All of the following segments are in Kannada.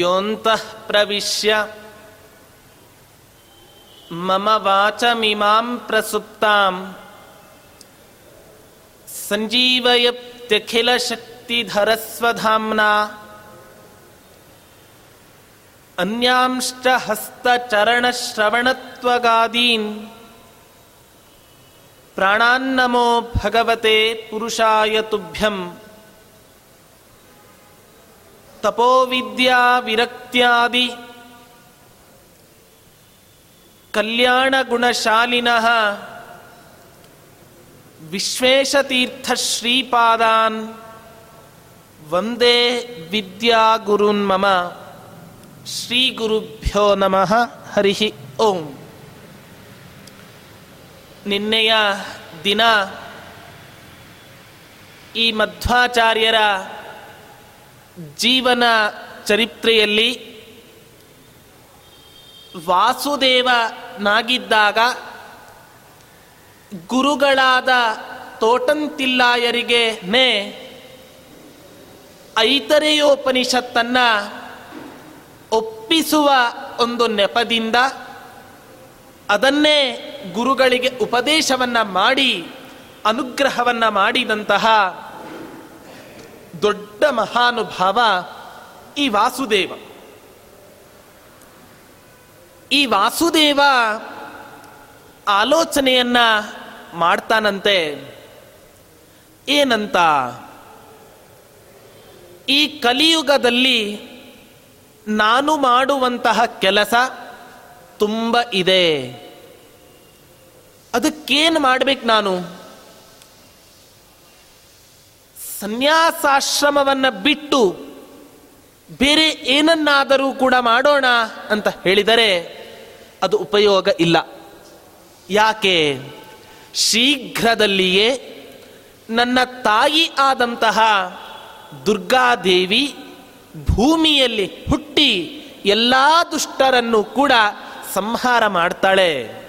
ಯೋಂತಃ ಪ್ರವಿಶ್ಯ ಮಮ ವಾಚಮಿಮಾಂ ಪ್ರಸುಪ್ತಾಂ ಸಂಜೀವಯತ್ಯಖಿಲಶಕ್ತಿಧರಸ್ವಧಾಮ್ನಾ ಅನ್ಯಾಂಶ್ಚ ಹಸ್ತಚರಣಶ್ರವಣತ್ವಗಾದೀನ್ ಪ್ರಾಣಾನ್ನಮೋ ಭಗವತೆ ಪುರುಷಾಯ ತುಭ್ಯಂ ತಪೋವಿದ್ಯಾ ವಿರಕ್ತ್ಯಾದಿ. ಕಲ್ಯಾಣ ಗುಣಶಾಲಿನಃ ವಿಶ್ವೇಶತೀರ್ಥ ಶ್ರೀಪಾದಾನ್ ವಂದೇ ವಿದ್ಯಾ ಗುರುನ್ ಮಮ. ಶ್ರೀ ಗುರುಭ್ಯೋ ನಮಃ ಹರಿ ಓಂ. ನಿನ್ನೆಯ ದಿನ ಈ ಮಧ್ವಾಚಾರ್ಯರ ಜೀವನ ಚರಿತ್ರೆಯಲ್ಲಿ ವಾಸುದೇವನಾಗಿದ್ದಾಗ ಗುರುಗಳಾದ ತೋಟಂತಿಲ್ಲಾಯರಿಗೆ ನೇ ಐತರೆಯೋಪನಿಷತ್ತನ್ನು ಒಪ್ಪಿಸುವ ಒಂದು ನೆಪದಿಂದ ಅದನ್ನೇ ಗುರುಗಳಿಗೆ ಉಪದೇಶವನ್ನ ಮಾಡಿ, ಅನುಗ್ರಹವನ್ನ ಮಾಡಿದಂತಹ ದೊಡ್ಡ ಮಹಾನುಭಾವ ಈ ವಾಸುದೇವ. ಈ ವಾಸುದೇವ ಆಲೋಚನೆಯನ್ನ ಮಾಡ್ತಾನಂತೆ. ಏನಂತ? ಈ ಕಲಿಯುಗದಲ್ಲಿ ನಾನು ಮಾಡುವಂತಹ ಕೆಲಸ ತುಂಬ ಇದೆ. ಅದಕ್ಕೇನು ಮಾಡ್ಬೇಕು ನಾನು? ಸನ್ಯಾಸಾಶ್ರಮವನ್ನ ಬಿಟ್ಟು ಬೇರೆ ಏನನ್ನಾದರೂ ಕೂಡ ಮಾಡೋಣ ಅಂತ ಹೇಳಿದರೆ ಅದು ಉಪಯೋಗ ಇಲ್ಲ. ಯಾಕೆ? ಶೀಘ್ರದಲ್ಲಿಯೇ ನನ್ನ ತಾಯಿ ಆದಂತಹ ದುರ್ಗಾದೇವಿ ಭೂಮಿಯಲ್ಲಿ ಹುಟ್ಟಿ ಎಲ್ಲ ದುಷ್ಟರನ್ನು ಕೂಡ ಸಂಹಾರ ಮಾಡ್ತಾಳೆ.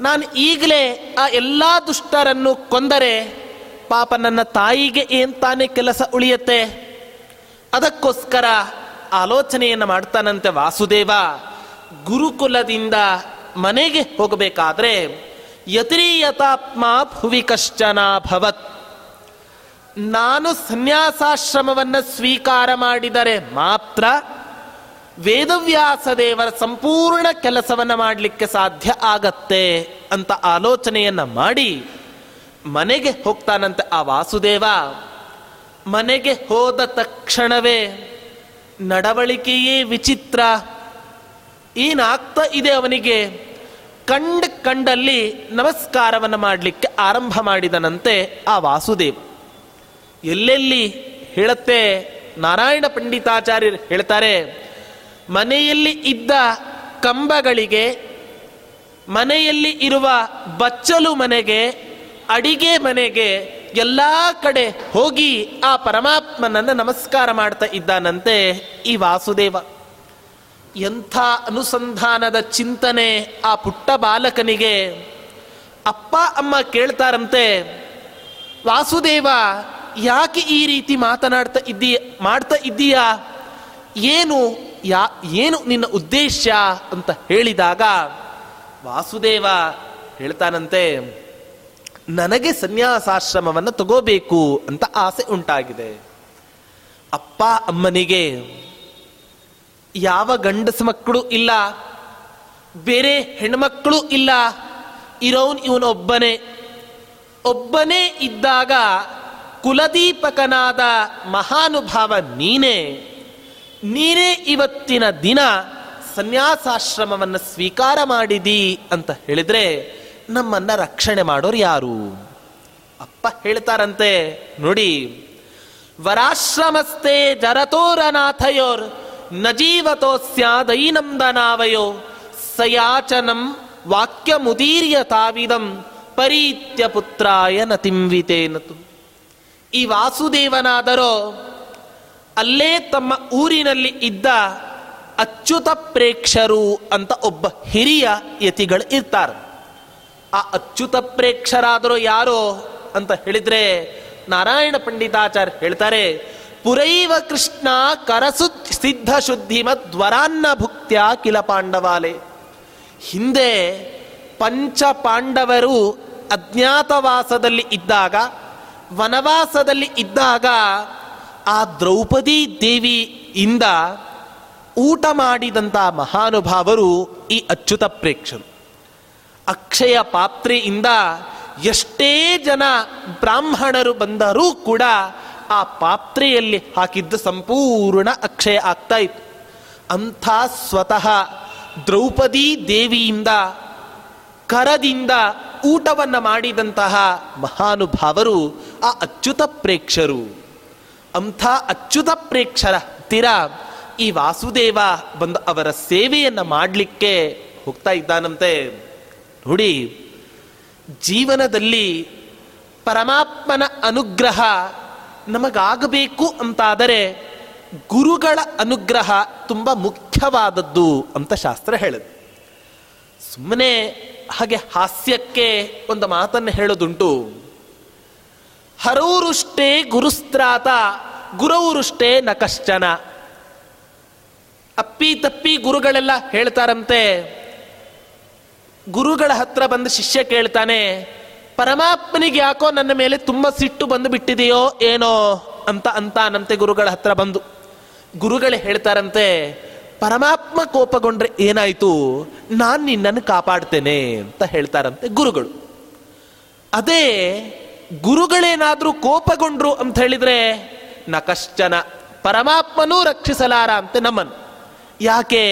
ನಾನು ಈಗಲೇ ಆ ಎಲ್ಲ ದುಷ್ಟರನ್ನು ಕೊಂದರೆ ಪಾಪ ನನ್ನ ತಾಯಿಗೆ ಏನ್ ತಾನೇ ಕೆಲಸ ಉಳಿಯತ್ತೆ? ಅದಕ್ಕೋಸ್ಕರ ಆಲೋಚನೆಯನ್ನು ಮಾಡ್ತಾನಂತೆ ವಾಸುದೇವ. ಗುರುಕುಲದಿಂದ ಮನೆಗೆ ಹೋಗಬೇಕಾದ್ರೆ ಯತಿರೀಯತಾತ್ಮ ಭುವಿ ಕಶ್ಚನ ಭವತ್. ನಾನು ಸನ್ಯಾಸಾಶ್ರಮವನ್ನು ಸ್ವೀಕಾರ ಮಾಡಿದರೆ ಮಾತ್ರ ವೇದವ್ಯಾಸ ದೇವರ ಸಂಪೂರ್ಣ ಕೆಲಸವನ್ನು ಮಾಡಲಿಕ್ಕೆ ಸಾಧ್ಯ ಆಗತ್ತೆ ಅಂತ ಆಲೋಚನೆಯನ್ನು ಮಾಡಿ ಮನೆಗೆ ಹೋಗ್ತಾನಂತೆ ಆ ವಾಸುದೇವ. ಮನೆಗೆ ಹೋದ ತಕ್ಷಣವೇ ನಡವಳಿಕೆಯೇ ವಿಚಿತ್ರ. ಏನಾಗ್ತಾ ಇದೆ ಅವನಿಗೆ? ಕಂಡ ಕಂಡಲ್ಲಿ ನಮಸ್ಕಾರವನ್ನು ಮಾಡಲಿಕ್ಕೆ ಆರಂಭ ಮಾಡಿದನಂತೆ ಆ ವಾಸುದೇವ. ಎಲ್ಲೆಲ್ಲಿ ಹೇಳತ್ತೆ ನಾರಾಯಣ ಪಂಡಿತಾಚಾರ್ಯರು ಹೇಳ್ತಾರೆ, ಮನೆಯಲ್ಲಿ ಇದ್ದ ಕಂಬಗಳಿಗೆ, ಮನೆಯಲ್ಲಿ ಇರುವ ಬಚ್ಚಲು ಮನೆಗೆ ಅಡಿಗೆ ಮನೆಗೆ ಎಲ್ಲ ಕಡೆ ಹೋಗಿ ಆ ಪರಮಾತ್ಮನನ್ನು ನಮಸ್ಕಾರ ಮಾಡ್ತಾ ಇದ್ದಾನಂತೆ ಈ ವಾಸುದೇವ. ಎಂಥ ಅನುಸಂಧಾನದ ಚಿಂತನೆ ಆ ಪುಟ್ಟ ಬಾಲಕನಿಗೆ. ಅಪ್ಪ, ಅಮ್ಮ ಕೇಳ್ತಾರಂತೆ, ವಾಸುದೇವ, ಯಾಕೆ ಈ ರೀತಿ ಮಾತನಾಡ್ತಾ ಇದ್ದೀಯ, ಮಾಡ್ತಾ ಇದ್ದೀಯಾ? ಏನು, ಯಾ, ಏನು ನಿನ್ನ ಉದ್ದೇಶ ಅಂತ ಹೇಳಿದಾಗ ವಾಸುದೇವ ಹೇಳ್ತಾನಂತೆ ನನಗೆ ಸನ್ಯಾಸಾಶ್ರಮವನ್ನು ತಗೋಬೇಕು ಅಂತ ಆಸೆ ಉಂಟಾಗಿದೆ. ಅಪ್ಪ ಅಮ್ಮನಿಗೆ, ಯಾವ ಗಂಡಸ ಮಕ್ಕಳು ಇಲ್ಲ, ಬೇರೆ ಹೆಣ್ಮಕ್ಕಳು ಇಲ್ಲ, ಇರೋನ್ ಇವನೊಬ್ಬನೇ. ಒಬ್ಬನೇ ಇದ್ದಾಗ ಕುಲದೀಪಕನಾದ ಮಹಾನುಭಾವ ನೀನೇ. ನೀನೇ ಇವತ್ತಿನ ದಿನ ಸನ್ಯಾಸಾಶ್ರಮವನ್ನು ಸ್ವೀಕಾರ ಮಾಡಿದಿ ಅಂತ ಹೇಳಿದ್ರೆ ನಮ್ಮನ್ನ ರಕ್ಷಣೆ ಮಾಡೋರು ಯಾರು? ಅಪ್ಪ ಹೇಳ್ತಾರಂತೆ, ನೋಡಿ ವರಾಶ್ರಮಸ್ತೆ ಜರತೋರನಾಥಯೋರ್, ನಜೀವತೋಸ್ಯಾದೈನಂದನಾವಯೋ, ಸಯಾಚನಂ ವಾಕ್ಯ ಮುದೀರ್ಯ ತಾವಿದಂ ಪರೀತ್ಯ ಪುತ್ರಾಯ ನತಿಂವಿತೇನತು. ಈ ವಾಸುದೇವನಾದರೋ, ಅಲ್ಲೇ ತಮ್ಮ ಊರಿನಲ್ಲಿ ಇದ್ದ ಅಚ್ಯುತ ಪ್ರೇಕ್ಷರು ಅಂತ ಒಬ್ಬ ಹಿರಿಯ ಯತಿಗಳು ಇರ್ತಾರೆ. ಆ ಅಚ್ಯುತ ಪ್ರೇಕ್ಷರಾದರೂ ಯಾರೋ ಅಂತ ಹೇಳಿದ್ರೆ ನಾರಾಯಣ ಪಂಡಿತಾಚಾರ್ಯ ಹೇಳ್ತಾರೆ, ಪುರೈವ ಕೃಷ್ಣ ಕರಸು ಸಿದ್ಧ ಶುದ್ಧಿಮದ್ವರಾನ್ನ ಭುಕ್ತ್ಯ ಕಿಲ ಪಾಂಡವಾಲೆ. ಹಿಂದೆ ಪಂಚ ಪಾಂಡವರು ಅಜ್ಞಾತವಾಸದಲ್ಲಿ ಇದ್ದಾಗ, ವನವಾಸದಲ್ಲಿ ಇದ್ದಾಗ ಆ ದ್ರೌಪದಿ ದೇವಿಯಿಂದ ಊಟ ಮಾಡಿದಂಥ ಮಹಾನುಭಾವರು ಈ ಅಚ್ಯುತ ಪ್ರೇಕ್ಷರು. ಅಕ್ಷಯ ಪಾತ್ರೆಯಿಂದ ಎಷ್ಟೇ ಜನ ಬ್ರಾಹ್ಮಣರು ಬಂದರೂ ಕೂಡ ಆ ಪಾತ್ರೆಯಲ್ಲಿ ಹಾಕಿದ್ದ ಸಂಪೂರ್ಣ ಅಕ್ಷಯ ಆಗ್ತಾ ಇತ್ತು. ಅಂಥ ಸ್ವತಃ ದ್ರೌಪದಿ ದೇವಿಯಿಂದ ಕರದಿಂದ ಊಟವನ್ನು ಮಾಡಿದಂತಹ ಮಹಾನುಭಾವರು ಆ ಅಚ್ಯುತ ಪ್ರೇಕ್ಷರು. ಅಂಥ ಅಚ್ಯುತ ಪ್ರೇಕ್ಷರ ಹತ್ತಿರ ಈ ವಾಸುದೇವ ಬಂದು ಅವರ ಸೇವೆಯನ್ನು ಮಾಡಲಿಕ್ಕೆ ಹೋಗ್ತಾ ಇದ್ದಾನಂತೆ. ನೋಡಿ, ಜೀವನದಲ್ಲಿ ಪರಮಾತ್ಮನ ಅನುಗ್ರಹ ನಮಗಾಗಬೇಕು ಅಂತಾದರೆ ಗುರುಗಳ ಅನುಗ್ರಹ ತುಂಬ ಮುಖ್ಯವಾದದ್ದು ಅಂತ ಶಾಸ್ತ್ರ ಹೇಳುದು ಸುಮ್ಮನೆ ಹಾಗೆ ಹಾಸ್ಯಕ್ಕೆ ಒಂದು ಮಾತನ್ನು ಹೇಳೋದುಂಟು. ಹರೌರುಷ್ಟೇ ಗುರುಸ್ತ್ರಾತ ಗುರೌರುಷ್ಟೇ ನ ಕಶ್ಚನ. ಅಪ್ಪಿ ತಪ್ಪಿ ಗುರುಗಳೆಲ್ಲ ಹೇಳ್ತಾರಂತೆ ಗುರುಗಳ ಹತ್ರ ಬಂದು ಶಿಷ್ಯ ಕೇಳ್ತಾನೆ, ಪರಮಾತ್ಮನಿಗೆ ಯಾಕೋ ನನ್ನ ಮೇಲೆ ತುಂಬ ಸಿಟ್ಟು ಬಂದು ಬಿಟ್ಟಿದೆಯೋ ಏನೋ ಅಂತ ಅಂತಾನಂತೆ ಗುರುಗಳ ಹತ್ರ ಬಂದು. ಗುರುಗಳು ಹೇಳ್ತಾರಂತೆ, ಪರಮಾತ್ಮ ಕೋಪಗೊಂಡ್ರೆ ಏನಾಯ್ತು? ನಾನು ನಿನ್ನನ್ನು ಕಾಪಾಡ್ತೇನೆ ಅಂತ ಹೇಳ್ತಾರಂತೆ ಗುರುಗಳು. ಅದೇ, ಗುರುಗಳೇನಾದ್ರೂ ಕೋಪಗೊಂಡ್ರು ಅಂತ ಹೇಳಿದ್ರೆ, ನ ಕಶ್ಚನ ಪರಮಾತ್ಮನೂ ರಕ್ಷಿಸಲಾರ ಅಂತ ನಮ್ಮನ್ನು. ಯಾಕೆ?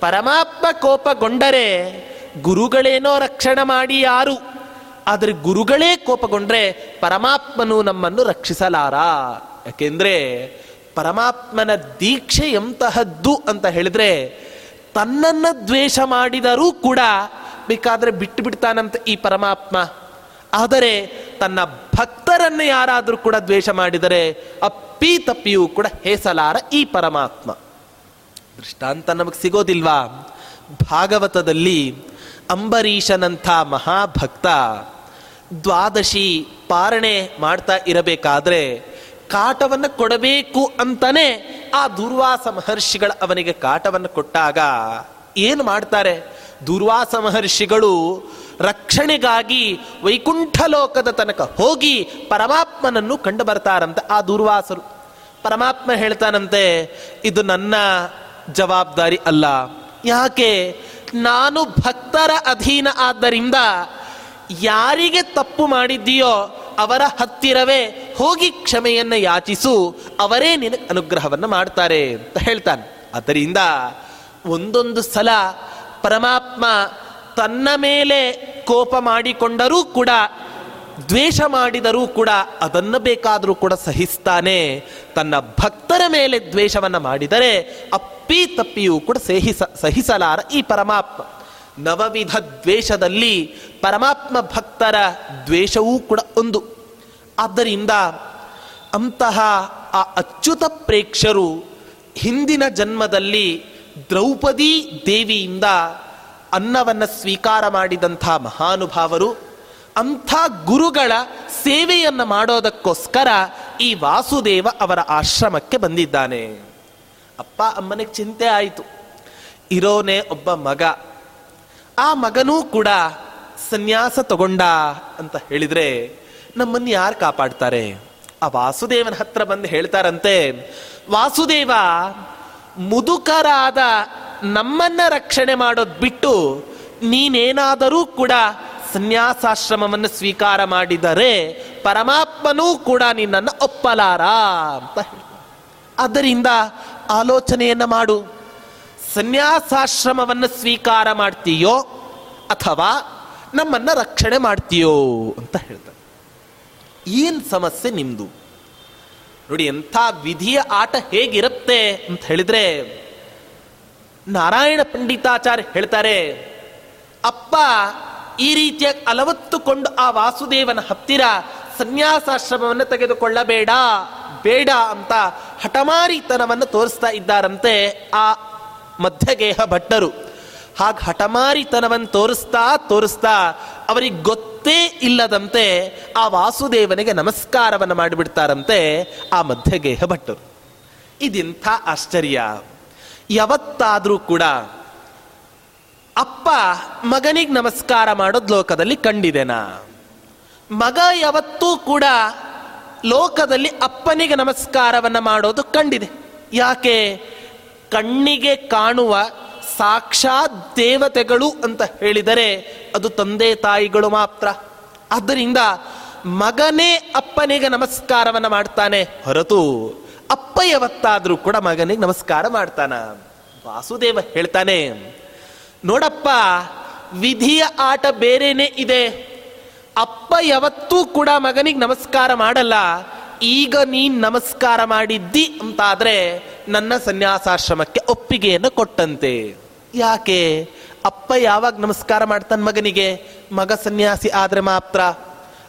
ಪರಮಾತ್ಮ ಕೋಪಗೊಂಡರೆ ಗುರುಗಳೇನೋ ರಕ್ಷಣೆ ಮಾಡಿ ಯಾರು? ಆದರೆ ಗುರುಗಳೇ ಕೋಪಗೊಂಡ್ರೆ ಪರಮಾತ್ಮನು ನಮ್ಮನ್ನು ರಕ್ಷಿಸಲಾರ? ಯಾಕೆಂದ್ರೆ ಪರಮಾತ್ಮನ ದೀಕ್ಷೆ ಎಂತಹದ್ದು ಅಂತ ಹೇಳಿದ್ರೆ ತನ್ನನ್ನು ದ್ವೇಷ ಮಾಡಿದರೂ ಕೂಡ ಬೇಕಾದ್ರೆ ಬಿಟ್ಟು ಬಿಡ್ತಾನಂತ ಈ ಪರಮಾತ್ಮ. ಆದರೆ ತನ್ನ ಭಕ್ತರನ್ನು ಯಾರಾದರೂ ಕೂಡ ದ್ವೇಷ ಮಾಡಿದರೆ ಅಪ್ಪಿ ತಪ್ಪಿಯೂ ಕೂಡ ಹೇಸಲಾರ ಈ ಪರಮಾತ್ಮ. ದೃಷ್ಟಾಂತ ನಮಗೆ ಸಿಗೋದಿಲ್ವಾ? ಭಾಗವತದಲ್ಲಿ ಅಂಬರೀಷನಂಥ ಮಹಾಭಕ್ತ ದ್ವಾದಶಿ ಪಾರಣೆ ಮಾಡ್ತಾ ಇರಬೇಕಾದ್ರೆ ಕಾಟವನ್ನು ಕೊಡಬೇಕು ಅಂತಾನೆ ಆ ದುರ್ವಾಸ ಮಹರ್ಷಿಗಳು ಅವನಿಗೆ ಕಾಟವನ್ನು ಕೊಟ್ಟಾಗ ಏನು ಮಾಡ್ತಾರೆ? ದುರ್ವಾಸ ಮಹರ್ಷಿಗಳು ರಕ್ಷಣೆಗಾಗಿ ವೈಕುಂಠ ಲೋಕದ ತನಕ ಹೋಗಿ ಪರಮಾತ್ಮನನ್ನು ಕಂಡು ಬರ್ತಾರಂತೆ ಆ ದುರ್ವಾಸರು. ಪರಮಾತ್ಮ ಹೇಳ್ತಾನಂತೆ, ಇದು ನನ್ನ ಜವಾಬ್ದಾರಿ ಅಲ್ಲ. ಯಾಕೆ? ನಾನು ಭಕ್ತರ ಅಧೀನ ಆದ್ದರಿಂದ ಯಾರಿಗೆ ತಪ್ಪು ಮಾಡಿದ್ದೀಯೋ ಅವರ ಹತ್ತಿರವೇ ಹೋಗಿ ಕ್ಷಮೆಯನ್ನು ಯಾಚಿಸು, ಅವರೇ ನಿನ ಅನುಗ್ರಹವನ್ನು ಮಾಡ್ತಾರೆ ಅಂತ ಹೇಳ್ತಾನೆ. ಅದರಿಂದ ಒಂದೊಂದು ಸಲ ಪರಮಾತ್ಮ ತನ್ನ ಮೇಲೆ ಕೋಪ ಮಾಡಿಕೊಂಡರೂ ಕೂಡ, ದ್ವೇಷ ಮಾಡಿದರೂ ಕೂಡ ಅದನ್ನು ಬೇಕಾದರೂ ಕೂಡ ಸಹಿಸ್ತಾನೆ. ತನ್ನ ಭಕ್ತರ ಮೇಲೆ ದ್ವೇಷವನ್ನು ಮಾಡಿದರೆ ಅಪ್ಪಿ ತಪ್ಪಿಯೂ ಕೂಡ ಸಹಿಸ, ಸಹಿಸಲಾರ ಈ ಪರಮಾತ್ಮ. ನವವಿಧ ದ್ವೇಷದಲ್ಲಿ ಪರಮಾತ್ಮ ಭಕ್ತರ ದ್ವೇಷವೂ ಕೂಡ ಒಂದು. ಆದ್ದರಿಂದ ಅಂತಹ ಆ ಅಚ್ಯುತ ಪ್ರೇಕ್ಷರು ಹಿಂದಿನ ಜನ್ಮದಲ್ಲಿ ದ್ರೌಪದಿ ದೇವಿಯಿಂದ ಅನ್ನವನ್ನು ಸ್ವೀಕಾರ ಮಾಡಿದಂಥ ಮಹಾನುಭಾವರು, ಅಂಥ ಗುರುಗಳ ಸೇವೆಯನ್ನು ಮಾಡೋದಕ್ಕೋಸ್ಕರ ಈ ವಾಸುದೇವ ಅವರ ಆಶ್ರಮಕ್ಕೆ ಬಂದಿದ್ದಾನೆ. ಅಪ್ಪ ಅಮ್ಮನಿಗೆ ಚಿಂತೆ ಆಯಿತು. ಇರೋನೇ ಒಬ್ಬ ಮಗ. ಆ ಮಗನೂ ಕೂಡ ಸನ್ಯಾಸ ತಗೊಂಡ ಅಂತ ಹೇಳಿದ್ರೆ ನಮ್ಮನ್ನು ಯಾರು ಕಾಪಾಡ್ತಾರೆ? ಆ ವಾಸುದೇವನ ಹತ್ರ ಬಂದು ಹೇಳ್ತಾರಂತೆ, ವಾಸುದೇವ, ಮುದುಕರಾದ ನಮ್ಮನ್ನ ರಕ್ಷಣೆ ಮಾಡೋದ್ ಬಿಟ್ಟು ನೀನೇನಾದರೂ ಕೂಡ ಸನ್ಯಾಸಾಶ್ರಮವನ್ನು ಸ್ವೀಕಾರ ಮಾಡಿದರೆ ಪರಮಾತ್ಮನೂ ಕೂಡ ನಿನ್ನನ್ನು ಒಪ್ಪಲಾರ ಅಂತ ಅದರಿಂದ ಆಲೋಚನೆಯನ್ನ ಮಾಡು. ಸನ್ಯಾಸಾಶ್ರಮವನ್ನು ಸ್ವೀಕಾರ ಮಾಡ್ತೀಯೋ ಅಥವಾ ನಮ್ಮನ್ನು ರಕ್ಷಣೆ ಮಾಡ್ತೀಯೋ ಅಂತ ಹೇಳ್ತಾರೆ. ಏನು ಸಮಸ್ಯೆ ನಿಮ್ಮದು ನೋಡಿ, ಎಂಥ ವಿಧಿಯ ಆಟ ಹೇಗಿರುತ್ತೆ ಅಂತ ಹೇಳಿದರೆ, ನಾರಾಯಣ ಪಂಡಿತಾಚಾರ್ಯ ಹೇಳ್ತಾರೆ, ಅಪ್ಪ, ಈ ರೀತಿಯಾಗಿ ಅಲವತ್ತುಕೊಂಡು ಆ ವಾಸುದೇವನ ಹತ್ತಿರ ಸನ್ಯಾಸಾಶ್ರಮವನ್ನು ತೆಗೆದುಕೊಳ್ಳಬೇಡ. ಬೇಡ ಅಂತ ಹಠಮಾರಿತನವನ್ನು ತೋರಿಸ್ತಾ ಇದ್ದಾರಂತೆ ಆ ಮಧ್ಯಗೇಹ ಭಟ್ಟರು ಹಾಗೆ ಹಠಮಾರಿತನವನ್ನು ತೋರಿಸ್ತಾ ತೋರಿಸ್ತಾ ಅವರಿಗೆ ಗೊತ್ತೇ ಇಲ್ಲದಂತೆ ಆ ವಾಸುದೇವನಿಗೆ ನಮಸ್ಕಾರವನ್ನು ಮಾಡಿಬಿಡ್ತಾರಂತೆ ಆ ಮಧ್ಯಗೇಹ ಭಟ್ಟರು ಇದಿಂಥ ಆಶ್ಚರ್ಯ. ಯಾವತ್ತಾದರೂ ಕೂಡ ಅಪ್ಪ ಮಗನಿಗೆ ನಮಸ್ಕಾರ ಮಾಡೋದು ಲೋಕದಲ್ಲಿ ಕಂಡಿದೆನಾ ಮಗ ಯಾವತ್ತೂ ಕೂಡ ಲೋಕದಲ್ಲಿ ಅಪ್ಪನಿಗೆ ನಮಸ್ಕಾರವನ್ನು ಮಾಡೋದು ಕಂಡಿದೆ. ಯಾಕೆ? ಕಣ್ಣಿಗೆ ಕಾಣುವ ಸಾಕ್ಷಾತ್ ದೇವತೆಗಳು ಅಂತ ಹೇಳಿದರೆ ಅದು ತಂದೆ ತಾಯಿಗಳು ಮಾತ್ರ. ಆದ್ದರಿಂದ ಮಗನೇ ಅಪ್ಪನಿಗೆ ನಮಸ್ಕಾರವನ್ನು ಮಾಡ್ತಾನೆ ಹೊರತು ಅಪ್ಪ ಯಾವತ್ತಾದರೂ ಕೂಡ ಮಗನಿಗೆ ನಮಸ್ಕಾರ ಮಾಡ್ತಾನ. ವಾಸುದೇವ ಹೇಳ್ತಾನೆ, ನೋಡಪ್ಪ, ವಿಧಿಯ ಆಟ ಬೇರೆನೆ ಇದೆ? ಅಪ್ಪ ಯಾವತ್ತೂ ಕೂಡ ಮಗನಿಗೆ ನಮಸ್ಕಾರ ಮಾಡಲ್ಲ. ಈಗ ನೀನ್ ನಮಸ್ಕಾರ ಮಾಡಿದ್ದಿ ಅಂತಾದ್ರೆ ನನ್ನ ಸನ್ಯಾಸಾಶ್ರಮಕ್ಕೆ ಒಪ್ಪಿಗೆಯನ್ನು ಕೊಟ್ಟಂತೆ. ಯಾಕೆ? ಅಪ್ಪ ಯಾವಾಗ ನಮಸ್ಕಾರ ಮಾಡ್ತಾನೆ ಮಗನಿಗೆ? ಮಗ ಸನ್ಯಾಸಿ ಆದ್ರೆ ಮಾತ್ರ.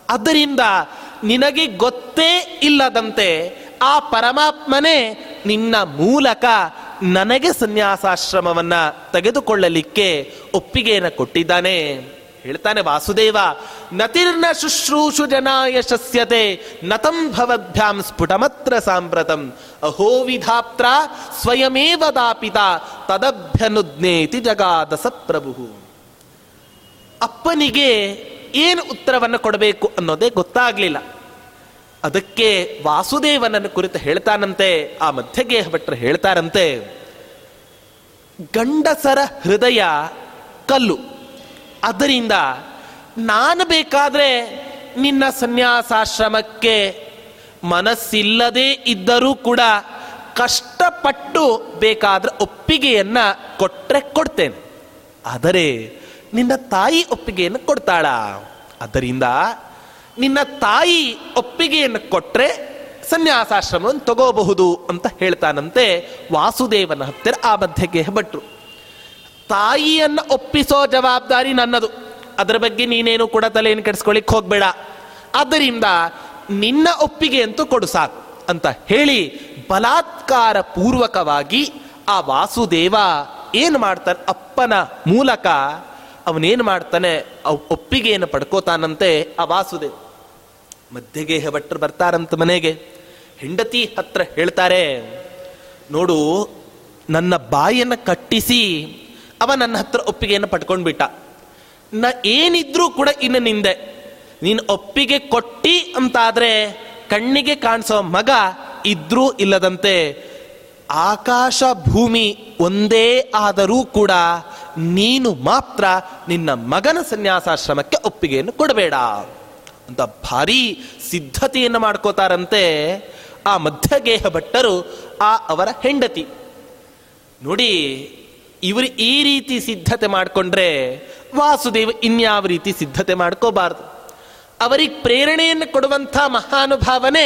ಅದರಿಂದ ನಿನಗೆ ಗೊತ್ತೇ ಇಲ್ಲದಂತೆ ಆ ಪರಮಾತ್ಮನೇ ನಿನ್ನ ಮೂಲಕ ನನಗೆ ಸನ್ಯಾಸಾಶ್ರಮವನ್ನ ತೆಗೆದುಕೊಳ್ಳಲಿಕ್ಕೆ ಒಪ್ಪಿಗೆಯನ್ನು ಕೊಟ್ಟಿದ್ದಾನೆ. ಹೇಳ್ತಾನೆ ವಾಸುದೇವ, ನತಿರ್ನ ಶುಶ್ರೂಷು ಜನಾಯ ಶಸ್ಯತೆ, ನತಂ ಭವದ್ಭ್ಯಾಂ ಸ್ಫುಟಮತ್ರ ಸಾಂಪ್ರತಂ ಅಹೋ ವಿಧಾತ್ರ ಸ್ವಯಮೇವ ದಾಪಿತ, ತದಭ್ಯನುಜ್ಞೇತಿ ಜಗಾದಸ ಪ್ರಭು ಅಪ್ಪನಿಗೆ ಏನು ಉತ್ತರವನ್ನು ಕೊಡಬೇಕು ಅನ್ನೋದೇ ಗೊತ್ತಾಗ್ಲಿಲ್ಲ. ಅದಕ್ಕೆ ವಾಸುದೇವನನ್ನು ಕುರಿತು ಹೇಳ್ತಾನಂತೆ, ಆ ಮಧ್ಯಗೇಹ ಭಟ್ರು ಹೇಳ್ತಾರಂತೆ, ಗಂಡಸರ ಹೃದಯ ಕಲ್ಲು. ಅದರಿಂದ ನಾನು ಬೇಕಾದರೆ ನಿನ್ನ ಸನ್ಯಾಸಾಶ್ರಮಕ್ಕೆ ಮನಸ್ಸಿಲ್ಲದೆ ಇದ್ದರೂ ಕೂಡ ಕಷ್ಟಪಟ್ಟು ಬೇಕಾದ್ರೆ ಒಪ್ಪಿಗೆಯನ್ನು ಕೊಟ್ಟರೆ ಕೊಡ್ತೇನೆ. ಆದರೆ ನಿನ್ನ ತಾಯಿ ಒಪ್ಪಿಗೆಯನ್ನು ಕೊಡ್ತಾಳ. ಅದರಿಂದ ನಿನ್ನ ತಾಯಿ ಒಪ್ಪಿಗೆಯನ್ನು ಕೊಟ್ಟರೆ ಸನ್ಯಾಸಾಶ್ರಮವನ್ನು ತಗೋಬಹುದು ಅಂತ ಹೇಳ್ತಾನಂತೆ ವಾಸುದೇವನ ಹತ್ತಿರ ಆ ಮಧ್ಯಕ್ಕೆ ಭಟ್ರು ತಾಯಿಯನ್ನ ಒಪ್ಪಿಸೋ ಜವಾಬ್ದಾರಿ ನನ್ನದು. ಅದರ ಬಗ್ಗೆ ನೀನೇನು ಕೂಡ ತಲೆಯನ್ನು ಕೆಡಿಸ್ಕೊಳ್ಳಿಕ್ ಹೋಗ್ಬೇಡ. ಆದ್ದರಿಂದ ನಿನ್ನ ಒಪ್ಪಿಗೆ ಅಂತೂ ಕೊಡು ಸಾಕು ಅಂತ ಹೇಳಿ ಬಲಾತ್ಕಾರ ಪೂರ್ವಕವಾಗಿ ಆ ವಾಸುದೇವ ಏನು ಮಾಡ್ತಾನೆ ಅಪ್ಪನ ಮೂಲಕ ಅವನೇನು ಮಾಡ್ತಾನೆ ಒಪ್ಪಿಗೆಯನ್ನು ಪಡ್ಕೋತಾನಂತೆ ಆ ವಾಸುದೇವ. ಮಧ್ಯಗೇಹ ಭಟ್ರು ಬರ್ತಾರಂತ ಮನೆಗೆ. ಹೆಂಡತಿ ಹತ್ರ ಹೇಳ್ತಾರೆ, ನೋಡು, ನನ್ನ ಬಾಯನ್ನು ಕಟ್ಟಿಸಿ ಅವ ನನ್ನ ಹತ್ರ ಒಪ್ಪಿಗೆಯನ್ನು ಪಡ್ಕೊಂಡ್ಬಿಟ್ಟ. ನ ಏನಿದ್ರೂ ಕೂಡ ಇನ್ನು ನಿಂದೆ. ನೀನು ಒಪ್ಪಿಗೆ ಕೊಟ್ಟಿ ಅಂತಾದರೆ ಕಣ್ಣಿಗೆ ಕಾಣಿಸೋ ಮಗ ಇದ್ರೂ ಇಲ್ಲದಂತೆ ಆಕಾಶ ಭೂಮಿ ಒಂದೇ ಆದರೂ ಕೂಡ ನೀನು ಮಾತ್ರ ನಿನ್ನ ಮಗನ ಸನ್ಯಾಸಾಶ್ರಮಕ್ಕೆ ಒಪ್ಪಿಗೆಯನ್ನು ಕೊಡಬೇಡ. ಅಂತ ಭಾರೀ ಸಿದ್ಧತೆಯನ್ನು ಮಾಡ್ಕೋತಾರಂತೆ ಆ ಮಧ್ಯಗೇಹ ಭಟ್ಟರು ಆ ಅವರ ಹೆಂಡತಿ. ನೋಡಿ ಇವರು ಈ ರೀತಿ ಸಿದ್ಧತೆ ಮಾಡಿಕೊಂಡ್ರೆ ವಾಸುದೇವ ಇನ್ಯಾವ ರೀತಿ ಸಿದ್ಧತೆ ಮಾಡ್ಕೋಬಾರ್ದು. ಅವರಿಗೆ ಪ್ರೇರಣೆಯನ್ನು ಕೊಡುವಂಥ ಮಹಾನುಭಾವನೆ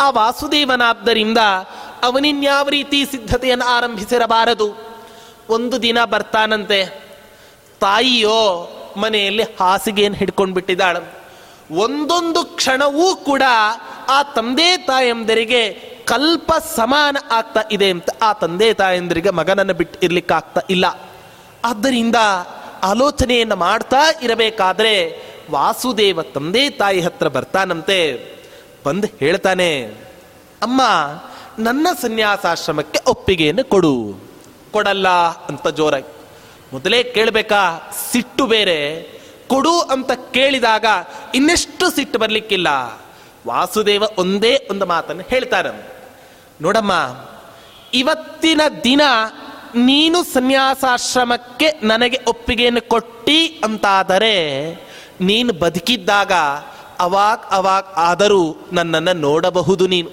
ಆ ವಾಸುದೇವನಾದ್ದರಿಂದ ಅವನಿನ್ಯಾವ ರೀತಿ ಸಿದ್ಧತೆಯನ್ನು ಆರಂಭಿಸಿರಬಾರದು. ಒಂದು ದಿನ ಬರ್ತಾನಂತೆ, ತಾಯಿಯೋ ಮನೆಯಲ್ಲಿ ಹಾಸಿಗೆಯನ್ನು ಹಿಡ್ಕೊಂಡು ಬಿಟ್ಟಿದ್ದಾಳ ಒಂದೊಂದು ಕ್ಷಣವೂ ಕೂಡ ಆ ತಂದೆ ತಾಯಂದರಿಗೆ ಕಲ್ಪ ಸಮಾನ ಆಗ್ತಾ ಇದೆ ಅಂತ ಆ ತಂದೆ ತಾಯಂದರಿಗೆ ಮಗನನ್ನು ಬಿಟ್ಟು ಇರ್ಲಿಕ್ಕೆ ಆಗ್ತಾ ಇಲ್ಲ. ಆದ್ದರಿಂದ ಆಲೋಚನೆಯನ್ನು ಮಾಡ್ತಾ ಇರಬೇಕಾದ್ರೆ ವಾಸುದೇವ ತಂದೆ ತಾಯಿ ಹತ್ರ ಬರ್ತಾನಂತೆ. ಬಂದು ಹೇಳ್ತಾನೆ, ಅಮ್ಮ, ನನ್ನ ಸನ್ಯಾಸಾಶ್ರಮಕ್ಕೆ ಒಪ್ಪಿಗೆಯನ್ನು ಕೊಡು. ಕೊಡಲ್ಲ ಅಂತ ಜೋರಾಗಿ. ಮೊದಲೇ ಕೇಳಬೇಕಾ, ಸಿಟ್ಟು ಬೇರೆ ಕೊಡು ಅಂತ ಕೇಳಿದಾಗ ಇನ್ನೆಷ್ಟು ಸಿಟ್ಟು ಬರಲಿಕ್ಕಿಲ್ಲ. ವಾಸುದೇವ ಒಂದೇ ಒಂದು ಮಾತನ್ನು ಹೇಳ್ತಾರೆ. ನೋಡಮ್ಮ, ಇವತ್ತಿನ ದಿನ ನೀನು ಸನ್ಯಾಸಾಶ್ರಮಕ್ಕೆ ನನಗೆ ಒಪ್ಪಿಗೆಯನ್ನು ಕೊಟ್ಟಿ ಅಂತಾದರೆ ನೀನು ಬದುಕಿದ್ದಾಗ ಅವಾಗ ಅವಾಗ ಆದರೂ ನನ್ನನ್ನು ನೋಡಬಹುದು ನೀನು.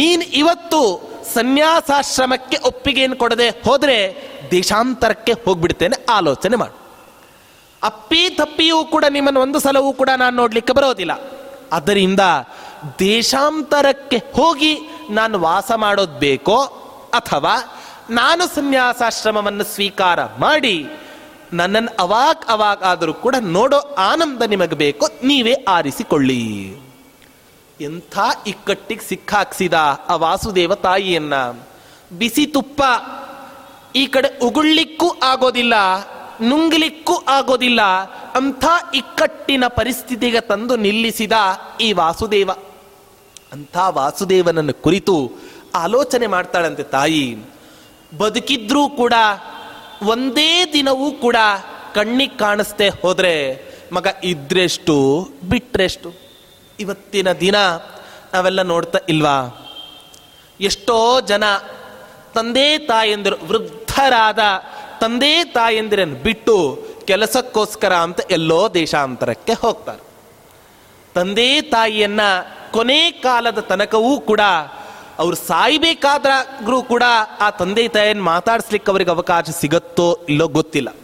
ನೀನು ಇವತ್ತು ಸನ್ಯಾಸಾಶ್ರಮಕ್ಕೆ ಒಪ್ಪಿಗೆಯನ್ನು ಕೊಡದೆ ಹೋದರೆ ದೇಶಾಂತರಕ್ಕೆ ಹೋಗ್ಬಿಡ್ತೇನೆ ಆಲೋಚನೆ ಮಾಡು. ಅಪ್ಪಿ ತಪ್ಪಿಯೂ ಕೂಡ ನಿಮ್ಮನ್ನು ಒಂದು ಸಲವೂ ಕೂಡ ನಾನು ನೋಡಲಿಕ್ಕೆ ಬರೋದಿಲ್ಲ. ಅದರಿಂದ ದೇಶಾಂತರಕ್ಕೆ ಹೋಗಿ ನಾನು ವಾಸ ಮಾಡೋದು ಬೇಕೋ ಅಥವಾ ನಾನು ಸನ್ಯಾಸಾಶ್ರಮವನ್ನು ಸ್ವೀಕಾರ ಮಾಡಿ ನನ್ನನ್ನು ಅವಾಗ ಅವಾಗ ಆದರೂ ಕೂಡ ನೋಡೋ ಆನಂದ ನಿಮಗೆ ಬೇಕೋ ನೀವೇ ಆರಿಸಿಕೊಳ್ಳಿ. ಎಂಥ ಇಕ್ಕಟ್ಟಿಗೆ ಸಿಕ್ಕಾಕ್ಸಿದ ಆ ವಾಸುದೇವ ತಾಯಿಯನ್ನ. ಬಿಸಿ ತುಪ್ಪ ಈ ಕಡೆ ಉಗುಳ್ಲಿಕ್ಕೂ ಆಗೋದಿಲ್ಲ. ನುಂಗ್ಲಿಕ್ಕೂ ಆಗೋದಿಲ್ಲ. ಅಂಥ ಇಕ್ಕಟ್ಟಿನ ಪರಿಸ್ಥಿತಿಗೆ ತಂದು ನಿಲ್ಲಿಸಿದ ಈ ವಾಸುದೇವ. ಅಂಥ ವಾಸುದೇವನನ್ನು ಕುರಿತು ಆಲೋಚನೆ ಮಾಡ್ತಾಳಂತೆ ತಾಯಿ. ಬದುಕಿದ್ರೂ ಕೂಡ, ಒಂದೇ ದಿನವೂ ಕೂಡ ಕಣ್ಣಿಗೆ ಕಾಣಿಸ್ದೆ ಹೋದ್ರೆ ಮಗ ಇದ್ರೆಷ್ಟು, ಬಿಟ್ರೆಷ್ಟು. ಇವತ್ತಿನ ದಿನ ನಾವೆಲ್ಲ ನೋಡ್ತಾ ಇಲ್ವಾ? ಎಷ್ಟೋ ಜನ ತಂದೆ ತಾಯಂದಿರು ವೃದ್ಧರಾದ ತಂದೆ ತಾಯಂದಿರನ್ನು ಬಿಟ್ಟು ಕೆಲಸಕ್ಕೋಸ್ಕರ ಅಂತ ಎಲ್ಲೋ ದೇಶಾಂತರಕ್ಕೆ ಹೋಗ್ತಾರೆ. ತಂದೆ ತಾಯಿಯನ್ನ ಕೊನೆ ಕಾಲದ ತನಕವೂ ಕೂಡ ಅವ್ರು ಸಾಯ್ಬೇಕಾದ್ರೂ ಕೂಡ ಆ ತಂದೆ ತಾಯಿಯನ್ನು ಮಾತಾಡಿಸ್ಲಿಕ್ಕೆ ಅವರಿಗೆ ಅವಕಾಶ ಸಿಗತ್ತೋ ಇಲ್ಲೋ ಗೊತ್ತಿಲ್ಲ.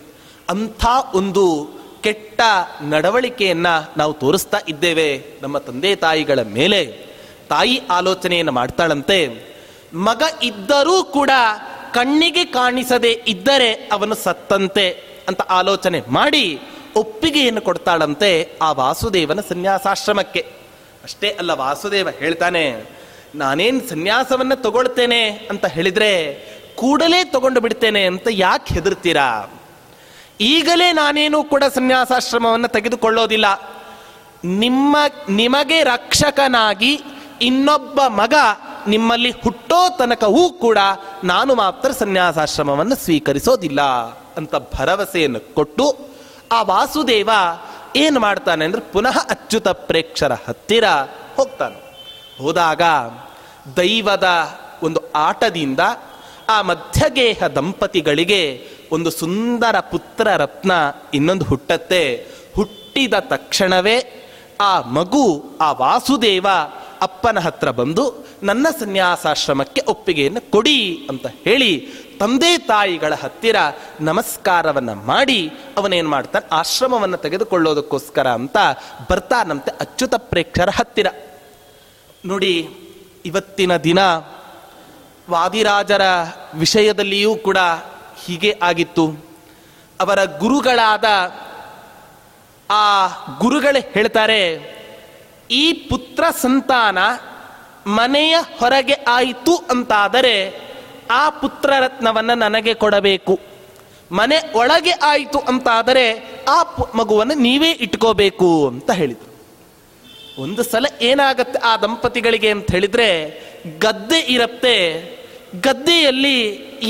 ಅಂಥ ಒಂದು ಕೆಟ್ಟ ನಡವಳಿಕೆಯನ್ನ ನಾವು ತೋರಿಸ್ತಾ ಇದ್ದೇವೆ ನಮ್ಮ ತಂದೆ ತಾಯಿಗಳ ಮೇಲೆ. ತಾಯಿ ಆಲೋಚನೆಯನ್ನು ಮಾಡ್ತಾಳಂತೆ. ಮಗ ಇದ್ದರೂ ಕೂಡ ಕಣ್ಣಿಗೆ ಕಾಣಿಸದೆ ಇದ್ದರೆ ಅವನು ಸತ್ತಂತೆ ಅಂತ ಆಲೋಚನೆ ಮಾಡಿ ಒಪ್ಪಿಗೆಯನ್ನು ಕೊಡ್ತಾಳಂತೆ ಆ ವಾಸುದೇವನ ಸನ್ಯಾಸಾಶ್ರಮಕ್ಕೆ. ಅಷ್ಟೇ ಅಲ್ಲ, ವಾಸುದೇವ ಹೇಳ್ತಾನೆ, ನಾನೇನು ಸನ್ಯಾಸವನ್ನ ತಗೊಳ್ತೇನೆ ಅಂತ ಹೇಳಿದ್ರೆ ಕೂಡಲೇ ತಗೊಂಡು ಬಿಡ್ತೇನೆ ಅಂತ ಯಾಕೆ ಹೆದರ್ತೀರಾ? ಈಗಲೇ ನಾನೇನು ಕೂಡ ಸನ್ಯಾಸಾಶ್ರಮವನ್ನು ತೆಗೆದುಕೊಳ್ಳೋದಿಲ್ಲ. ನಿಮ್ಮ, ನಿಮಗೆ ರಕ್ಷಕನಾಗಿ ಇನ್ನೊಬ್ಬ ಮಗ ನಿಮ್ಮಲ್ಲಿ ಹುಟ್ಟೋ ತನಕವೂ ಕೂಡ ನಾನು ಮಾತ್ರ ಸನ್ಯಾಸಾಶ್ರಮವನ್ನು ಸ್ವೀಕರಿಸೋದಿಲ್ಲ ಅಂತ ಭರವಸೆಯನ್ನು ಕೊಟ್ಟು ಆ ವಾಸುದೇವ ಏನು ಮಾಡ್ತಾನೆ ಅಂದ್ರೆ ಪುನಃ ಅಚ್ಯುತ ಪ್ರೇಕ್ಷರ ಹತ್ತಿರ ಹೋಗ್ತಾನೆ. ಹೋದಾಗ ದೈವದ ಒಂದು ಆಟದಿಂದ ಆ ಮಧ್ಯಗೇಹ ದಂಪತಿಗಳಿಗೆ ಒಂದು ಸುಂದರ ಪುತ್ರ ರತ್ನ ಇನ್ನೊಂದು ಹುಟ್ಟತ್ತೆ. ಹುಟ್ಟಿದ ತಕ್ಷಣವೇ ಆ ಮಗು, ಆ ವಾಸುದೇವ ಅಪ್ಪನ ಹತ್ರ ಬಂದು, ನನ್ನ ಸನ್ಯಾಸಾಶ್ರಮಕ್ಕೆ ಒಪ್ಪಿಗೆಯನ್ನು ಕೊಡಿ ಅಂತ ಹೇಳಿ, ತಂದೆ ತಾಯಿಗಳ ಹತ್ತಿರ ನಮಸ್ಕಾರವನ್ನು ಮಾಡಿ, ಅವನೇನು ಮಾಡ್ತಾನೆ, ಆಶ್ರಮವನ್ನು ತೆಗೆದುಕೊಳ್ಳೋದಕ್ಕೋಸ್ಕರ ಅಂತ ಬರ್ತಾನಂತೆ ಅಚ್ಯುತ ಪ್ರೇಕ್ಷರ ಹತ್ತಿರ. ನೋಡಿ, ಇವತ್ತಿನ ದಿನ ವಾದಿರಾಜರ ವಿಷಯದಲ್ಲಿಯೂ ಕೂಡ ಹೀಗೆ ಆಗಿತ್ತು. ಅವರ ಗುರುಗಳಾದ ಆ ಗುರುಗಳೇ ಹೇಳ್ತಾರೆ, ಈ ಪುತ್ರ ಸಂತಾನ ಮನೆಯ ಹೊರಗೆ ಆಯಿತು ಅಂತಾದರೆ ಆ ಪುತ್ರ ರತ್ನವನ್ನು ನನಗೆ ಕೊಡಬೇಕು. ಮನೆ ಒಳಗೆ ಆಯಿತು ಅಂತಾದರೆ ಆ ಮಗುವನ್ನು ನೀವೇ ಇಟ್ಕೋಬೇಕು ಅಂತ ಹೇಳಿದರು. ಒಂದು ಸಲ ಏನಾಗತ್ತೆ ಆ ದಂಪತಿಗಳಿಗೆ ಅಂತ ಹೇಳಿದರೆ, ಗದ್ದೆ ಇರುತ್ತೆ, ಗದ್ದೆಯಲ್ಲಿ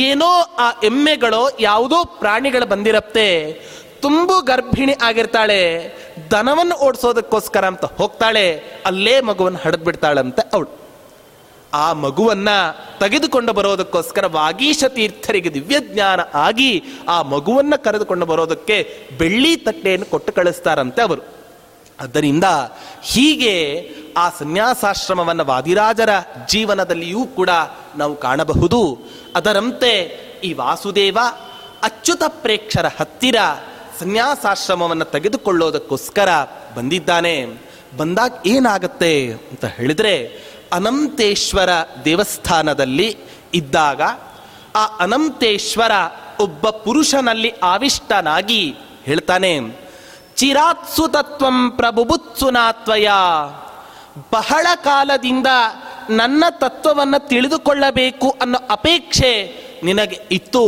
ಏನೋ ಆ ಎಮ್ಮೆಗಳೋ ಯಾವುದೋ ಪ್ರಾಣಿಗಳು ಬಂದಿರತ್ತೆ ತುಂಬು ಗರ್ಭಿಣಿ ಆಗಿರ್ತಾಳೆ, ದನವನ್ನು ಓಡಿಸೋದಕ್ಕೋಸ್ಕರ ಅಂತ ಹೋಗ್ತಾಳೆ, ಅಲ್ಲೇ ಮಗುವನ್ನು ಹಡೆದು ಬಿಡ್ತಾಳಂತೆ ಅವಳು. ಆ ಮಗುವನ್ನ ತೆಗೆದುಕೊಂಡು ಬರೋದಕ್ಕೋಸ್ಕರ ವಾಗೀಶ ತೀರ್ಥರಿಗೆ ದಿವ್ಯ ಜ್ಞಾನ ಆಗಿ ಆ ಮಗುವನ್ನ ಕರೆದುಕೊಂಡು ಬರೋದಕ್ಕೆ ಬೆಳ್ಳಿ ತಟ್ಟೆಯನ್ನು ಕೊಟ್ಟು ಕಳಿಸ್ತಾರಂತೆ ಅವರು. ಆದ್ದರಿಂದ ಹೀಗೆ ಆ ಸನ್ಯಾಸಾಶ್ರಮವನ್ನು ವಾದಿರಾಜರ ಜೀವನದಲ್ಲಿಯೂ ಕೂಡ ನಾವು ಕಾಣಬಹುದು. ಅದರಂತೆ ಈ ವಾಸುದೇವ ಅಚ್ಯುತ ಪ್ರೇಕ್ಷರ ಹತ್ತಿರ ಸನ್ಯಾಸಾಶ್ರಮವನ್ನು ತೆಗೆದುಕೊಳ್ಳೋದಕ್ಕೋಸ್ಕರ ಬಂದಿದ್ದಾನೆ. ಬಂದಾಗ ಏನಾಗತ್ತೆ ಅಂತ ಹೇಳಿದರೆ, ಅನಂತೇಶ್ವರ ದೇವಸ್ಥಾನದಲ್ಲಿ ಇದ್ದಾಗ ಆ ಅನಂತೇಶ್ವರ ಒಬ್ಬ ಪುರುಷನಲ್ಲಿ ಆವಿಷ್ಟನಾಗಿ ಹೇಳ್ತಾನೆ, ಚಿರಾತ್ಸು ತತ್ವಂ ಪ್ರಭುಬುತ್ಸುನಾತ್ವಯ ಬಹಳ ಕಾಲದಿಂದ ನನ್ನ ತತ್ವವನ್ನು ತಿಳಿದುಕೊಳ್ಳಬೇಕು ಅನ್ನೋ ಅಪೇಕ್ಷೆ ನಿನಗೆ ಇತ್ತು.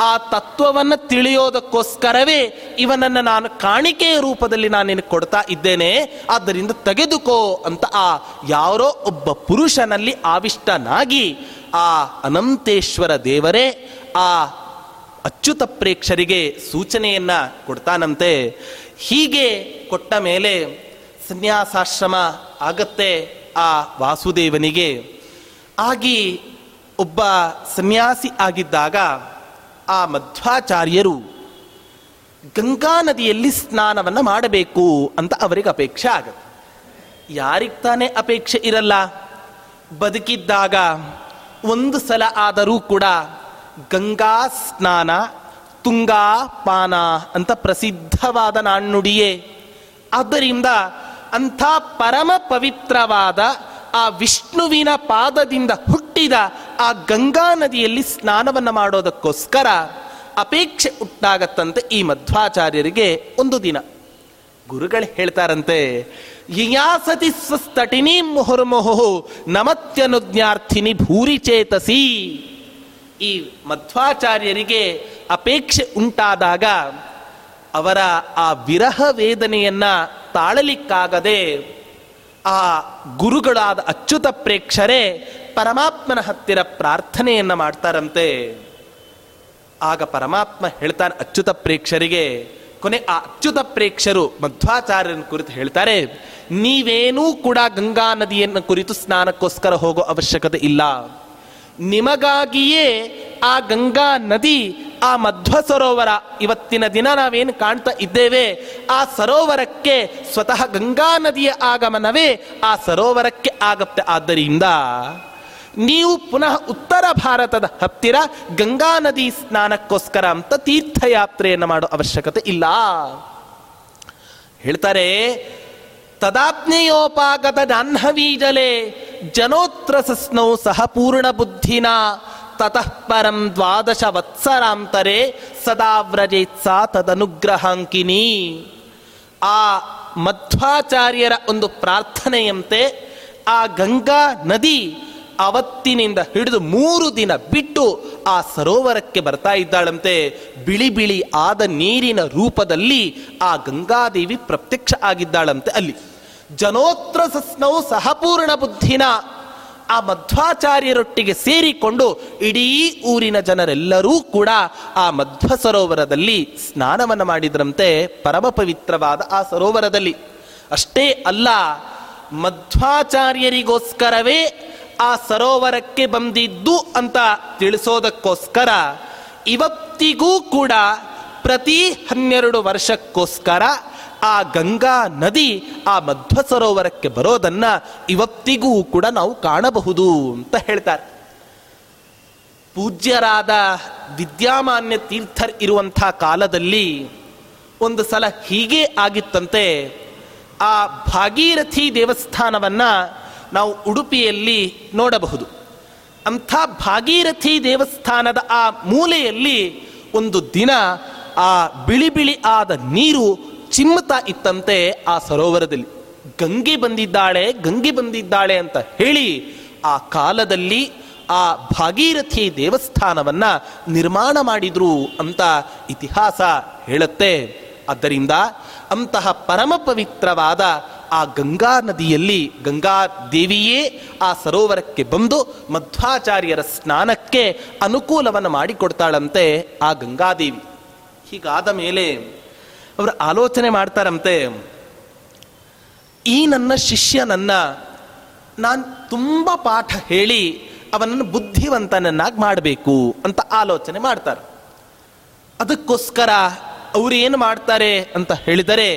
ಆ ತತ್ವವನ್ನು ತಿಳಿಯೋದಕ್ಕೋಸ್ಕರವೇ ಇವನನ್ನು ನಾನು ಕಾಣಿಕೆಯ ರೂಪದಲ್ಲಿ ನಾನು ನಿನಗೆ ಕೊಡ್ತಾ ಇದ್ದೇನೆ. ಆದ್ದರಿಂದ ತೆಗೆದುಕೋ ಅಂತ ಆ ಯಾರೋ ಒಬ್ಬ ಪುರುಷನಲ್ಲಿ ಆವಿಷ್ಟನಾಗಿ ಆ ಅನಂತೇಶ್ವರ ದೇವರೇ ಆ ಅಚ್ಯುತ ಪ್ರೇಕ್ಷರಿಗೆ ಸೂಚನೆಯನ್ನು ಕೊಡ್ತಾನಂತೆ. ಹೀಗೆ ಕೊಟ್ಟ ಮೇಲೆ ಸನ್ಯಾಸಾಶ್ರಮ ಆಗತ್ತೆ ಆ ವಾಸುದೇವನಿಗೆ. ಆಗಿ ಒಬ್ಬ ಸನ್ಯಾಸಿ ಆಗಿದ್ದಾಗ ಆ ಮಧ್ವಾಚಾರ್ಯರು ಗಂಗಾ ನದಿಯಲ್ಲಿ ಸ್ನಾನವನ್ನು ಮಾಡಬೇಕು ಅಂತ ಅವರಿಗೆ ಅಪೇಕ್ಷೆ ಆಗುತ್ತೆ. ಯಾರಿಗೆ ತಾನೇ ಅಪೇಕ್ಷೆ ಇರಲ್ಲ? ಬದುಕಿದ್ದಾಗ ಒಂದು ಸಲ ಆದರೂ ಕೂಡ ಗಂಗಾ ಸ್ನಾನ, ತುಂಗಾ ಪಾನ ಅಂತ ಪ್ರಸಿದ್ಧವಾದ ನಾಣ್ಣುಡಿಯೇ. ಆದ್ದರಿಂದ ಅಂಥ ಪರಮ ಪವಿತ್ರವಾದ ಆ ವಿಷ್ಣುವಿನ ಪಾದದಿಂದ ಹುಟ್ಟಿದ ಆ ಗಂಗಾ ನದಿಯಲ್ಲಿ ಸ್ನಾನವನ್ನು ಮಾಡೋದಕ್ಕೋಸ್ಕರ ಅಪೇಕ್ಷೆ ಉಂಟಾಗತ್ತಂತೆ ಈ ಮಧ್ವಾಚಾರ್ಯರಿಗೆ ಒಂದು ದಿನ. ಗುರುಗಳು ಹೇಳ್ತಾರಂತೆ ಯಯಾಸತಿ ಸ್ವಸ್ತಟಿನಿ ಮುಹುರ್ಮುಹು ನಮತ್ಯನುಜ್ಞಾರ್ಥಿನಿ ಭೂರಿ ಚೇತಸಿ. ಈ ಮಧ್ವಾಚಾರ್ಯರಿಗೆ ಅಪೇಕ್ಷೆ ಉಂಟಾದಾಗ ಅವರ ಆ ವಿರಹ ವೇದನೆಯನ್ನ ತಾಳಲಿಕ್ಕಾಗದೆ ಆ ಗುರುಗಳಾದ ಅಚ್ಯುತ ಪ್ರೇಕ್ಷರೇ ಪರಮಾತ್ಮನ ಹತ್ತಿರ ಪ್ರಾರ್ಥನೆಯನ್ನು ಮಾಡ್ತಾರಂತೆ. ಆಗ ಪರಮಾತ್ಮ ಹೇಳ್ತಾನೆ ಅಚ್ಯುತ ಪ್ರೇಕ್ಷರಿಗೆ, ಕೊನೆ ಆ ಅಚ್ಯುತ ಪ್ರೇಕ್ಷರು ಮಧ್ವಾಚಾರ್ಯನ ಕುರಿತು ಹೇಳ್ತಾರೆ, ನೀವೇನೂ ಕೂಡ ಗಂಗಾ ನದಿಯನ್ನು ಕುರಿತು ಸ್ನಾನಕ್ಕೋಸ್ಕರ ಹೋಗೋ ಅವಶ್ಯಕತೆ ಇಲ್ಲ. ನಿಮಗಾಗಿಯೇ ಆ ಗಂಗಾ ನದಿ, ಆ ಮಧ್ವ ಸರೋವರ ಇವತ್ತಿನ ದಿನ ನಾವೇನು ಕಾಣ್ತಾ ಇದ್ದೇವೆ, ಆ ಸರೋವರಕ್ಕೆ ಸ್ವತಃ ಗಂಗಾ ನದಿಯ ಆಗಮನವೇ, ಆ ಸರೋವರಕ್ಕೆ ಆಗತ್ತೆ. ಆದ್ದರಿಂದ ನೀವು ಪುನಃ ಉತ್ತರ ಭಾರತದ ಹತ್ತಿರ ಗಂಗಾ ನದಿ ಸ್ನಾನಕ್ಕೋಸ್ಕರ ಅಂತ ತೀರ್ಥಯಾತ್ರೆಯನ್ನು ಮಾಡೋ ಅವಶ್ಯಕತೆ ಇಲ್ಲ. ಹೇಳ್ತಾರೆ, ತದಾಜ್ಞೆಯೋಪಾಗತ ಜಾಹ್ನವೀಜಲೆ ಜನೋತ್ರ ಸಸ್ನೌ ಸಹ ಪೂರ್ಣ ಬುದ್ಧಿನ ತತಃ ಪರಂ ದ್ವಾದಶ ವತ್ಸರಾಂತರೆ, ಸದಾ ವ್ರಜೇತ್ಸಾ ತದನುಗ್ರಹಾಂಕಿನಿ. ಆ ಮಧ್ವಾಚಾರ್ಯರ ಒಂದು ಪ್ರಾರ್ಥನೆಯಂತೆ, ಆ ಗಂಗಾ ನದಿ ಅವತ್ತಿನಿಂದ ಹಿಡಿದು ಮೂರು ದಿನ ಬಿಟ್ಟು ಆ ಸರೋವರಕ್ಕೆ ಬರ್ತಾ ಇದ್ದಾಳಂತೆ. ಬಿಳಿ ಬಿಳಿ ಆದ ನೀರಿನ ರೂಪದಲ್ಲಿ ಆ ಗಂಗಾದೇವಿ ಪ್ರತ್ಯಕ್ಷ ಆಗಿದ್ದಾಳಂತೆ ಅಲ್ಲಿ. ಜನೋತ್ರ ಸಸ್ನವು ಸಹಪೂರ್ಣ ಬುದ್ಧಿನ. ಆ ಮಧ್ವಾಚಾರ್ಯರೊಟ್ಟಿಗೆ ಸೇರಿಕೊಂಡು ಇಡೀ ಊರಿನ ಜನರೆಲ್ಲರೂ ಕೂಡ ಆ ಮಧ್ವ ಸರೋವರದಲ್ಲಿ ಸ್ನಾನವನ್ನು ಮಾಡಿದ್ರಂತೆ. ಪರಮ ಪವಿತ್ರವಾದ ಆ ಸರೋವರದಲ್ಲಿ. ಅಷ್ಟೇ ಅಲ್ಲ, ಮಧ್ವಾಚಾರ್ಯರಿಗೋಸ್ಕರವೇ ಆ ಸರೋವರಕ್ಕೆ ಬಂದಿದ್ದು ಅಂತ ತಿಳಿಸೋದಕ್ಕೋಸ್ಕರ ಇವತ್ತಿಗೂ ಕೂಡ ಪ್ರತಿ ಹನ್ನೆರಡು ವರ್ಷಕ್ಕೋಸ್ಕರ ಆ ಗಂಗಾ ನದಿ ಆ ಮಧ್ವ ಸರೋವರಕ್ಕೆ ಬರೋದನ್ನ ಇವತ್ತಿಗೂ ಕೂಡ ನಾವು ಕಾಣಬಹುದು ಅಂತ ಹೇಳ್ತಾರೆ. ಪೂಜ್ಯರಾದ ವಿದ್ಯಾಮಾನ್ಯ ತೀರ್ಥರ್ ಇರುವಂಥ ಕಾಲದಲ್ಲಿ ಒಂದು ಸಲ ಹೀಗೆ ಆಗಿತ್ತಂತೆ. ಆ ಭಾಗೀರಥಿ ದೇವಸ್ಥಾನವನ್ನ ನಾವು ಉಡುಪಿಯಲ್ಲಿ ನೋಡಬಹುದು. ಅಂಥ ಭಾಗೀರಥಿ ದೇವಸ್ಥಾನದ ಆ ಮೂಲೆಯಲ್ಲಿ ಒಂದು ದಿನ ಆ ಬಿಳಿ ಬಿಳಿ ಆದ ನೀರು ಚಿಮ್ಮತಾ ಇತ್ತಂತೆ ಆ ಸರೋವರದಲ್ಲಿ. ಗಂಗೆ ಬಂದಿದ್ದಾಳೆ ಗಂಗೆ ಬಂದಿದ್ದಾಳೆ ಅಂತ ಹೇಳಿ ಆ ಕಾಲದಲ್ಲಿ ಆ ಭಾಗೀರಥಿ ದೇವಸ್ಥಾನವನ್ನ ನಿರ್ಮಾಣ ಮಾಡಿದ್ರು ಅಂತ ಇತಿಹಾಸ ಹೇಳುತ್ತೆ. ಆದ್ದರಿಂದ ಅಂತಹ ಪರಮ ಪವಿತ್ರವಾದ ಆ ಗಂಗಾ ನದಿಯಲ್ಲಿ ಗಂಗಾ ದೇವಿಯೇ ಆ ಸರೋವರಕ್ಕೆ ಬಂದು ಮಧ್ವಾಚಾರ್ಯರ ಸ್ನಾನಕ್ಕೆ ಅನುಕೂಲವನ್ನು ಮಾಡಿಕೊಡ್ತಾಳಂತೆ ಆ ಗಂಗಾದೇವಿ. ಹೀಗಾದ ಮೇಲೆ ಅವರು ಆಲೋಚನೆ ಮಾಡ್ತಾರಂತೆ, ಈ ನನ್ನ ಶಿಷ್ಯನನ್ನ ನಾನು ತುಂಬ ಪಾಠ ಹೇಳಿ ಅವನನ್ನು ಬುದ್ಧಿವಂತನನ್ನಾಗಿ ಮಾಡಬೇಕು ಅಂತ ಆಲೋಚನೆ ಮಾಡ್ತಾರೆ. ಅದಕ್ಕೋಸ್ಕರ ಅವರು ಏನು ಮಾಡ್ತಾರೆ ಅಂತ ಹೇಳಿದರೆ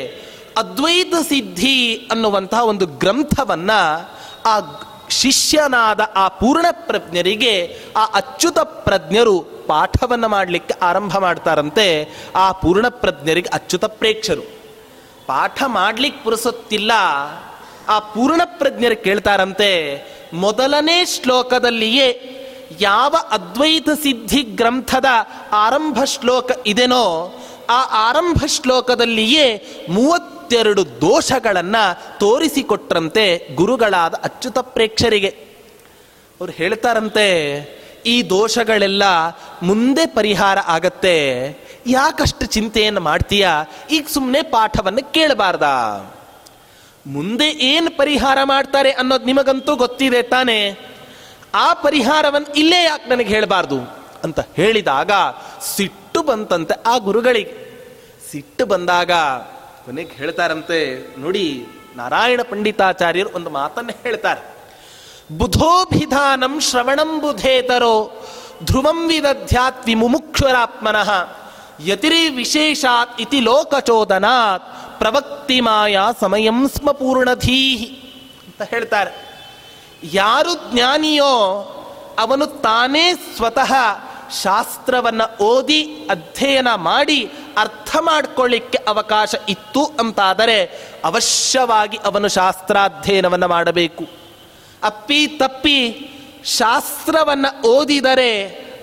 ಅದ್ವೈತ ಸಿದ್ಧಿ ಅನ್ನುವಂತಹ ಒಂದು ಗ್ರಂಥವನ್ನ ಆ ಶಿಷ್ಯನಾದ ಆ ಪೂರ್ಣ ಪ್ರಜ್ಞರಿಗೆ, ಆ ಅಚ್ಯುತ ಪ್ರಜ್ಞರು ಪಾಠವನ್ನು ಮಾಡಲಿಕ್ಕೆ ಆರಂಭ ಮಾಡ್ತಾರಂತೆ. ಆ ಪೂರ್ಣ ಪ್ರಜ್ಞರಿಗೆ ಅಚ್ಯುತ ಪ್ರೇಕ್ಷರು. ಪಾಠ ಮಾಡ್ಲಿಕ್ಕೆ ಪುರಸೊತ್ತಿಲ್ಲ. ಆ ಪೂರ್ಣ ಪ್ರಜ್ಞರು ಕೇಳ್ತಾರಂತೆ, ಮೊದಲನೇ ಶ್ಲೋಕದಲ್ಲಿಯೇ ಯಾವ ಅದ್ವೈತ ಸಿದ್ಧಿ ಗ್ರಂಥದ ಆರಂಭ ಶ್ಲೋಕ ಇದೆನೋ, ಆ ಆರಂಭ ಶ್ಲೋಕದಲ್ಲಿಯೇ ಮೂವತ್ತೆರಡು ದೋಷಗಳನ್ನು ತೋರಿಸಿಕೊಟ್ರಂತೆ ಗುರುಗಳಾದ ಅಚ್ಯುತ ಪ್ರೇಕ್ಷರಿಗೆ. ಅವ್ರು ಹೇಳ್ತಾರಂತೆ, ಈ ದೋಷಗಳೆಲ್ಲ ಮುಂದೆ ಪರಿಹಾರ ಆಗತ್ತೆ. ಯಾಕಷ್ಟು ಚಿಂತೆಯನ್ನು ಮಾಡ್ತೀಯ? ಈಗ ಸುಮ್ಮನೆ ಪಾಠವನ್ನು ಕೇಳಬಾರ್ದ? ಮುಂದೆ ಏನು ಪರಿಹಾರ ಮಾಡ್ತಾರೆ ಅನ್ನೋದು ನಿಮಗಂತೂ ಗೊತ್ತಿದೆ ತಾನೆ. ಆ ಪರಿಹಾರವನ್ನು ಇಲ್ಲೇ ಯಾಕೆ ನನಗೆ ಹೇಳಬಾರ್ದು? ಅಂತ ಹೇಳಿದಾಗ, ಸಿಟ್ಟು ಬಂತಂತೆ ಆ ಗುರುಗಳಿಗೆ. ಸಿಟ್ಟು ಬಂದಾಗ ಕೊನೆಗೆ ಹೇಳ್ತಾರಂತೆ, ನೋಡಿ, ನಾರಾಯಣ ಪಂಡಿತಾಚಾರ್ಯರು ಒಂದು ಮಾತನ್ನು ಹೇಳ್ತಾರೆ. ಬುಧೋಭಿಧಾನಂ ಶ್ರವಣಂ ಬುಧೇತರೋ ಧ್ರುವಂ ವಿದಧ್ಯಾತ್ ವಿಮುಮುಕ್ಷರಾತ್ಮನಃ ಯತಿರಿ ವಿಶೇಷಾತ್ ಇತಿ ಲೋಕಚೋದನಾತ್ ಪ್ರವಕ್ತಿ ಮಾಯಾ ಸಮಯಂ ಸ್ಮ ಪೂರ್ಣಧೀಹಿ ಅಂತ ಹೇಳ್ತಾರೆ. ಯಾರು ಜ್ಞಾನಿಯೋ ಅವನು ತಾನೇ ಸ್ವತಃ ಶಾಸ್ತ್ರವನ್ನು ಓದಿ ಅಧ್ಯಯನ ಮಾಡಿ ಅರ್ಥ ಮಾಡಿಕೊಳ್ಳಿಕ್ಕೆ ಅವಕಾಶ ಇತ್ತು ಅಂತಾದರೆ ಅವಶ್ಯವಾಗಿ ಅವನು ಶಾಸ್ತ್ರಾಧ್ಯಯನವನ್ನು ಮಾಡಬೇಕು. ಅಪ್ಪಿ ತಪ್ಪಿ ಶಾಸ್ತ್ರವನ್ನು ಓದಿದರೆ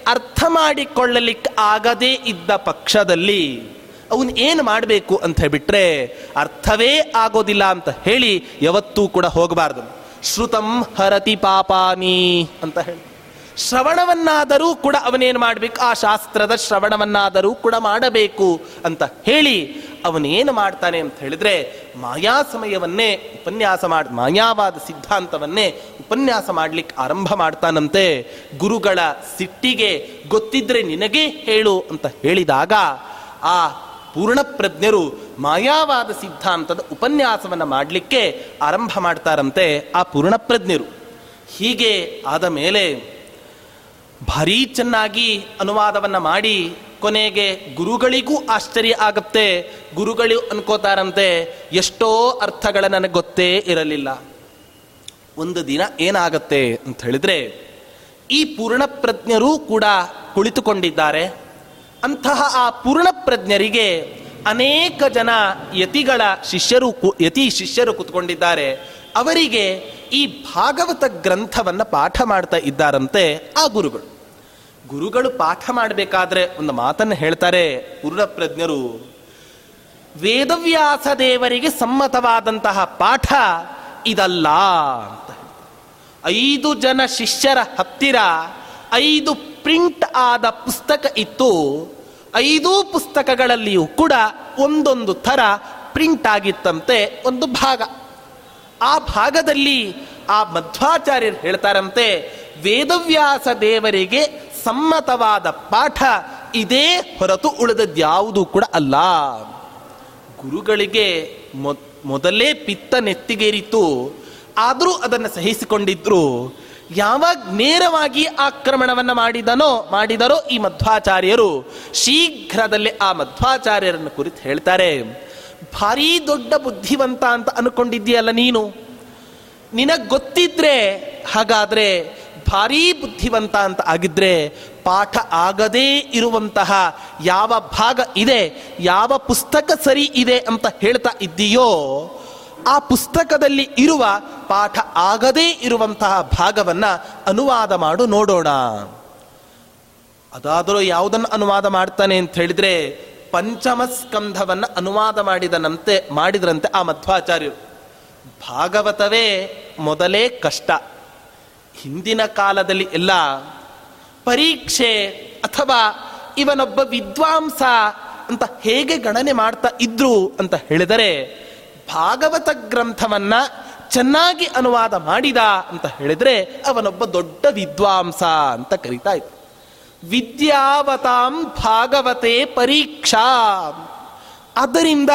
ಅರ್ಥ ಮಾಡಿಕೊಳ್ಳಲಿಕ್ಕೆ ಆಗದೇ ಇದ್ದ ಪಕ್ಷದಲ್ಲಿ ಅವನು ಏನು ಮಾಡಬೇಕು ಅಂತ ಹೇಳಿಬಿಟ್ರೆ, ಅರ್ಥವೇ ಆಗೋದಿಲ್ಲ ಅಂತ ಹೇಳಿ ಯಾವತ್ತೂ ಕೂಡ ಹೋಗಬಾರ್ದು. ಶ್ರುತಂ ಹರತಿ ಪಾಪಾನಿ ಅಂತ ಹೇಳಿ. ಶ್ರವಣವನ್ನಾದರೂ ಕೂಡ ಅವನೇನು ಮಾಡಬೇಕು? ಆ ಶಾಸ್ತ್ರದ ಶ್ರವಣವನ್ನಾದರೂ ಕೂಡ ಮಾಡಬೇಕು ಅಂತ ಹೇಳಿ ಅವನೇನು ಮಾಡ್ತಾನೆ ಅಂತ ಹೇಳಿದ್ರೆ ಮಾಯಾ ಸಮಯವನ್ನೇ ಉಪನ್ಯಾಸ ಮಾಡ, ಮಾಯಾವಾದ ಸಿದ್ಧಾಂತವನ್ನೇ ಉಪನ್ಯಾಸ ಮಾಡ್ಲಿಕ್ಕೆ ಆರಂಭ ಮಾಡ್ತಾನಂತೆ. ಗುರುಗಳ ಸಿಟ್ಟಿಗೆ ಗೊತ್ತಿದ್ರೆ ನಿನಗೇ ಹೇಳು ಅಂತ ಹೇಳಿದಾಗ ಆ ಪೂರ್ಣಪ್ರಜ್ಞರು ಮಾಯಾವಾದ ಸಿದ್ಧಾಂತದ ಉಪನ್ಯಾಸವನ್ನು ಮಾಡಲಿಕ್ಕೆ ಆರಂಭ ಮಾಡ್ತಾರಂತೆ ಆ ಪೂರ್ಣಪ್ರಜ್ಞರು. ಹೀಗೆ ಆದ ಮೇಲೆ ಭಾರೀ ಚೆನ್ನಾಗಿ ಅನುವಾದವನ್ನು ಮಾಡಿ ಕೊನೆಗೆ ಗುರುಗಳಿಗೂ ಆಶ್ಚರ್ಯ ಆಗುತ್ತೆ. ಗುರುಗಳು ಅನ್ಕೋತಾರಂತೆ, ಎಷ್ಟೋ ಅರ್ಥಗಳ ನನಗೆ ಗೊತ್ತೇ ಇರಲಿಲ್ಲ. ಒಂದು ದಿನ ಏನಾಗತ್ತೆ ಅಂತ ಹೇಳಿದ್ರೆ, ಈ ಪೂರ್ಣಪ್ರಜ್ಞರೂ ಕೂಡ ಕುಳಿತುಕೊಂಡಿದ್ದಾರೆ. ಅಂತಹ ಆ ಪೂರ್ಣಪ್ರಜ್ಞರಿಗೆ ಅನೇಕ ಜನ ಯತಿಗಳ ಶಿಷ್ಯರು ಯತಿ ಶಿಷ್ಯರು ಕುತ್ಕೊಂಡಿದ್ದಾರೆ. ಅವರಿಗೆ ಈ ಭಾಗವತ ಗ್ರಂಥವನ್ನು ಪಾಠ ಮಾಡ್ತಾ ಇದ್ದಾರಂತೆ ಆ ಗುರುಗಳು. ಗುರುಗಳು ಪಾಠ ಮಾಡಬೇಕಾದ್ರೆ ಒಂದು ಮಾತನ್ನು ಹೇಳ್ತಾರೆ ಪೂರ್ಣಪ್ರಜ್ಞರು ವೇದವ್ಯಾಸ ದೇವರಿಗೆ ಸಮ್ಮತವಾದಂತಹ ಪಾಠ ಇದಲ್ಲ ಅಂತ ಐದು ಜನ ಶಿಷ್ಯರ ಹತ್ತಿರ ಐದು ಪ್ರಿಂಟ್ ಆದ ಪುಸ್ತಕ ಇತ್ತು. ಐದು ಪುಸ್ತಕಗಳಲ್ಲಿಯೂ ಕೂಡ ಒಂದೊಂದು ಥರ ಪ್ರಿಂಟ್ ಆಗಿತ್ತಂತೆ, ಒಂದು ಭಾಗ. ಆ ಭಾಗದಲ್ಲಿ ಆ ಮಧ್ವಾಚಾರ್ಯರು ಹೇಳ್ತಾರಂತೆ, ವೇದವ್ಯಾಸ ದೇವರಿಗೆ ಸಮ್ಮತವಾದ ಪಾಠ ಇದೇ ಹೊರತು ಉಳಿದದ್ಯಾವುದೂ ಕೂಡ ಅಲ್ಲ. ಗುರುಗಳಿಗೆ ಮೊದಲೇ ಪಿತ್ತ ನೆತ್ತಿಗೇರಿತು. ಆದರೂ ಅದನ್ನು ಸಹಿಸಿಕೊಂಡಿದ್ರು. ಯಾವಾಗ ನೇರವಾಗಿ ಆಕ್ರಮಣವನ್ನು ಮಾಡಿದನೋ, ಮಾಡಿದರೋ ಈ ಮಧ್ವಾಚಾರ್ಯರು ಶೀಘ್ರದಲ್ಲೇ ಆ ಮಧ್ವಾಚಾರ್ಯರನ್ನು ಕುರಿತು ಹೇಳ್ತಾರೆ. ಭಾರೀ ದೊಡ್ಡ ಬುದ್ಧಿವಂತ ಅಂತ ಅನ್ಕೊಂಡಿದ್ದೀಯಲ್ಲ ನೀನು? ನಿನಗೆ ಗೊತ್ತಿದ್ರೆ, ಹಾಗಾದರೆ ಭಾರೀ ಬುದ್ಧಿವಂತ ಅಂತ ಆಗಿದ್ರೆ ಪಾಠ ಆಗದೇ ಇರುವಂತಹ ಯಾವ ಭಾಗ ಇದೆ, ಯಾವ ಪುಸ್ತಕ ಸರಿ ಇದೆ ಅಂತ ಹೇಳ್ತಾ ಇದ್ದೀಯೋ, ಆ ಪುಸ್ತಕದಲ್ಲಿ ಇರುವ ಪಾಠ ಆಗದೇ ಇರುವಂತಹ ಭಾಗವನ್ನು ಅನುವಾದ ಮಾಡು, ನೋಡೋಣ. ಅದಾದರೂ ಯಾವುದನ್ನು ಅನುವಾದ ಮಾಡ್ತಾನೆ ಅಂತ ಹೇಳಿದ್ರೆ ಪಂಚಮ ಸ್ಕಂಧವನ್ನ ಅನುವಾದ ಮಾಡಿದನಂತೆ, ಮಾಡಿದ್ರಂತೆ ಆ ಮಧ್ವಾಚಾರ್ಯರು. ಭಾಗವತವೇ ಮೊದಲೇ ಕಷ್ಟ. ಹಿಂದಿನ ಕಾಲದಲ್ಲಿ ಎಲ್ಲ ಪರೀಕ್ಷೆ ಅಥವಾ ಇವನೊಬ್ಬ ವಿದ್ವಾಂಸ ಅಂತ ಹೇಗೆ ಗಣನೆ ಮಾಡ್ತಾ ಇದ್ರು ಅಂತ ಹೇಳಿದರೆ, ಭಾಗವತ ಗ್ರಂಥವನ್ನ ಚೆನ್ನಾಗಿ ಅನುವಾದ ಮಾಡಿದ ಅಂತ ಹೇಳಿದರೆ ಅವನೊಬ್ಬ ದೊಡ್ಡ ವಿದ್ವಾಂಸ ಅಂತ ಕರಿತಾ ಇದ್ರು ವಿದ್ಯಾವತಾಂ ಭಾಗವತೆ ಪರೀಕ್ಷಾ. ಆದ್ದರಿಂದ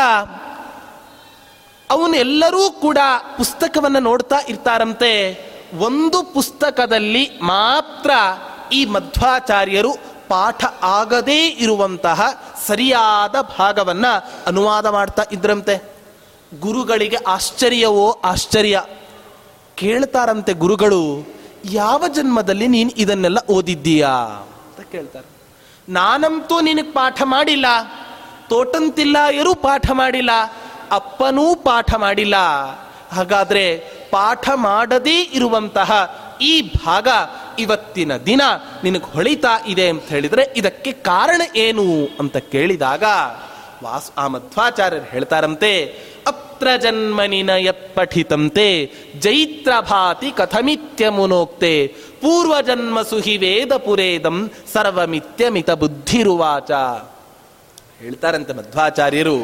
ಅವನೆಲ್ಲರೂ ಕೂಡ ಪುಸ್ತಕವನ್ನು ನೋಡ್ತಾ ಇರ್ತಾರಂತೆ. ಒಂದು ಪುಸ್ತಕದಲ್ಲಿ ಮಾತ್ರ ಈ ಮಧ್ವಾಚಾರ್ಯರು ಪಾಠ ಆಗದೇ ಇರುವಂತಹ ಸರಿಯಾದ ಭಾಗವನ್ನು ಅನುವಾದ ಮಾಡ್ತಾ ಇದ್ರಂತೆ. ಗುರುಗಳಿಗೆ ಆಶ್ಚರ್ಯವೋ ಆಶ್ಚರ್ಯ. ಕೇಳ್ತಾರಂತೆ ಗುರುಗಳು, ಯಾವ ಜನ್ಮದಲ್ಲಿ ನೀನು ಇದನ್ನೆಲ್ಲ ಓದಿದ್ದೀಯಾ? ಕೇಳ್ತಾರೆ. ನಾನಂತೂ ನಿನಗೆ ಪಾಠ ಮಾಡಿಲ್ಲ, ತೋಟಂತಿಲ್ಲ ಇರು ಪಾಠ ಮಾಡಿಲ್ಲ, ಅಪ್ಪನೂ ಪಾಠ ಮಾಡಿಲ್ಲ. ಹಾಗಾದ್ರೆ ಪಾಠ ಮಾಡದೇ ಇರುವಂತಹ ಈ ಭಾಗ ಇವತ್ತಿನ ದಿನ ನಿನಗೆ ಹೊಳಿತಾ ಇದೆ ಅಂತ ಹೇಳಿದ್ರೆ ಇದಕ್ಕೆ ಕಾರಣ ಏನು ಅಂತ ಕೇಳಿದಾಗ ವಾಸ್ ಆ ಮಧ್ವಾಚಾರ್ಯರು ಹೇಳ್ತಾರಂತೆ, ಅತ್ರ ಜನ್ಮನಿನ ಯತ್ ಪಠಿತಂತೆ ಜೈತ್ರ ಭಾತಿ ಕಥಮಿತ್ಯ ಮುನೋಕ್ತೆ ಪೂರ್ವ ಜನ್ಮ ಸುಹಿ ವೇದ ಪುರೇದಂ ಸರ್ವಮಿತ್ಯ ಮಿತ ಬುದ್ಧಿರುವಾಚ. ಹೇಳ್ತಾರಂತೆ ಮಧ್ವಾಚಾರ್ಯರು,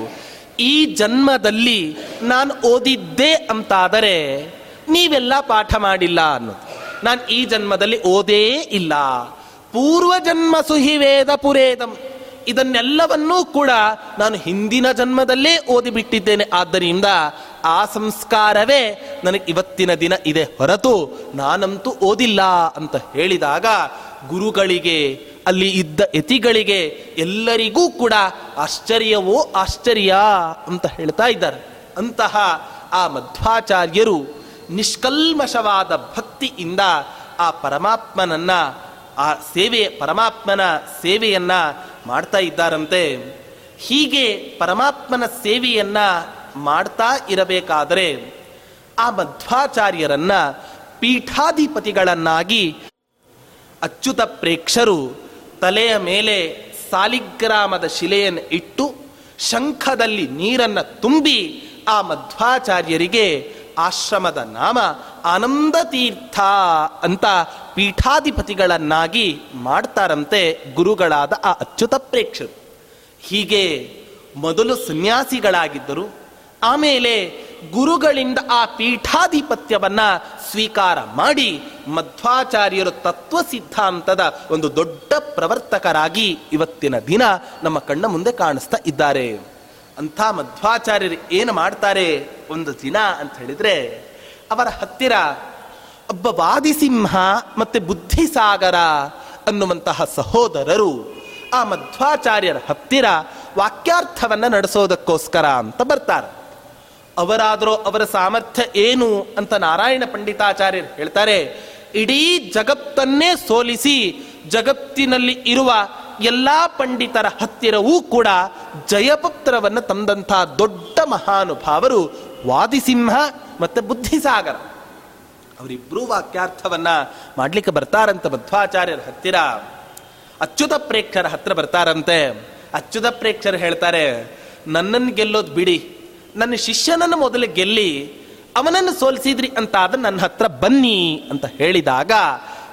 ಈ ಜನ್ಮದಲ್ಲಿ ನಾನು ಓದಿದ್ದೆ ಅಂತಾದರೆ ನೀವೆಲ್ಲ ಪಾಠ ಮಾಡಿಲ್ಲ ಅನ್ನೋದು. ನಾನು ಈ ಜನ್ಮದಲ್ಲಿ ಓದೇ ಇಲ್ಲ. ಪೂರ್ವ ಜನ್ಮ ಸುಹಿ ವೇದ ಪುರೇದಂ ಇದನ್ನೆಲ್ಲವನ್ನೂ ಕೂಡ ನಾನು ಹಿಂದಿನ ಜನ್ಮದಲ್ಲೇ ಓದಿಬಿಟ್ಟಿದ್ದೇನೆ. ಆದ್ದರಿಂದ ಆ ಸಂಸ್ಕಾರವೇ ನನಗೆ ಇವತ್ತಿನ ದಿನ ಇದೆ ಹೊರತು ನಾನಂತೂ ಓದಿಲ್ಲ ಅಂತ ಹೇಳಿದಾಗ ಗುರುಗಳಿಗೆ, ಅಲ್ಲಿ ಇದ್ದ ಯತಿಗಳಿಗೆ ಎಲ್ಲರಿಗೂ ಕೂಡ ಆಶ್ಚರ್ಯವೋ ಆಶ್ಚರ್ಯ ಅಂತ ಹೇಳ್ತಾ ಇದ್ದಾರೆ. ಅಂತಹ ಆ ಮಧ್ವಾಚಾರ್ಯರು ನಿಷ್ಕಲ್ಮಶವಾದ ಭಕ್ತಿಯಿಂದ ಆ ಪರಮಾತ್ಮನನ್ನ, ಆ ಸೇವೆ, ಪರಮಾತ್ಮನ ಸೇವೆಯನ್ನ ಮಾಡ್ತಾ ಇದ್ದಾರಂತೆ. ಹೀಗೆ ಪರಮಾತ್ಮನ ಸೇವೆಯನ್ನ ಮಾಡ್ತಾ ಇರಬೇಕಾದರೆ ಆ ಮಧ್ವಾಚಾರ್ಯರನ್ನ ಪೀಠಾಧಿಪತಿಗಳನ್ನಾಗಿ ಅಚ್ಯುತ ಪ್ರೇಕ್ಷರು ತಲೆಯ ಮೇಲೆ ಸಾಲಿಗ್ರಾಮದ ಶಿಲೆಯನ್ನು ಇಟ್ಟು ಶಂಖದಲ್ಲಿ ನೀರನ್ನು ತುಂಬಿ ಆ ಮಧ್ವಾಚಾರ್ಯರಿಗೆ ಆಶ್ರಮದ ನಾಮ ಆನಂದ ತೀರ್ಥ ಅಂತ ಪೀಠಾಧಿಪತಿಗಳನ್ನಾಗಿ ಮಾಡ್ತಾರಂತೆ ಗುರುಗಳಾದ ಆ ಅಚ್ಯುತ ಪ್ರೇಕ್ಷರು. ಹೀಗೆ ಮೊದಲು ಸನ್ಯಾಸಿಗಳಾಗಿದ್ದರು. ಆಮೇಲೆ ಗುರುಗಳಿಂದ ಆ ಪೀಠಾಧಿಪತ್ಯವನ್ನು ಸ್ವೀಕಾರ ಮಾಡಿ ಮಧ್ವಾಚಾರ್ಯರು ತತ್ವ ಸಿದ್ಧಾಂತದ ಒಂದು ದೊಡ್ಡ ಪ್ರವರ್ತಕರಾಗಿ ಇವತ್ತಿನ ದಿನ ನಮ್ಮ ಕಣ್ಣ ಮುಂದೆ ಕಾಣಿಸ್ತಾ ಇದ್ದಾರೆ. ಅಂಥ ಮಧ್ವಾಚಾರ್ಯರು ಏನು ಮಾಡ್ತಾರೆ ಒಂದು ದಿನ ಅಂತ ಹೇಳಿದರೆ, ಅವರ ಹತ್ತಿರ ಒಬ್ಬ ವಾದಿಸಿಂಹ ಮತ್ತು ಬುದ್ಧಿಸಾಗರ ಅನ್ನುವಂತಹ ಸಹೋದರರು ಆ ಮಧ್ವಾಚಾರ್ಯರ ಹತ್ತಿರ ವಾಕ್ಯಾರ್ಥವನ್ನು ನಡೆಸೋದಕ್ಕೋಸ್ಕರ ಅಂತ ಬರ್ತಾರೆ. ಅವರಾದರೂ ಅವರ ಸಾಮರ್ಥ್ಯ ಏನು ಅಂತ ನಾರಾಯಣ ಪಂಡಿತಾಚಾರ್ಯರು ಹೇಳ್ತಾರೆ, ಇಡೀ ಜಗತ್ತನ್ನೇ ಸೋಲಿಸಿ ಜಗತ್ತಿನಲ್ಲಿ ಇರುವ ಎಲ್ಲಾ ಪಂಡಿತರ ಹತ್ತಿರವೂ ಕೂಡ ಜಯಪುತ್ರವನ್ನು ತಂದಂಥ ದೊಡ್ಡ ಮಹಾನುಭಾವರು ವಾದಿಸಿಂಹ ಮತ್ತು ಬುದ್ಧಿಸಾಗರ. ಅವರಿಬ್ಬರೂ ವಾಕ್ಯಾರ್ಥವನ್ನ ಮಾಡ್ಲಿಕ್ಕೆ ಬರ್ತಾರಂತ ಮಧ್ವಾಚಾರ್ಯರ ಹತ್ತಿರ. ಅಚ್ಯುತ ಪ್ರೇಕ್ಷರ ಹತ್ರ ಬರ್ತಾರಂತೆ. ಅಚ್ಯುತ ಪ್ರೇಕ್ಷರು ಹೇಳ್ತಾರೆ ನನ್ನನ್ನು ಗೆಲ್ಲೋದು ಬಿಡಿ. ನನ್ನ ಶಿಷ್ಯನನ್ನು ಮೊದಲು ಗೆಲ್ಲಿ, ಅವನನ್ನು ಸೋಲಿಸಿದ್ರಿ ಅಂತ ಆದ್ರೆ ನನ್ನ ಹತ್ರ ಬನ್ನಿ ಅಂತ ಹೇಳಿದಾಗ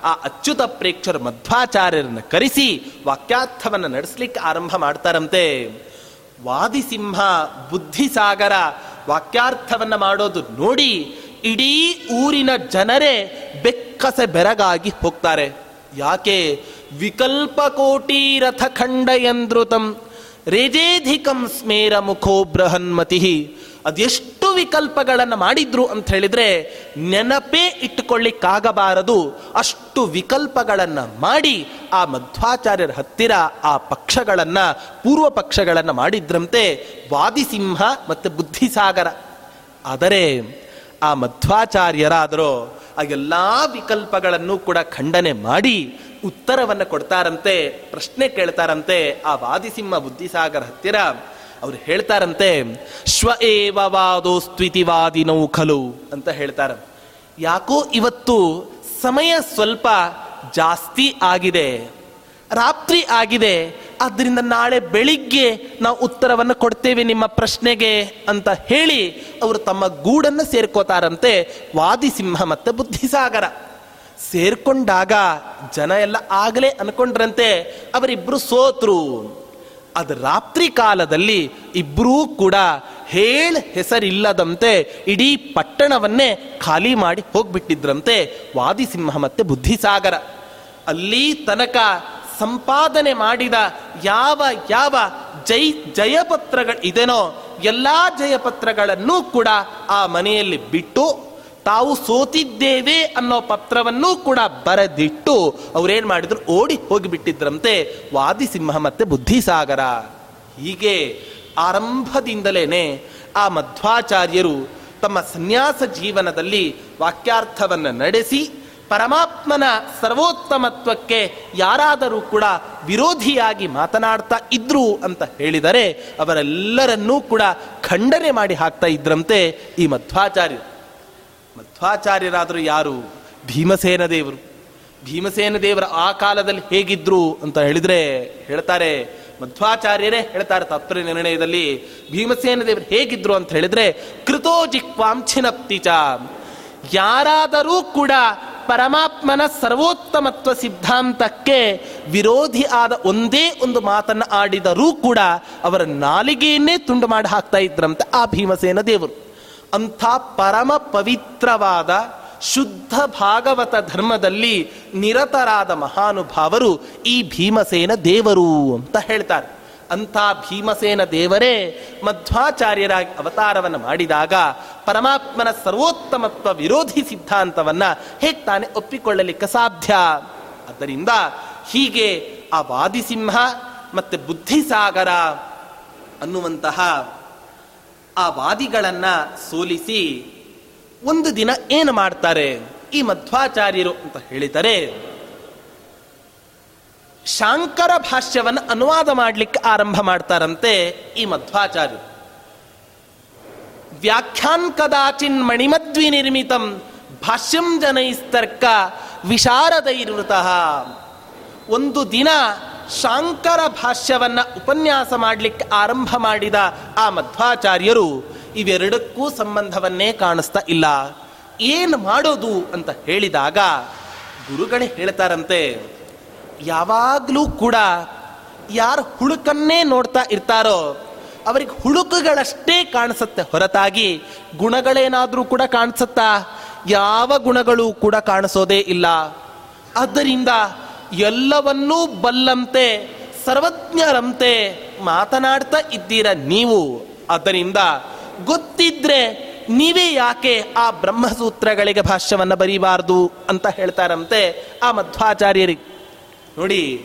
ಆ ಅಚ್ಯುತ ಪ್ರೇಕ್ಷರು ಮಧ್ವಾಚಾರ್ಯರನ್ನು ಕರೆಸಿ ವಾಕ್ಯಾರ್ಥವನ್ನು ನಡೆಸಲಿಕ್ಕೆ ಆರಂಭ ಮಾಡ್ತಾರಂತೆ. ವಾದಿಸಿಂಹ ಬುದ್ಧಿಸಾಗರ ವಾಕ್ಯಾರ್ಥವನ್ನ ಮಾಡೋದು ನೋಡಿ ಇಡೀ ಊರಿನ ಜನರೇ ಬೆಕ್ಕಸೆ ಬೆರಗಾಗಿ ಹೋಗ್ತಾರೆ. ಯಾಕೆ? ವಿಕಲ್ಪ ಕೋಟಿ ರಥ ಖಂಡಯಂದ್ರುತಂ ರೇಜೇಧಿಕಂ ಸ್ಮೇರ ಮುಖೋ ಬೃಹನ್ಮತಿ. ಅದೆಷ್ಟು ವಿಕಲ್ಪಗಳನ್ನು ಮಾಡಿದ್ರು ಅಂತ ಹೇಳಿದ್ರೆ ನೆನಪೇ ಇಟ್ಟುಕೊಳ್ಳಿಕ್ಕಾಗಬಾರದು. ಅಷ್ಟು ವಿಕಲ್ಪಗಳನ್ನು ಮಾಡಿ ಆ ಮಧ್ವಾಚಾರ್ಯರ ಹತ್ತಿರ ಆ ಪಕ್ಷಗಳನ್ನು, ಪೂರ್ವ ಪಕ್ಷಗಳನ್ನು ಮಾಡಿದ್ರಂತೆ ವಾದಿಸಿಂಹ ಮತ್ತು ಬುದ್ಧಿಸಾಗರ. ಆದರೆ ಆ ಮಧ್ವಾಚಾರ್ಯರಾದರೂ ಆ ಎಲ್ಲ ವಿಕಲ್ಪಗಳನ್ನು ಕೂಡ ಖಂಡನೆ ಮಾಡಿ ಉತ್ತರವನ್ನು ಕೊಡ್ತಾರಂತೆ, ಪ್ರಶ್ನೆ ಕೇಳ್ತಾರಂತೆ ಆ ವಾದಿಸಿಂಹ ಬುದ್ಧಿಸಾಗರ ಹತ್ತಿರ. ಅವ್ರು ಹೇಳ್ತಾರಂತೆ, ಶ್ವ ಏವ ವಾದೋಸ್ತ್ವಿತಿವಾದಿನೌ ಖಲು ಅಂತ ಹೇಳ್ತಾರ. ಯಾಕೋ ಇವತ್ತು ಸಮಯ ಸ್ವಲ್ಪ ಜಾಸ್ತಿ ಆಗಿದೆ, ರಾತ್ರಿ ಆಗಿದೆ ಆದ್ದರಿಂದ ನಾಳೆ ಬೆಳಿಗ್ಗೆ ನಾವು ಉತ್ತರವನ್ನು ಕೊಡ್ತೇವೆ ನಿಮ್ಮ ಪ್ರಶ್ನೆಗೆ ಅಂತ ಹೇಳಿ ಅವರು ತಮ್ಮ ಗೂಡನ್ನು ಸೇರ್ಕೋತಾರಂತೆ ವಾದಿಸಿಂಹ ಮತ್ತು ಬುದ್ಧಿಸಾಗರ. ಸೇರ್ಕೊಂಡಾಗ ಜನ ಎಲ್ಲ ಆಗಲೇ ಅನ್ಕೊಂಡ್ರಂತೆ, ಅವರಿಬ್ರು ಸೋತ್ರು. ಅದು ರಾತ್ರಿ ಕಾಲದಲ್ಲಿ ಇಬ್ಬರೂ ಕೂಡ ಹೇಳ ಹೆಸರಿಲ್ಲದಂತೆ ಇಡೀ ಪಟ್ಟಣವನ್ನೇ ಖಾಲಿ ಮಾಡಿ ಹೋಗ್ಬಿಟ್ಟಿದ್ರಂತೆ ವಾದಿಸಿಂಹ ಮತ್ತೆ ಬುದ್ಧಿಸಾಗರ. ಅಲ್ಲಿ ತನಕ ಸಂಪಾದನೆ ಮಾಡಿದ ಯಾವ ಯಾವ ಜೈ ಜಯಪತ್ರಗಳು ಇದೆನೋ ಎಲ್ಲಾ ಜಯಪತ್ರಗಳನ್ನೂ ಕೂಡ ಆ ಮನೆಯಲ್ಲಿ ಬಿಟ್ಟು ತಾವು ಸೋತಿದ್ದೇವೆ ಅನ್ನೋ ಪತ್ರವನ್ನೂ ಕೂಡ ಬರೆದಿಟ್ಟು ಅವ್ರೇನ್ ಮಾಡಿದ್ರು? ಓಡಿ ಹೋಗಿಬಿಟ್ಟಿದ್ರಂತೆ. ವಾದಿಸಿಂಹ ಮತ್ತೆ ಬುದ್ಧಿಸಾಗರ. ಹೀಗೆ ಆರಂಭದಿಂದಲೇನೆ ಆ ಮಧ್ವಾಚಾರ್ಯರು ತಮ್ಮ ಸನ್ಯಾಸ ಜೀವನದಲ್ಲಿ ವಾಕ್ಯಾರ್ಥವನ್ನು ನಡೆಸಿ, ಪರಮಾತ್ಮನ ಸರ್ವೋತ್ತಮತ್ವಕ್ಕೆ ಯಾರಾದರೂ ಕೂಡ ವಿರೋಧಿಯಾಗಿ ಮಾತನಾಡ್ತಾ ಇದ್ರು ಅಂತ ಹೇಳಿದರೆ ಅವರೆಲ್ಲರನ್ನೂ ಕೂಡ ಖಂಡನೆ ಮಾಡಿ ಹಾಕ್ತಾ ಇದ್ರಂತೆ ಈ ಮಧ್ವಾಚಾರ್ಯರು. ಮಧ್ವಾಚಾರ್ಯರಾದರೂ ಯಾರು? ಭೀಮಸೇನ ದೇವರು. ಭೀಮಸೇನ ದೇವರ ಆ ಕಾಲದಲ್ಲಿ ಹೇಗಿದ್ರು ಅಂತ ಹೇಳಿದ್ರೆ ಹೇಳ್ತಾರೆ, ಮಧ್ವಾಚಾರ್ಯರೇ ಹೇಳ್ತಾರೆ ತತ್ವ ನಿರ್ಣಯದಲ್ಲಿ, ಭೀಮಸೇನ ದೇವರು ಹೇಗಿದ್ರು ಅಂತ ಹೇಳಿದ್ರೆ, ಕೃತೋ ಚ ಯಾರಾದರೂ ಕೂಡ ಪರಮಾತ್ಮನ ಸರ್ವೋತ್ತಮತ್ವ ಸಿದ್ಧಾಂತಕ್ಕೆ ವಿರೋಧಿ ಆದ ಒಂದೇ ಒಂದು ಮಾತನ್ನು ಆಡಿದರೂ ಕೂಡ ಅವರ ನಾಲಿಗೆಯನ್ನೇ ತುಂಡು ಮಾಡಿ ಹಾಕ್ತಾ ಇದ್ರಂತೆ ಆ ಭೀಮಸೇನ ದೇವರು. ಅಂಥ ಪರಮ ಪವಿತ್ರವಾದ ಶುದ್ಧ ಭಾಗವತ ಧರ್ಮದಲ್ಲಿ ನಿರತರಾದ ಮಹಾನುಭಾವರು ಈ ಭೀಮಸೇನ ದೇವರು ಅಂತ ಹೇಳ್ತಾರೆ. ಅಂಥ ಭೀಮಸೇನ ದೇವರೇ ಮಧ್ವಾಚಾರ್ಯರಾಗಿ ಅವತಾರವನ್ನು ಮಾಡಿದಾಗ ಪರಮಾತ್ಮನ ಸರ್ವೋತ್ತಮತ್ವ ವಿರೋಧಿ ಸಿದ್ಧಾಂತವನ್ನ ಹೇಗೆ ತಾನೇ ಒಪ್ಪಿಕೊಳ್ಳಲಿಕ್ಕೆ ಸಾಧ್ಯ? ಆದ್ದರಿಂದ ಹೀಗೆ ಆ ವಾದಿಸಿಂಹ ಮತ್ತೆ ಬುದ್ಧಿಸಾಗರ ಅನ್ನುವಂತಹ ಆ ವಾದಿಗಳನ್ನ ಸೋಲಿಸಿ ಒಂದು ದಿನ ಏನು ಮಾಡ್ತಾರೆ? ಈ ಮಧ್ವಾಚಾರ್ಯರು ಅಂತ ಹೇಳಿದರೆ, ಶಾಂಕರ ಭಾಷ್ಯವನ್ನು ಅನುವಾದ ಮಾಡಲಿಕ್ಕೆ ಆರಂಭ ಮಾಡ್ತಾರಂತೆ ಈ ಮಧ್ವಾಚಾರ್ಯರು. ವ್ಯಾಖ್ಯಾನ್ ಕದಾಚಿನ್ ಮಣಿಮದ್ವಿ ನಿರ್ಮಿತಂ ಭಾಷ್ಯಂ ಜನೈಸ್ತರ್ಕ ವಿಶಾರದೈರುತಃ. ಒಂದು ದಿನ ಶಾಂಕರ ಭಾಷ್ಯವನ್ನ ಉಪನ್ಯಾಸ ಮಾಡಲಿಕ್ಕೆ ಆರಂಭ ಮಾಡಿದ ಆ ಮಧ್ವಾಚಾರ್ಯರು ಇವೆರಡಕ್ಕೂ ಸಂಬಂಧವನ್ನೇ ಕಾಣಿಸ್ತಾ ಇಲ್ಲ. ಏನು ಮಾಡೋದು ಅಂತ ಹೇಳಿದಾಗ ಗುರುಗಳೇ ಹೇಳ್ತಾರಂತೆ, ಯಾವಾಗಲೂ ಕೂಡ ಯಾರು ಹುಳುಕನ್ನೇ ನೋಡ್ತಾ ಇರ್ತಾರೋ, ಅವರಿಗೆ ಹುಳುಕುಗಳಷ್ಟೇ ಕಾಣಿಸುತ್ತೆ ಹೊರತಾಗಿ ಗುಣಗಳೇನಾದರೂ ಕೂಡ ಕಾಣಿಸುತ್ತಾ? ಯಾವ ಗುಣಗಳು ಕೂಡ ಕಾಣಿಸೋದೇ ಇಲ್ಲ. ಆದ್ದರಿಂದ ಎಲ್ಲವನ್ನೂ ಬಲ್ಲಂತೆ, ಸರ್ವಜ್ಞರಂತೆ ಮಾತನಾಡ್ತಾ ಇದ್ದೀರ ನೀವು? ಅದರಿಂದ ಗೊತ್ತಿದ್ರೆ ನೀವೇ ಯಾಕೆ ಆ ಬ್ರಹ್ಮಸೂತ್ರಗಳಿಗೆ ಭಾಷ್ಯವನ್ನು ಬರೀಬಾರ್ದು ಅಂತ ಹೇಳ್ತಾರಂತೆ ಆ ಮಧ್ವಾಚಾರ್ಯರಿಗೆ ನೋಡಿ,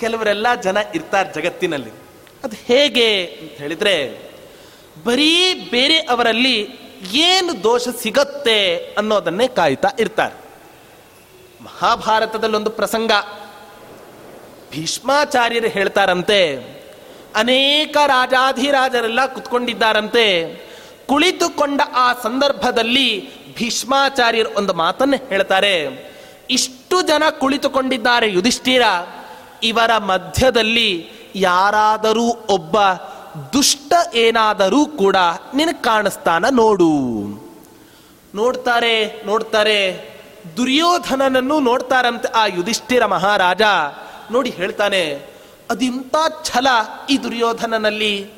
ಕೆಲವರೆಲ್ಲ ಜನ ಇರ್ತಾರೆ ಜಗತ್ತಿನಲ್ಲಿ. ಅದು ಹೇಗೆ ಅಂತ ಹೇಳಿದ್ರೆ, ಬರೀ ಬೇರೆ ಅವರಲ್ಲಿ ಏನು ದೋಷ ಸಿಗತ್ತೆ ಅನ್ನೋದನ್ನೇ ಕಾಯ್ತಾ ಇರ್ತಾರೆ. ಮಹಾಭಾರತದಲ್ಲೊಂದು ಪ್ರಸಂಗ. ಭೀಷ್ಮಾಚಾರ್ಯರು ಹೇಳ್ತಾರಂತೆ, ಅನೇಕ ರಾಜಾಧಿರಾಜರೆಲ್ಲ ಕುತ್ಕೊಂಡಿದ್ದಾರಂತೆ. ಕುಳಿತುಕೊಂಡ ಆ ಸಂದರ್ಭದಲ್ಲಿ ಭೀಷ್ಮಾಚಾರ್ಯರು ಒಂದು ಮಾತನ್ನು ಹೇಳ್ತಾರೆ. ಇಷ್ಟು ಜನ ಕುಳಿತುಕೊಂಡಿದ್ದಾರೆ ಯುಧಿಷ್ಠಿರ. ಇವರ ಮಧ್ಯದಲ್ಲಿ ಯಾರಾದರೂ ಒಬ್ಬ ದುಷ್ಟ ಏನಾದರೂ ಕೂಡ ನಿನಗೆ ಕಾಣಿಸ್ತಾನ ನೋಡು. ನೋಡ್ತಾರೆ ನೋಡ್ತಾರೆ. ದುರ್ಯೋಧನನನ್ನು ನೋಡ್ತಾರಂತೆ ಆ ಯುಧಿಷ್ಠಿರ ಮಹಾರಾಜ. ನೋಡಿ ಹೇಳ್ತಾನೆ, ಅದಿಂತ ಛಲ ಈ ದುರ್ಯೋಧನನಲ್ಲಿ.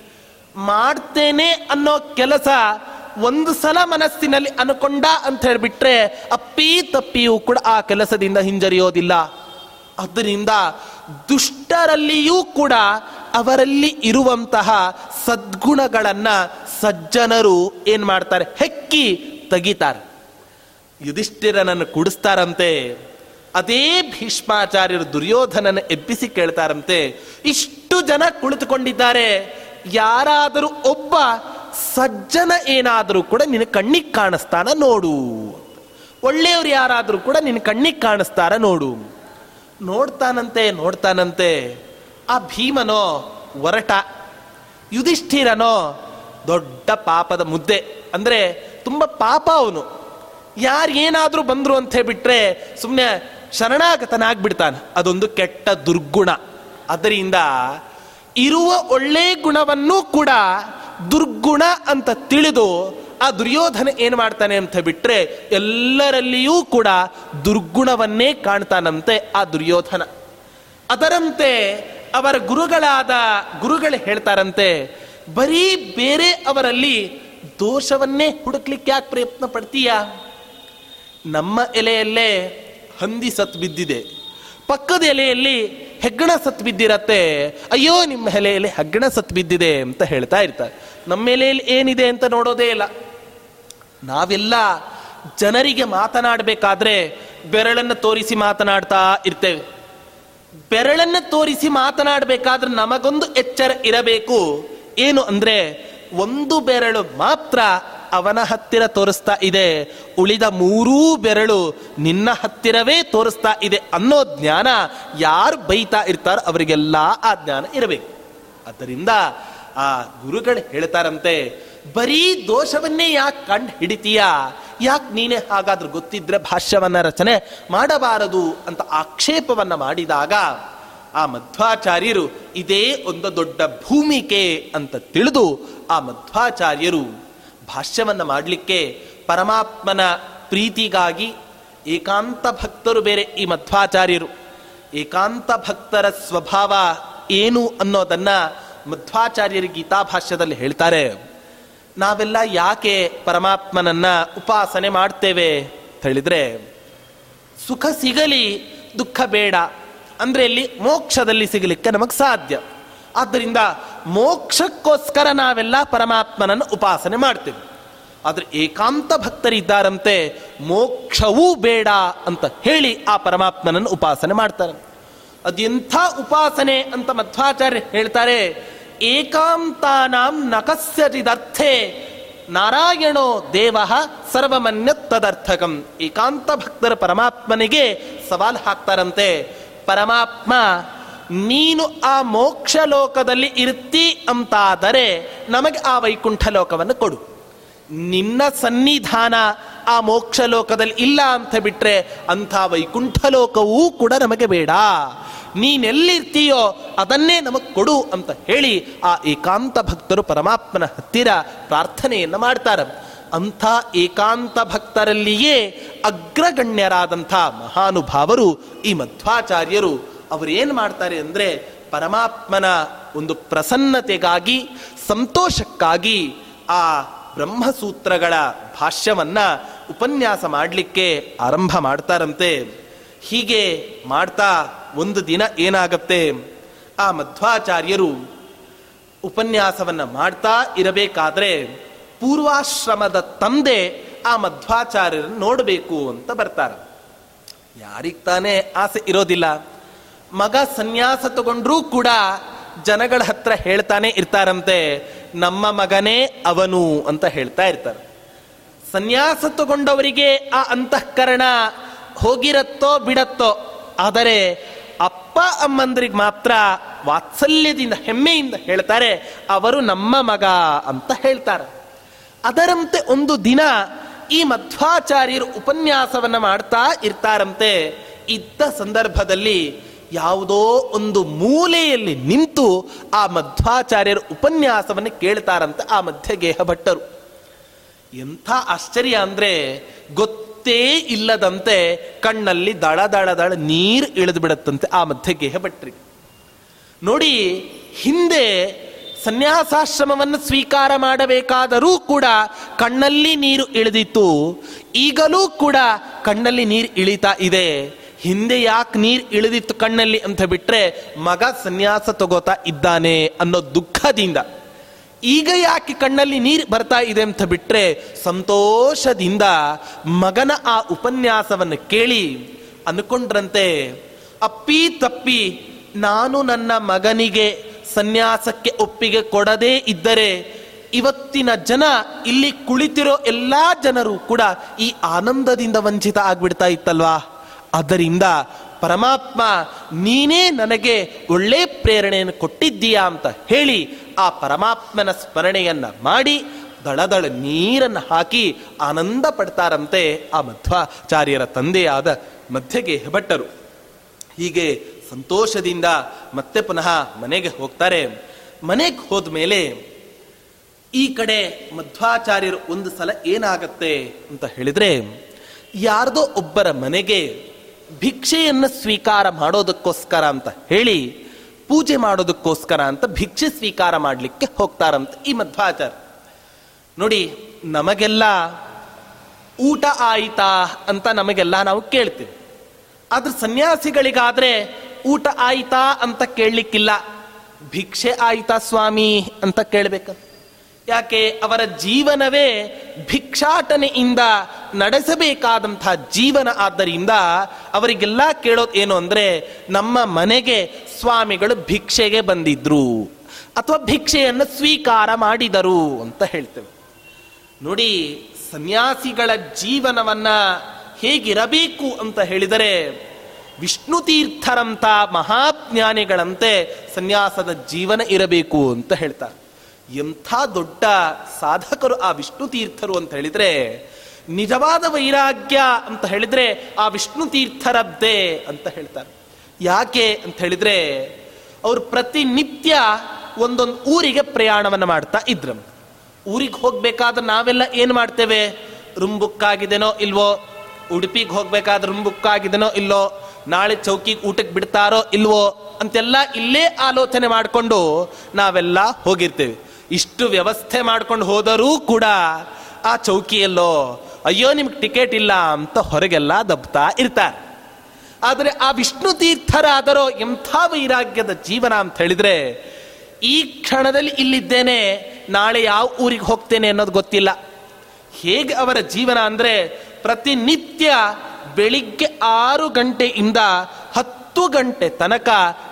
ಮಾಡ್ತೇನೆ ಅನ್ನೋ ಕೆಲಸ ಒಂದು ಸಲ ಮನಸ್ಸಿನಲ್ಲಿ ಅನ್ಕೊಂಡ ಅಂತ ಹೇಳಿಬಿಟ್ರೆ ಅಪ್ಪಿ ತಪ್ಪಿಯೂ ಕೂಡ ಆ ಕೆಲಸದಿಂದ ಹಿಂಜರಿಯೋದಿಲ್ಲ. ಅದರಿಂದ ದುಷ್ಟರಲ್ಲಿಯೂ ಕೂಡ ಅವರಲ್ಲಿ ಇರುವಂತಹ ಸದ್ಗುಣಗಳನ್ನು ಸಜ್ಜನರು ಏನ್ ಮಾಡ್ತಾರೆ? ಹೆಕ್ಕಿ ತೆಗಿತಾರೆ. ಯುಧಿಷ್ಠಿರನನ್ನು ಕುಡಿಸ್ತಾರಂತೆ, ಅದೇ ಭೀಷ್ಮಾಚಾರ್ಯರು ದುರ್ಯೋಧನನ ಎಬ್ಬಿಸಿ ಕೇಳ್ತಾರಂತೆ, ಇಷ್ಟು ಜನ ಕುಳಿತುಕೊಂಡಿದ್ದಾರೆ, ಯಾರಾದರೂ ಒಬ್ಬ ಸಜ್ಜನ ಏನಾದರೂ ಕೂಡ ನಿನ್ನ ಕಣ್ಣಿಗೆ ಕಾಣಿಸ್ತಾನ ನೋಡು ಒಳ್ಳೆಯವರು ಯಾರಾದರೂ ಕೂಡ ನಿನ್ನ ಕಣ್ಣಿಗೆ ಕಾಣಿಸ್ತಾರ ನೋಡು. ನೋಡ್ತಾನಂತೆ ನೋಡ್ತಾನಂತೆ, ಆ ಭೀಮನೋ ಒರಟ, ಯುಧಿಷ್ಠಿರನೋ ದೊಡ್ಡ ಪಾಪದ ಮುದ್ದೆ. ಅಂದರೆ ತುಂಬ ಪಾಪ ಅವನು. ಯಾರು ಏನಾದರೂ ಬಂದರು ಅಂತ ಹೇಳಿಬಿಟ್ರೆ ಸುಮ್ಮನೆ ಶರಣಾಗತನಾಗ್ಬಿಡ್ತಾನೆ. ಅದೊಂದು ಕೆಟ್ಟ ದುರ್ಗುಣ. ಅದರಿಂದ ಇರುವ ಒಳ್ಳೆ ಗುಣವನ್ನೂ ಕೂಡ ದುರ್ಗುಣ ಅಂತ ತಿಳಿದು ಆ ದುರ್ಯೋಧನ ಏನು ಮಾಡ್ತಾನೆ ಅಂತ ಬಿಟ್ಟರೆ ಎಲ್ಲರಲ್ಲಿಯೂ ಕೂಡ ದುರ್ಗುಣವನ್ನೇ ಕಾಣ್ತಾನಂತೆ ಆ ದುರ್ಯೋಧನ. ಅದರಂತೆ ಅವರ ಗುರುಗಳಾದ ಗುರುಗಳು ಹೇಳ್ತಾರಂತೆ, ಬರೀ ಬೇರೆ ಅವರಲ್ಲಿ ದೋಷವನ್ನೇ ಹುಡುಕ್ಲಿಕ್ಕೆ ಯಾಕೆ ಪ್ರಯತ್ನ ಪಡ್ತೀಯ? ನಮ್ಮ ಎಲೆಯಲ್ಲೇ ಹಂದಿ ಸತ್ ಬಿದ್ದಿದೆ. ಪಕ್ಕದ ಎಲೆಯಲ್ಲಿ ಹೆಗ್ಗಣ ಸತ್ ಬಿದ್ದಿರತ್ತೆ. ಅಯ್ಯೋ, ನಿಮ್ಮ ಎಲೆಯಲ್ಲಿ ಹೆಗ್ಗಣ ಸತ್ ಬಿದ್ದಿದೆ ಅಂತ ಹೇಳ್ತಾ ಇರ್ತಾರೆ. ನಮ್ಮ ಎಲೆಯಲ್ಲಿ ಏನಿದೆ ಅಂತ ನೋಡೋದೇ ಇಲ್ಲ. ನಾವೆಲ್ಲ ಜನರಿಗೆ ಮಾತನಾಡಬೇಕಾದ್ರೆ ಬೆರಳನ್ನು ತೋರಿಸಿ ಮಾತನಾಡ್ತಾ ಇರ್ತೇವೆ. ಬೆರಳನ್ನು ತೋರಿಸಿ ಮಾತನಾಡಬೇಕಾದ್ರೆ ನಮಗೊಂದು ಎಚ್ಚರ ಇರಬೇಕು. ಏನು ಅಂದ್ರೆ ಒಂದು ಬೆರಳು ಮಾತ್ರ ಅವನ ಹತ್ತಿರ ತೋರಿಸ್ತಾ ಇದೆ. ಉಳಿದ ಮೂರೂ ಬೆರಳು ನಿನ್ನ ಹತ್ತಿರವೇ ತೋರಿಸ್ತಾ ಇದೆ ಅನ್ನೋ ಜ್ಞಾನ ಯಾರು ಬೈತಾ ಇರ್ತಾರೋ ಅವರಿಗೆಲ್ಲ ಆ ಜ್ಞಾನ ಇರಬೇಕು. ಆದ್ದರಿಂದ ಆ ಗುರುಗಳು ಹೇಳ್ತಾರಂತೆ, ಬರೀ ದೋಷವನ್ನೇ ಯಾಕೆ ಕಂಡು ಹಿಡಿತೀಯ? ಯಾಕೆ ನೀನೇ ಹಾಗಾದ್ರೂ ಗೊತ್ತಿದ್ರೆ ಭಾಷ್ಯವನ್ನ ರಚನೆ ಮಾಡಬಾರದು ಅಂತ ಆಕ್ಷೇಪವನ್ನ ಮಾಡಿದಾಗ ಆ ಮಧ್ವಾಚಾರ್ಯರು ಇದೇ ಒಂದು ದೊಡ್ಡ ಭೂಮಿಕೆ ಅಂತ ತಿಳಿದು ಆ ಮಧ್ವಾಚಾರ್ಯರು ಭಾಷ್ಯವನ್ನು ಮಾಡಲಿಕ್ಕೆ ಪರಮಾತ್ಮನ ಪ್ರೀತಿಗಾಗಿ ಏಕಾಂತ ಭಕ್ತರು ಬೇರೆ ಈ ಮಧ್ವಾಚಾರ್ಯರು. ಏಕಾಂತ ಭಕ್ತರ ಸ್ವಭಾವ ಏನು ಅನ್ನೋದನ್ನು ಮಧ್ವಾಚಾರ್ಯರು ಗೀತಾಭಾಷ್ಯದಲ್ಲಿ ಹೇಳ್ತಾರೆ. ನಾವೆಲ್ಲ ಯಾಕೆ ಪರಮಾತ್ಮನನ್ನ ಉಪಾಸನೆ ಮಾಡ್ತೇವೆ ಅಂತ ಹೇಳಿದರೆ, ಸುಖ ಸಿಗಲಿ, ದುಃಖ ಬೇಡ, ಅಂದ್ರೆ ಇಲ್ಲಿ ಮೋಕ್ಷದಲ್ಲಿ ಸಿಗಲಿಕ್ಕೆ ನಮಗೆ ಸಾಧ್ಯ. ಆದ್ದರಿಂದ ಮೋಕ್ಷಕ್ಕೋಸ್ಕರ ನಾವೆಲ್ಲ ಪರಮಾತ್ಮನನ್ನು ಉಪಾಸನೆ ಮಾಡ್ತೇವೆ. ಆದರೆ ಏಕಾಂತ ಭಕ್ತರಿದ್ದಾರಂತೆ, ಮೋಕ್ಷವೂ ಬೇಡ ಅಂತ ಹೇಳಿ ಆ ಪರಮಾತ್ಮನನ್ನು ಉಪಾಸನೆ ಮಾಡ್ತಾರೆ. ಅದೆಂಥ ಉಪಾಸನೆ ಅಂತ ಮಧ್ವಾಚಾರ್ಯ ಹೇಳ್ತಾರೆ, ಏಕಾಂತಾನಾಂ ನಕಸ್ಯಚಿದರ್ಥೆ, ನಾರಾಯಣೋ ದೇವ ಸರ್ವಮನ್ಯ ತದರ್ಥಕಂ ಏಕಾಂತ ಭಕ್ತರ ಪರಮಾತ್ಮನಿಗೆ ಸವಾಲು ಹಾಕ್ತಾರಂತೆ, ಪರಮಾತ್ಮ ನೀನು ಆ ಮೋಕ್ಷ ಲೋಕದಲ್ಲಿ ಇರ್ತಿ ಅಂತಾದರೆ ನಮಗೆ ಆ ವೈಕುಂಠ ಲೋಕವನ್ನು ಕೊಡು. ನಿನ್ನ ಸನ್ನಿಧಾನ ಆ ಮೋಕ್ಷ ಲೋಕದಲ್ಲಿ ಇಲ್ಲ ಅಂತ ಬಿಟ್ರೆ ಅಂಥ ವೈಕುಂಠ ಲೋಕವೂ ಕೂಡ ನಮಗೆ ಬೇಡ. ನೀನೆಲ್ಲಿರ್ತೀಯೋ ಅದನ್ನೇ ನಮಗೆ ಕೊಡು ಅಂತ ಹೇಳಿ ಆ ಏಕಾಂತ ಭಕ್ತರು ಪರಮಾತ್ಮನ ಹತ್ತಿರ ಪ್ರಾರ್ಥನೆಯನ್ನು ಮಾಡ್ತಾರೆ. ಅಂಥ ಏಕಾಂತ ಭಕ್ತರಲ್ಲಿಯೇ ಅಗ್ರಗಣ್ಯರಾದಂಥ ಮಹಾನುಭಾವರು ಈ ಮಧ್ವಾಚಾರ್ಯರು. ಅವರೇನು ಮಾಡ್ತಾರೆ ಅಂದರೆ ಪರಮಾತ್ಮನ ಒಂದು ಪ್ರಸನ್ನತೆಗಾಗಿ, ಸಂತೋಷಕ್ಕಾಗಿ ಆ ಬ್ರಹ್ಮಸೂತ್ರಗಳ ಭಾಷ್ಯವನ್ನು ಉಪನ್ಯಾಸ ಮಾಡಲಿಕ್ಕೆ ಆರಂಭ ಮಾಡ್ತಾರಂತೆ. ಹೀಗೆ ಮಾಡ್ತಾ ಒಂದು ದಿನ ಏನಾಗತ್ತೆ? ಆ ಮಧ್ವಾಚಾರ್ಯರು ಉಪನ್ಯಾಸವನ್ನು ಮಾಡ್ತಾ ಇರಬೇಕಾದ್ರೆ ಪೂರ್ವಾಶ್ರಮದ ತಂದೆ ಆ ಮಧ್ವಾಚಾರ್ಯರನ್ನು ನೋಡಬೇಕು ಅಂತ ಬರ್ತಾರೆ. ಯಾರಿಗೆ ತಾನೇ ಆಸೆ ಇರೋದಿಲ್ಲ. ಮಗ ಸನ್ಯಾಸ ತಗೊಂಡ್ರೂ ಕೂಡ ಜನಗಳ ಹತ್ರ ಹೇಳ್ತಾನೆ ಇರ್ತಾರಂತೆ, ನಮ್ಮ ಮಗನೇ ಅವನು ಅಂತ ಹೇಳ್ತಾ ಇರ್ತಾರೆ. ಸನ್ಯಾಸ ತಗೊಂಡವರಿಗೆ ಆ ಅಂತಃಕರಣ ಹೋಗಿರತ್ತೋ ಬಿಡತ್ತೋ, ಆದರೆ ಅಪ್ಪ ಅಮ್ಮಂದ್ರಿಗೆ ಮಾತ್ರ ವಾತ್ಸಲ್ಯದಿಂದ, ಹೆಮ್ಮೆಯಿಂದ ಹೇಳ್ತಾರೆ, ಅವರು ನಮ್ಮ ಮಗ ಅಂತ ಹೇಳ್ತಾರೆ. ಅದರಂತೆ ಒಂದು ದಿನ ಈ ಮಧ್ವಾಚಾರ್ಯರು ಉಪನ್ಯಾಸವನ್ನು ಮಾಡ್ತಾ ಇರ್ತಾರಂತೆ. ಇದ್ದ ಸಂದರ್ಭದಲ್ಲಿ ಯಾವುದೋ ಒಂದು ಮೂಲೆಯಲ್ಲಿ ನಿಂತು ಆ ಮಧ್ವಾಚಾರ್ಯರ ಉಪನ್ಯಾಸವನ್ನು ಕೇಳ್ತಾರಂತೆ ಆ ಮಧ್ಯಗೇಹ ಭಟ್ಟರು. ಎಂಥ ಆಶ್ಚರ್ಯ ಅಂದರೆ ಗೊತ್ತೇ ಇಲ್ಲದಂತೆ ಕಣ್ಣಲ್ಲಿ ದಳ ದಳ ದಳ ನೀರು ಇಳಿದು ಬಿಡತ್ತಂತೆ ಆ ಮಧ್ಯಗೇಹ ಭಟ್ರಿಗೆ ನೋಡಿ, ಹಿಂದೆ ಸನ್ಯಾಸಾಶ್ರಮವನ್ನು ಸ್ವೀಕಾರ ಮಾಡಬೇಕಾದರೂ ಕೂಡ ಕಣ್ಣಲ್ಲಿ ನೀರು ಇಳಿದಿತ್ತು, ಈಗಲೂ ಕೂಡ ಕಣ್ಣಲ್ಲಿ ನೀರು ಇಳಿತಾ ಇದೆ. ಹಿಂದೆ ಯಾಕೆ ನೀರು ಇಳಿದಿತ್ತು ಕಣ್ಣಲ್ಲಿ ಅಂತ ಬಿಟ್ರೆ ಮಗ ಸನ್ಯಾಸ ತಗೋತಾ ಇದ್ದಾನೆ ಅನ್ನೋ ದುಃಖದಿಂದ. ಈಗ ಯಾಕೆ ಕಣ್ಣಲ್ಲಿ ನೀರು ಬರ್ತಾ ಇದೆ ಅಂತ ಬಿಟ್ರೆ ಸಂತೋಷದಿಂದ ಮಗನ ಆ ಉಪನ್ಯಾಸವನ್ನು ಕೇಳಿ ಅನ್ಕೊಂಡ್ರಂತೆ, ಅಪ್ಪಿ ತಪ್ಪಿ ನಾನು ನನ್ನ ಮಗನಿಗೆ ಸನ್ಯಾಸಕ್ಕೆ ಒಪ್ಪಿಗೆ ಕೊಡದೇ ಇದ್ದರೆ ಇವತ್ತಿನ ಜನ ಇಲ್ಲಿ ಕುಳಿತಿರೋ ಎಲ್ಲಾ ಜನರು ಕೂಡ ಈ ಆನಂದದಿಂದ ವಂಚಿತ ಆಗ್ಬಿಡ್ತಾ ಇತ್ತಲ್ವಾ? ಅದರಿಂದ ಪರಮಾತ್ಮ, ನೀನೇ ನನಗೆ ಒಳ್ಳೆ ಪ್ರೇರಣೆಯನ್ನು ಕೊಟ್ಟಿದ್ದೀಯಾ ಅಂತ ಹೇಳಿ ಆ ಪರಮಾತ್ಮನ ಸ್ಮರಣೆಯನ್ನ ಮಾಡಿ ದಳದಳ ನೀರನ್ನು ಹಾಕಿ ಆನಂದ ಪಡ್ತಾರಂತೆ ಆ ಮಧ್ವಾಚಾರ್ಯರ ತಂದೆಯಾದ ಮಧ್ಯಗೆ ಹೆಬಟ್ಟರು ಹೀಗೆ ಸಂತೋಷದಿಂದ ಮತ್ತೆ ಪುನಃ ಮನೆಗೆ ಹೋಗ್ತಾರೆ. ಮನೆಗೆ ಹೋದ ಮೇಲೆ ಈ ಕಡೆ ಮಧ್ವಾಚಾರ್ಯರು ಒಂದು ಸಲ ಏನಾಗತ್ತೆ ಅಂತ ಹೇಳಿದ್ರೆ, ಯಾರ್ದೋ ಒಬ್ಬರ ಮನೆಗೆ ಭಿಕ್ಷೆಯನ್ನು ಸ್ವೀಕಾರ ಮಾಡೋದಕ್ಕೋಸ್ಕರ ಅಂತ ಹೇಳಿ, ಪೂಜೆ ಮಾಡೋದಕ್ಕೋಸ್ಕರ ಅಂತ ಭಿಕ್ಷೆ ಸ್ವೀಕಾರ ಮಾಡಲಿಕ್ಕೆ ಹೋಗ್ತಾರಂತ ಈ ಮಧ್ವಾಚಾರ ನೋಡಿ, ನಮಗೆಲ್ಲ ಊಟ ಆಯಿತಾ ಅಂತ ನಮಗೆಲ್ಲ ನಾವು ಕೇಳ್ತೀವಿ. ಆದ್ರೆ ಸನ್ಯಾಸಿಗಳಿಗಾದ್ರೆ ಊಟ ಆಯಿತಾ ಅಂತ ಕೇಳಲಿಕ್ಕಿಲ್ಲ. ಭಿಕ್ಷೆ ಆಯಿತಾ ಸ್ವಾಮಿ ಅಂತ ಕೇಳಬೇಕ ಯಾಕೆ ಅವರ ಜೀವನವೇ ಭಿಕ್ಷಾಟನೆಯಿಂದ ನಡೆಸಬೇಕಾದಂಥ ಜೀವನ ಆದ್ದರಿಂದ ಅವರಿಗೆಲ್ಲ ಕೇಳೋದು ಏನು ಅಂದರೆ ನಮ್ಮ ಮನೆಗೆ ಸ್ವಾಮಿಗಳು ಭಿಕ್ಷೆಗೆ ಬಂದಿದ್ರು ಅಥವಾ ಭಿಕ್ಷೆಯನ್ನು ಸ್ವೀಕಾರ ಮಾಡಿದರು ಅಂತ ಹೇಳ್ತೇವೆ. ನೋಡಿ, ಸನ್ಯಾಸಿಗಳ ಜೀವನವನ್ನ ಹೇಗಿರಬೇಕು ಅಂತ ಹೇಳಿದರೆ ವಿಷ್ಣು ತೀರ್ಥರಂತ ಮಹಾಜ್ಞಾನಿಗಳಂತೆ ಸನ್ಯಾಸದ ಜೀವನ ಇರಬೇಕು ಅಂತ ಹೇಳ್ತಾರೆ. ಎಂಥ ದೊಡ್ಡ ಸಾಧಕರು ಆ ವಿಷ್ಣು ತೀರ್ಥರು ಅಂತ ಹೇಳಿದ್ರೆ, ನಿಜವಾದ ವೈರಾಗ್ಯ ಅಂತ ಹೇಳಿದ್ರೆ ಆ ವಿಷ್ಣು ತೀರ್ಥರದ್ದೇ ಅಂತ ಹೇಳ್ತಾರೆ. ಯಾಕೆ ಅಂತ ಹೇಳಿದ್ರೆ, ಅವರು ಪ್ರತಿನಿತ್ಯ ಒಂದೊಂದು ಊರಿಗೆ ಪ್ರಯಾಣವನ್ನು ಮಾಡ್ತಾ ಇದ್ರು ಊರಿಗೆ ಹೋಗಬೇಕಾದ್ರೆ ನಾವೆಲ್ಲ ಏನು ಮಾಡ್ತೇವೆ? ರುಂಬುಕ್ಕಾಗಿದೆನೋ ಇಲ್ವೋ? ಉಡುಪಿಗೆ ಹೋಗ್ಬೇಕಾದ್ರೆ ರುಂಬುಕ್ಕಾಗಿದೆನೋ ಇಲ್ಲೋ ನಾಳೆ ಚೌಕಿಗೆ ಊಟಕ್ಕೆ ಬಿಡ್ತಾರೋ ಇಲ್ವೋ? ಅಂತೆಲ್ಲ ಇಲ್ಲೇ ಆಲೋಚನೆ ಮಾಡಿಕೊಂಡು ನಾವೆಲ್ಲ ಹೋಗಿರ್ತೇವೆ. ಇಷ್ಟು ವ್ಯವಸ್ಥೆ ಮಾಡ್ಕೊಂಡು ಹೋದರೂ ಕೂಡ ಆ ಚೌಕಿಯಲ್ಲೋ, ಅಯ್ಯೋ, ನಿಮ್ಗೆ ಟಿಕೆಟ್ ಇಲ್ಲ ಅಂತ ಹೊರಗೆಲ್ಲ ದಬ್ತಾ ಇರ್ತಾರೆ. ಆದರೆ ಆ ವಿಷ್ಣು ತೀರ್ಥರಾದರೋ ಎಂಥ ವೈರಾಗ್ಯದ ಜೀವನ ಅಂತ ಹೇಳಿದ್ರೆ, ಈ ಕ್ಷಣದಲ್ಲಿ ಇಲ್ಲಿದ್ದೇನೆ, ನಾಳೆ ಯಾವ ಊರಿಗೆ ಹೋಗ್ತೇನೆ ಅನ್ನೋದು ಗೊತ್ತಿಲ್ಲ. ಹೇಗೆ ಅವರ ಜೀವನ ಅಂದರೆ, ಪ್ರತಿನಿತ್ಯ ಬೆಳಿಗ್ಗೆ ಆರು ಗಂಟೆಯಿಂದ ಹತ್ತು ಗಂಟೆ ತನಕ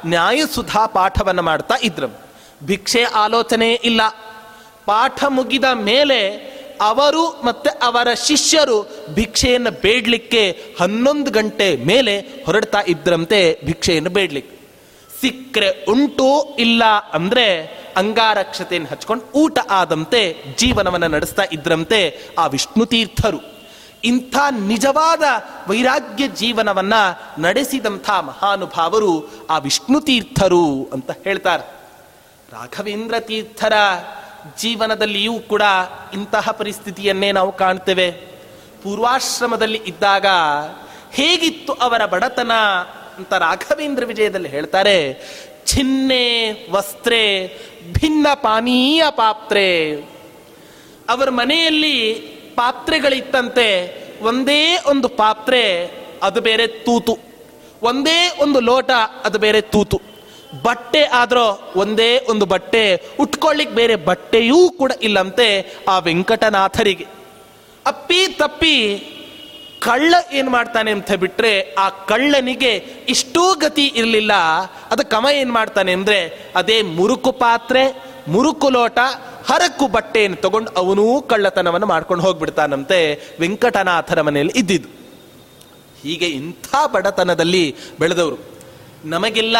ನ್ಯಾಯಸುಧಾ ಪಾಠವನ್ನು ಮಾಡ್ತಾ ಇದ್ರು. ಭಿಕ್ಷೆ ಆಲೋಚನೆ ಇಲ್ಲ. ಪಾಠ ಮುಗಿದ ಮೇಲೆ ಅವರು ಮತ್ತೆ ಅವರ ಶಿಷ್ಯರು ಭಿಕ್ಷೆಯನ್ನು ಬೇಡಲಿಕ್ಕೆ ಹನ್ನೊಂದು ಗಂಟೆ ಮೇಲೆ ಹೊರಡ್ತಾ ಇದ್ರಂತೆ ಭಿಕ್ಷೆಯನ್ನು ಬೇಡಲಿಕ್ಕೆ. ಸಿಕ್ಕರೆ ಉಂಟು ಇಲ್ಲ ಅಂದರೆ ಅಂಗಾರಕ್ಷತೆಯನ್ನು ಹಚ್ಕೊಂಡು ಊಟ ಆದಂತೆ ಜೀವನವನ್ನು ನಡೆಸ್ತಾ ಇದ್ರಂತೆ ಆ ವಿಷ್ಣು ತೀರ್ಥರು. ಇಂಥ ನಿಜವಾದ ವೈರಾಗ್ಯ ಜೀವನವನ್ನು ನಡೆಸಿದಂಥ ಮಹಾನುಭಾವರು ಆ ವಿಷ್ಣು ತೀರ್ಥರು ಅಂತ ಹೇಳ್ತಾರೆ. ರಾಘವೇಂದ್ರ ತೀರ್ಥರ ಜೀವನದಲ್ಲಿಯೂ ಕೂಡ ಇಂತಹ ಪರಿಸ್ಥಿತಿಯನ್ನೇ ನಾವು ಕಾಣ್ತೇವೆ. ಪೂರ್ವಾಶ್ರಮದಲ್ಲಿ ಇದ್ದಾಗ ಹೇಗಿತ್ತು ಅವರ ಬಡತನ ಅಂತ ರಾಘವೇಂದ್ರ ವಿಜಯದಲ್ಲಿ ಹೇಳ್ತಾರೆ. ಛಿನ್ನೆ ವಸ್ತ್ರೆ, ಭಿನ್ನ ಪಾನೀಯ ಪಾತ್ರೆ. ಅವರ ಮನೆಯಲ್ಲಿ ಪಾತ್ರೆಗಳಿತ್ತಂತೆ. ಒಂದೇ ಒಂದು ಪಾತ್ರೆ, ಅದು ಬೇರೆ ತೂತು. ಒಂದೇ ಒಂದು ಲೋಟ, ಅದು ಬೇರೆ ತೂತು. ಬಟ್ಟೆ ಆದರೂ ಒಂದೇ ಒಂದು ಬಟ್ಟೆ, ಉಟ್ಕೊಳ್ಳಿಕ್ ಬೇರೆ ಬಟ್ಟೆಯೂ ಕೂಡ ಇಲ್ಲಂತೆ ಆ ವೆಂಕಟನಾಥರಿಗೆ. ಅಪ್ಪಿ ತಪ್ಪಿ ಕಳ್ಳ ಏನು ಮಾಡ್ತಾನೆ ಅಂತ ಬಿಟ್ರೆ ಆ ಕಳ್ಳನಿಗೆ ಇಷ್ಟೂ ಗತಿ ಇರಲಿಲ್ಲ. ಅದು ಕಮ ಏನು ಮಾಡ್ತಾನೆ ಅಂದರೆ ಅದೇ ಮುರುಕು ಪಾತ್ರೆ, ಮುರುಕು ಲೋಟ, ಹರಕು ಬಟ್ಟೆಯನ್ನು ತಗೊಂಡು ಅವನೂ ಕಳ್ಳತನವನ್ನು ಮಾಡ್ಕೊಂಡು ಹೋಗ್ಬಿಡ್ತಾನಂತೆ ವೆಂಕಟನಾಥರ ಮನೆಯಲ್ಲಿ ಇದ್ದಿದ್ದು. ಹೀಗೆ ಇಂಥ ಬಡತನದಲ್ಲಿ ಬೆಳೆದವರು. ನಮಗೆಲ್ಲ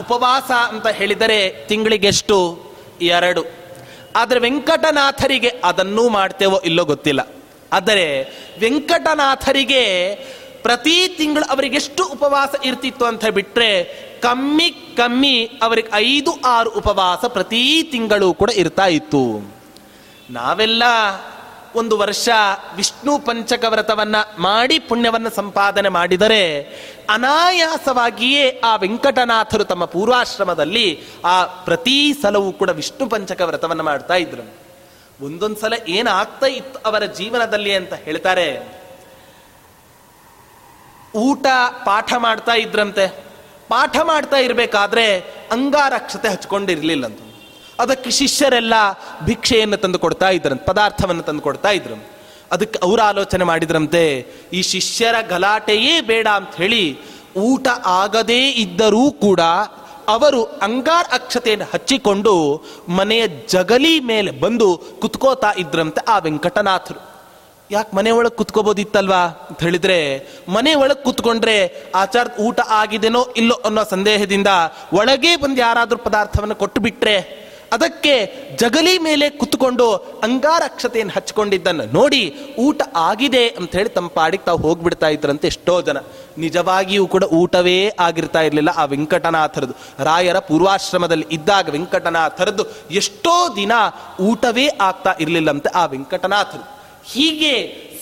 ಉಪವಾಸ ಅಂತ ಹೇಳಿದರೆ ತಿಂಗಳಿಗೆಷ್ಟು? ಎರಡು. ಆದರೆ ವೆಂಕಟನಾಥರಿಗೆ ಅದನ್ನೂ ಮಾಡ್ತೇವೋ ಇಲ್ಲೋ ಗೊತ್ತಿಲ್ಲ. ಆದರೆ ವೆಂಕಟನಾಥರಿಗೆ ಪ್ರತಿ ತಿಂಗಳು ಅವರಿಗೆ ಎಷ್ಟು ಉಪವಾಸ ಇರ್ತಿತ್ತು ಅಂತ ಬಿಟ್ಟರೆ ಕಮ್ಮಿ ಕಮ್ಮಿ ಅವರಿಗೆ ಐದು ಆರು ಉಪವಾಸ ಪ್ರತಿ ತಿಂಗಳು ಕೂಡ ಇರ್ತಾ ಇತ್ತು. ನಾವೆಲ್ಲ ಒಂದು ವರ್ಷ ವಿಷ್ಣು ಪಂಚಕ ವ್ರತವನ್ನ ಮಾಡಿ ಪುಣ್ಯವನ್ನ ಸಂಪಾದನೆ ಮಾಡಿದರೆ ಅನಾಯಾಸವಾಗಿಯೇ ಆ ವೆಂಕಟನಾಥರು ತಮ್ಮ ಪೂರ್ವಾಶ್ರಮದಲ್ಲಿ ಆ ಪ್ರತಿ ಸಲವೂ ಕೂಡ ವಿಷ್ಣು ಪಂಚಕ ವ್ರತವನ್ನು ಮಾಡ್ತಾ ಇದ್ರು. ಒಂದೊಂದು ಸಲ ಏನಾಗ್ತಾ ಇತ್ತು ಅವರ ಜೀವನದಲ್ಲಿ ಅಂತ ಹೇಳ್ತಾರೆ, ಊಟ ಪಾಠ ಮಾಡ್ತಾ ಇದ್ರಂತೆ. ಪಾಠ ಮಾಡ್ತಾ ಇರಬೇಕಾದ್ರೆ ಅಂಗಾರಕ್ಷತೆ ಹಚ್ಕೊಂಡಿರ್ಲಿಲ್ಲಂತ ಅದಕ್ಕೆ ಶಿಷ್ಯರೆಲ್ಲ ಭಿಕ್ಷೆಯನ್ನು ತಂದು ಕೊಡ್ತಾ ಇದ್ರಂತೆ, ಪದಾರ್ಥವನ್ನು ತಂದು ಕೊಡ್ತಾ ಇದ್ರು. ಅದಕ್ಕೆ ಅವರು ಆಲೋಚನೆ ಮಾಡಿದ್ರಂತೆ, ಈ ಶಿಷ್ಯರ ಗಲಾಟೆಯೇ ಬೇಡ ಅಂತ ಹೇಳಿ ಊಟ ಆಗದೇ ಇದ್ದರೂ ಕೂಡ ಅವರು ಅಂಗಾರ ಅಕ್ಷತೆಯನ್ನು ಹಚ್ಚಿಕೊಂಡು ಮನೆಯ ಜಗಲಿ ಮೇಲೆ ಬಂದು ಕುತ್ಕೋತಾ ಇದ್ರಂತೆ ಆ ವೆಂಕಟನಾಥರು. ಯಾಕೆ ಮನೆ ಒಳಗೆ ಕುತ್ಕೋಬೋದಿತ್ತಲ್ವಾ ಅಂತ ಹೇಳಿದ್ರೆ, ಮನೆ ಒಳಗೆ ಕುತ್ಕೊಂಡ್ರೆ ಆಚಾರ ಊಟ ಆಗಿದೆನೋ ಇಲ್ಲೋ ಅನ್ನೋ ಸಂದೇಹದಿಂದ ಒಳಗೆ ಬಂದು ಯಾರಾದರೂ ಪದಾರ್ಥವನ್ನು ಕೊಟ್ಟು ಬಿಟ್ರೆ ಅದಕ್ಕೆ ಜಗಲಿ ಮೇಲೆ ಕುತ್ಕೊಂಡು ಅಂಗಾರಕ್ಷತೆಯನ್ನು ಹಚ್ಕೊಂಡಿದ್ದನ್ನು ನೋಡಿ ಊಟ ಆಗಿದೆ ಅಂತ ಹೇಳಿ ತಮ್ಮ ಪಾಡಿಗೆ ತಾವು ಹೋಗ್ಬಿಡ್ತಾ ಇದ್ರಂತೆ ಎಷ್ಟೋ ಜನ. ನಿಜವಾಗಿಯೂ ಕೂಡ ಊಟವೇ ಆಗಿರ್ತಾ ಇರಲಿಲ್ಲ ಆ ವೆಂಕಟನಾಥರದು. ರಾಯರ ಪೂರ್ವಾಶ್ರಮದಲ್ಲಿ ಇದ್ದಾಗ ವೆಂಕಟನಾಥರದ್ದು ಎಷ್ಟೋ ದಿನ ಊಟವೇ ಆಗ್ತಾ ಇರಲಿಲ್ಲಂತೆ ಆ ವೆಂಕಟನಾಥರು. ಹೀಗೆ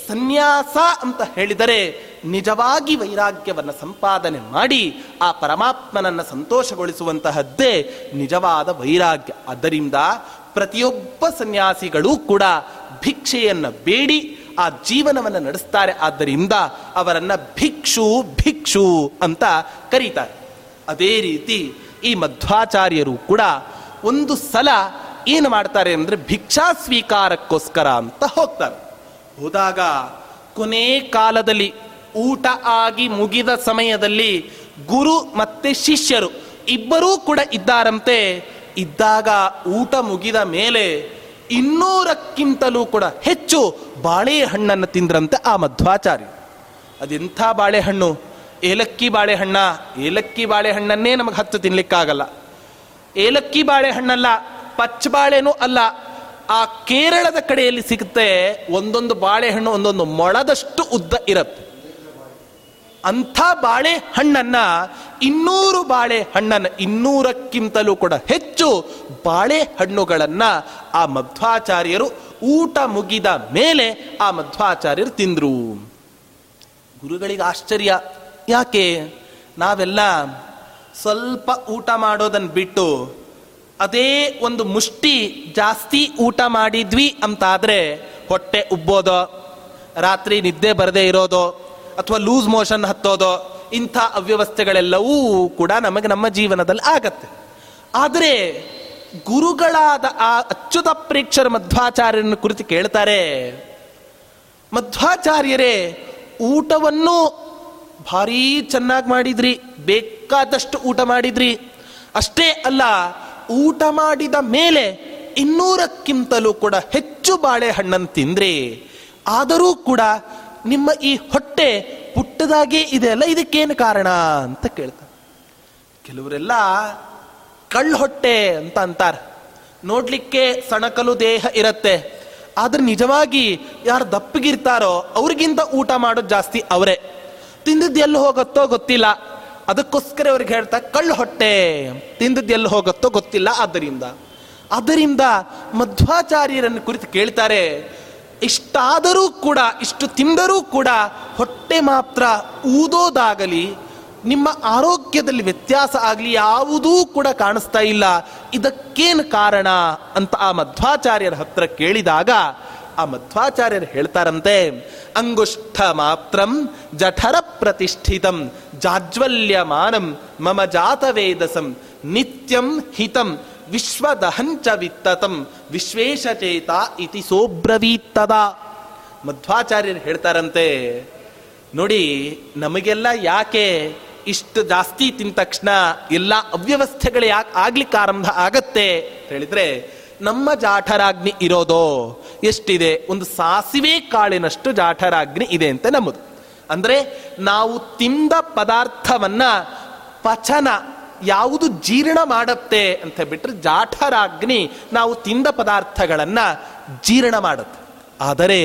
ಸನ್ಯಾಸ ಅಂತ ಹೇಳಿದರೆ ನಿಜವಾಗಿ ವೈರಾಗ್ಯವನ್ನು ಸಂಪಾದನೆ ಮಾಡಿ ಆ ಪರಮಾತ್ಮನನ್ನು ಸಂತೋಷಗೊಳಿಸುವಂತಹದ್ದೇ ನಿಜವಾದ ವೈರಾಗ್ಯ. ಆದ್ದರಿಂದ ಪ್ರತಿಯೊಬ್ಬ ಸನ್ಯಾಸಿಗಳೂ ಕೂಡ ಭಿಕ್ಷೆಯನ್ನು ಬೇಡಿ, ಆ ಜೀವನವನ್ನು ನಡೆಸ್ತಾರೆ. ಆದ್ದರಿಂದ ಅವರನ್ನು ಭಿಕ್ಷು ಭಿಕ್ಷು ಅಂತ ಕರೀತಾರೆ. ಅದೇ ರೀತಿ ಈ ಮಧ್ವಾಚಾರ್ಯರು ಕೂಡ ಒಂದು ಸಲ ಏನು ಮಾಡ್ತಾರೆ ಅಂದರೆ ಭಿಕ್ಷಾ ಸ್ವೀಕಾರಕ್ಕೋಸ್ಕರ ಅಂತ ಹೋಗ್ತಾರೆ. ಹೋದಾಗ ಕೊನೆ ಕಾಲದಲ್ಲಿ ಊಟ ಆಗಿ ಮುಗಿದ ಸಮಯದಲ್ಲಿ ಗುರು ಮತ್ತೆ ಶಿಷ್ಯರು ಇಬ್ಬರೂ ಕೂಡ ಇದ್ದಾರಂತೆ. ಇದ್ದಾಗ ಊಟ ಮುಗಿದ ಮೇಲೆ ಇನ್ನೂರಕ್ಕಿಂತಲೂ ಕೂಡ ಹೆಚ್ಚು ಬಾಳೆಹಣ್ಣನ್ನು ತಿಂದ್ರಂತೆ ಆ ಮಧ್ವಾಚಾರ್ಯ ಅದೆಂಥ ಬಾಳೆಹಣ್ಣು? ಏಲಕ್ಕಿ ಬಾಳೆಹಣ್ಣ? ಏಲಕ್ಕಿ ಬಾಳೆಹಣ್ಣನ್ನೇ ನಮಗೆ ಹತ್ತು ತಿನ್ಲಿಕ್ಕಾಗಲ್ಲ. ಏಲಕ್ಕಿ ಬಾಳೆಹಣ್ಣಲ್ಲ ಪಚ್ಚ ಬಾಳೆನೂ ಅಲ್ಲ ಆ ಕೇರಳದ ಕಡೆಯಲ್ಲಿ ಸಿಗುತ್ತೆ ಒಂದೊಂದು ಬಾಳೆಹಣ್ಣು, ಒಂದೊಂದು ಮೊಳದಷ್ಟು ಉದ್ದ ಇರುತ್ತೆ. ಅಂಥ ಬಾಳೆ ಹಣ್ಣನ್ನ ಇನ್ನೂರು ಬಾಳೆ ಹಣ್ಣನ್ನ ಇನ್ನೂರಕ್ಕಿಂತಲೂ ಕೂಡ ಹೆಚ್ಚು ಬಾಳೆ ಹಣ್ಣುಗಳನ್ನ ಆ ಮಧ್ವಾಚಾರ್ಯರು ಊಟ ಮುಗಿದ ಮೇಲೆ ಆ ಮಧ್ವಾಚಾರ್ಯರು ತಿಂದ್ರು. ಗುರುಗಳಿಗೆ ಆಶ್ಚರ್ಯ. ಯಾಕೆ? ನಾವೆಲ್ಲ ಸ್ವಲ್ಪ ಊಟ ಮಾಡೋದನ್ನ ಬಿಟ್ಟು ಅದೇ ಒಂದು ಮುಷ್ಟಿ ಜಾಸ್ತಿ ಊಟ ಮಾಡಿದ್ವಿ ಅಂತಾದರೆ ಹೊಟ್ಟೆ ಉಬ್ಬೋದೋ, ರಾತ್ರಿ ನಿದ್ದೆ ಬರದೇ ಇರೋದೋ, ಅಥವಾ ಲೂಸ್ ಮೋಷನ್ ಹತ್ತೋದೋ, ಇಂಥ ಅವ್ಯವಸ್ಥೆಗಳೆಲ್ಲವೂ ಕೂಡ ನಮಗೆ ನಮ್ಮ ಜೀವನದಲ್ಲಿ ಆಗತ್ತೆ. ಆದರೆ ಗುರುಗಳಾದ ಆ ಅಚ್ಯುತ ಪ್ರೇಕ್ಷರ ಮಧ್ವಾಚಾರ್ಯನ ಕುರಿತು ಕೇಳ್ತಾರೆ, ಮಧ್ವಾಚಾರ್ಯರೇ, ಊಟವನ್ನು ಭಾರೀ ಚೆನ್ನಾಗಿ ಮಾಡಿದ್ರಿ, ಬೇಕಾದಷ್ಟು ಊಟ ಮಾಡಿದ್ರಿ. ಅಷ್ಟೇ ಅಲ್ಲ ಊಟ ಮಾಡಿದ ಮೇಲೆ ಇನ್ನೂರಕ್ಕಿಂತಲೂ ಕೂಡ ಹೆಚ್ಚು ಬಾಳೆಹಣ್ಣನ್ನು ತಿಂದ್ರಿ, ಆದರೂ ಕೂಡ ನಿಮ್ಮ ಈ ಹೊಟ್ಟೆ ಪುಟ್ಟದಾಗೇ ಇದೆ ಅಲ್ಲ, ಇದಕ್ಕೇನು ಕಾರಣ ಅಂತ ಕೇಳ್ತಾರೆ. ಕೆಲವರೆಲ್ಲ ಕಳ್ಳ ಹೊಟ್ಟೆ ಅಂತ ಅಂತಾರೆ. ನೋಡ್ಲಿಕ್ಕೆ ಸಣಕಲು ದೇಹ ಇರತ್ತೆ, ಆದ್ರೆ ನಿಜವಾಗಿ ಯಾರು ದಪ್ಪಗಿರ್ತಾರೋ ಅವ್ರಿಗಿಂತ ಊಟ ಮಾಡೋದು ಜಾಸ್ತಿ ಅವರೇ. ತಿಂದಿದ್ದು ಎಲ್ಲಿ ಹೋಗುತ್ತೋ ಗೊತ್ತಿಲ್ಲ. ಅದಕ್ಕೋಸ್ಕರ ಅವ್ರಿಗೆ ಹೇಳ್ತಾ, ಕಳ್ಳು ಹೊಟ್ಟೆ. ತಿಂದದ್ದು ಎಲ್ಲಿ ಹೋಗುತ್ತೋ ಗೊತ್ತಿಲ್ಲ. ಆದ್ದರಿಂದ, ಅದರಿಂದ ಮಧ್ವಾಚಾರ್ಯರನ್ನು ಕುರಿತು ಕೇಳ್ತಾರೆ, ಇಷ್ಟಾದರೂ ಕೂಡ, ಇಷ್ಟು ತಿಂದರೂ ಕೂಡ ಹೊಟ್ಟೆ ಮಾತ್ರ ಊದೋದಾಗಲಿ, ನಿಮ್ಮ ಆರೋಗ್ಯದಲ್ಲಿ ವ್ಯತ್ಯಾಸ ಆಗಲಿ, ಯಾವುದೂ ಕೂಡ ಕಾಣಿಸ್ತಾ ಇಲ್ಲ. ಇದಕ್ಕೇನು ಕಾರಣ? ಅಂತ ಆ ಮಧ್ವಾಚಾರ್ಯರ ಹತ್ರ ಕೇಳಿದಾಗ ಆ ಮಧ್ವಾಚಾರ್ಯರು ಹೇಳ್ತಾರಂತೆ, ಅಂಗುಷ್ಠ ಮಾತ್ರಂ ಜಠರ ಪ್ರತಿಷ್ಠಿತಂ ಜಾಜ್ವಲ್ಯಮಾನಂ ಮಮ ಜಾತವೇದಸಂ ನಿತ್ಯಂ ಹಿತಂ ವಿಶ್ವದಹಂಚ ವಿತ್ತತಂ ವಿಶ್ವೇಶಚೇತ ಇತಿ ಸೋಬ್ರವೀತ್ತದ. ಮಧ್ವಾಚಾರ್ಯರು ಹೇಳ್ತಾರಂತೆ, ನೋಡಿ, ನಮಗೆಲ್ಲ ಯಾಕೆ ಇಷ್ಟು ಜಾಸ್ತಿ ತಿಂದ ತಕ್ಷಣ ಎಲ್ಲ ಅವ್ಯವಸ್ಥೆಗಳು ಯಾಕೆ ಆಗ್ಲಿಕ್ಕೆ ಆರಂಭ ಆಗತ್ತೆ? ಅಂತ ಹೇಳಿದ್ರೆ ನಮ್ಮ ಜಾಠರಾಗ್ನಿ ಇರೋದೋ? ಎಷ್ಟಿದೆ? ಒಂದು ಸಾಸಿವೆ ಕಾಳಿನಷ್ಟು ಜಾಠರಾಗ್ನಿ ಇದೆ ಅಂತ ನಮ್ಮದು ಅಂದರೆ ನಾವು ತಿಂದ ಪದಾರ್ಥವನ್ನ ಪಚನ, ಯಾವುದು ಜೀರ್ಣ ಮಾಡುತ್ತೆ ಅಂತ ಬಿಟ್ಟರೆ ಜಾಠರಾಗ್ನಿ ನಾವು ತಿಂದ ಪದಾರ್ಥಗಳನ್ನ ಜೀರ್ಣ ಮಾಡುತ್ತೆ. ಆದರೆ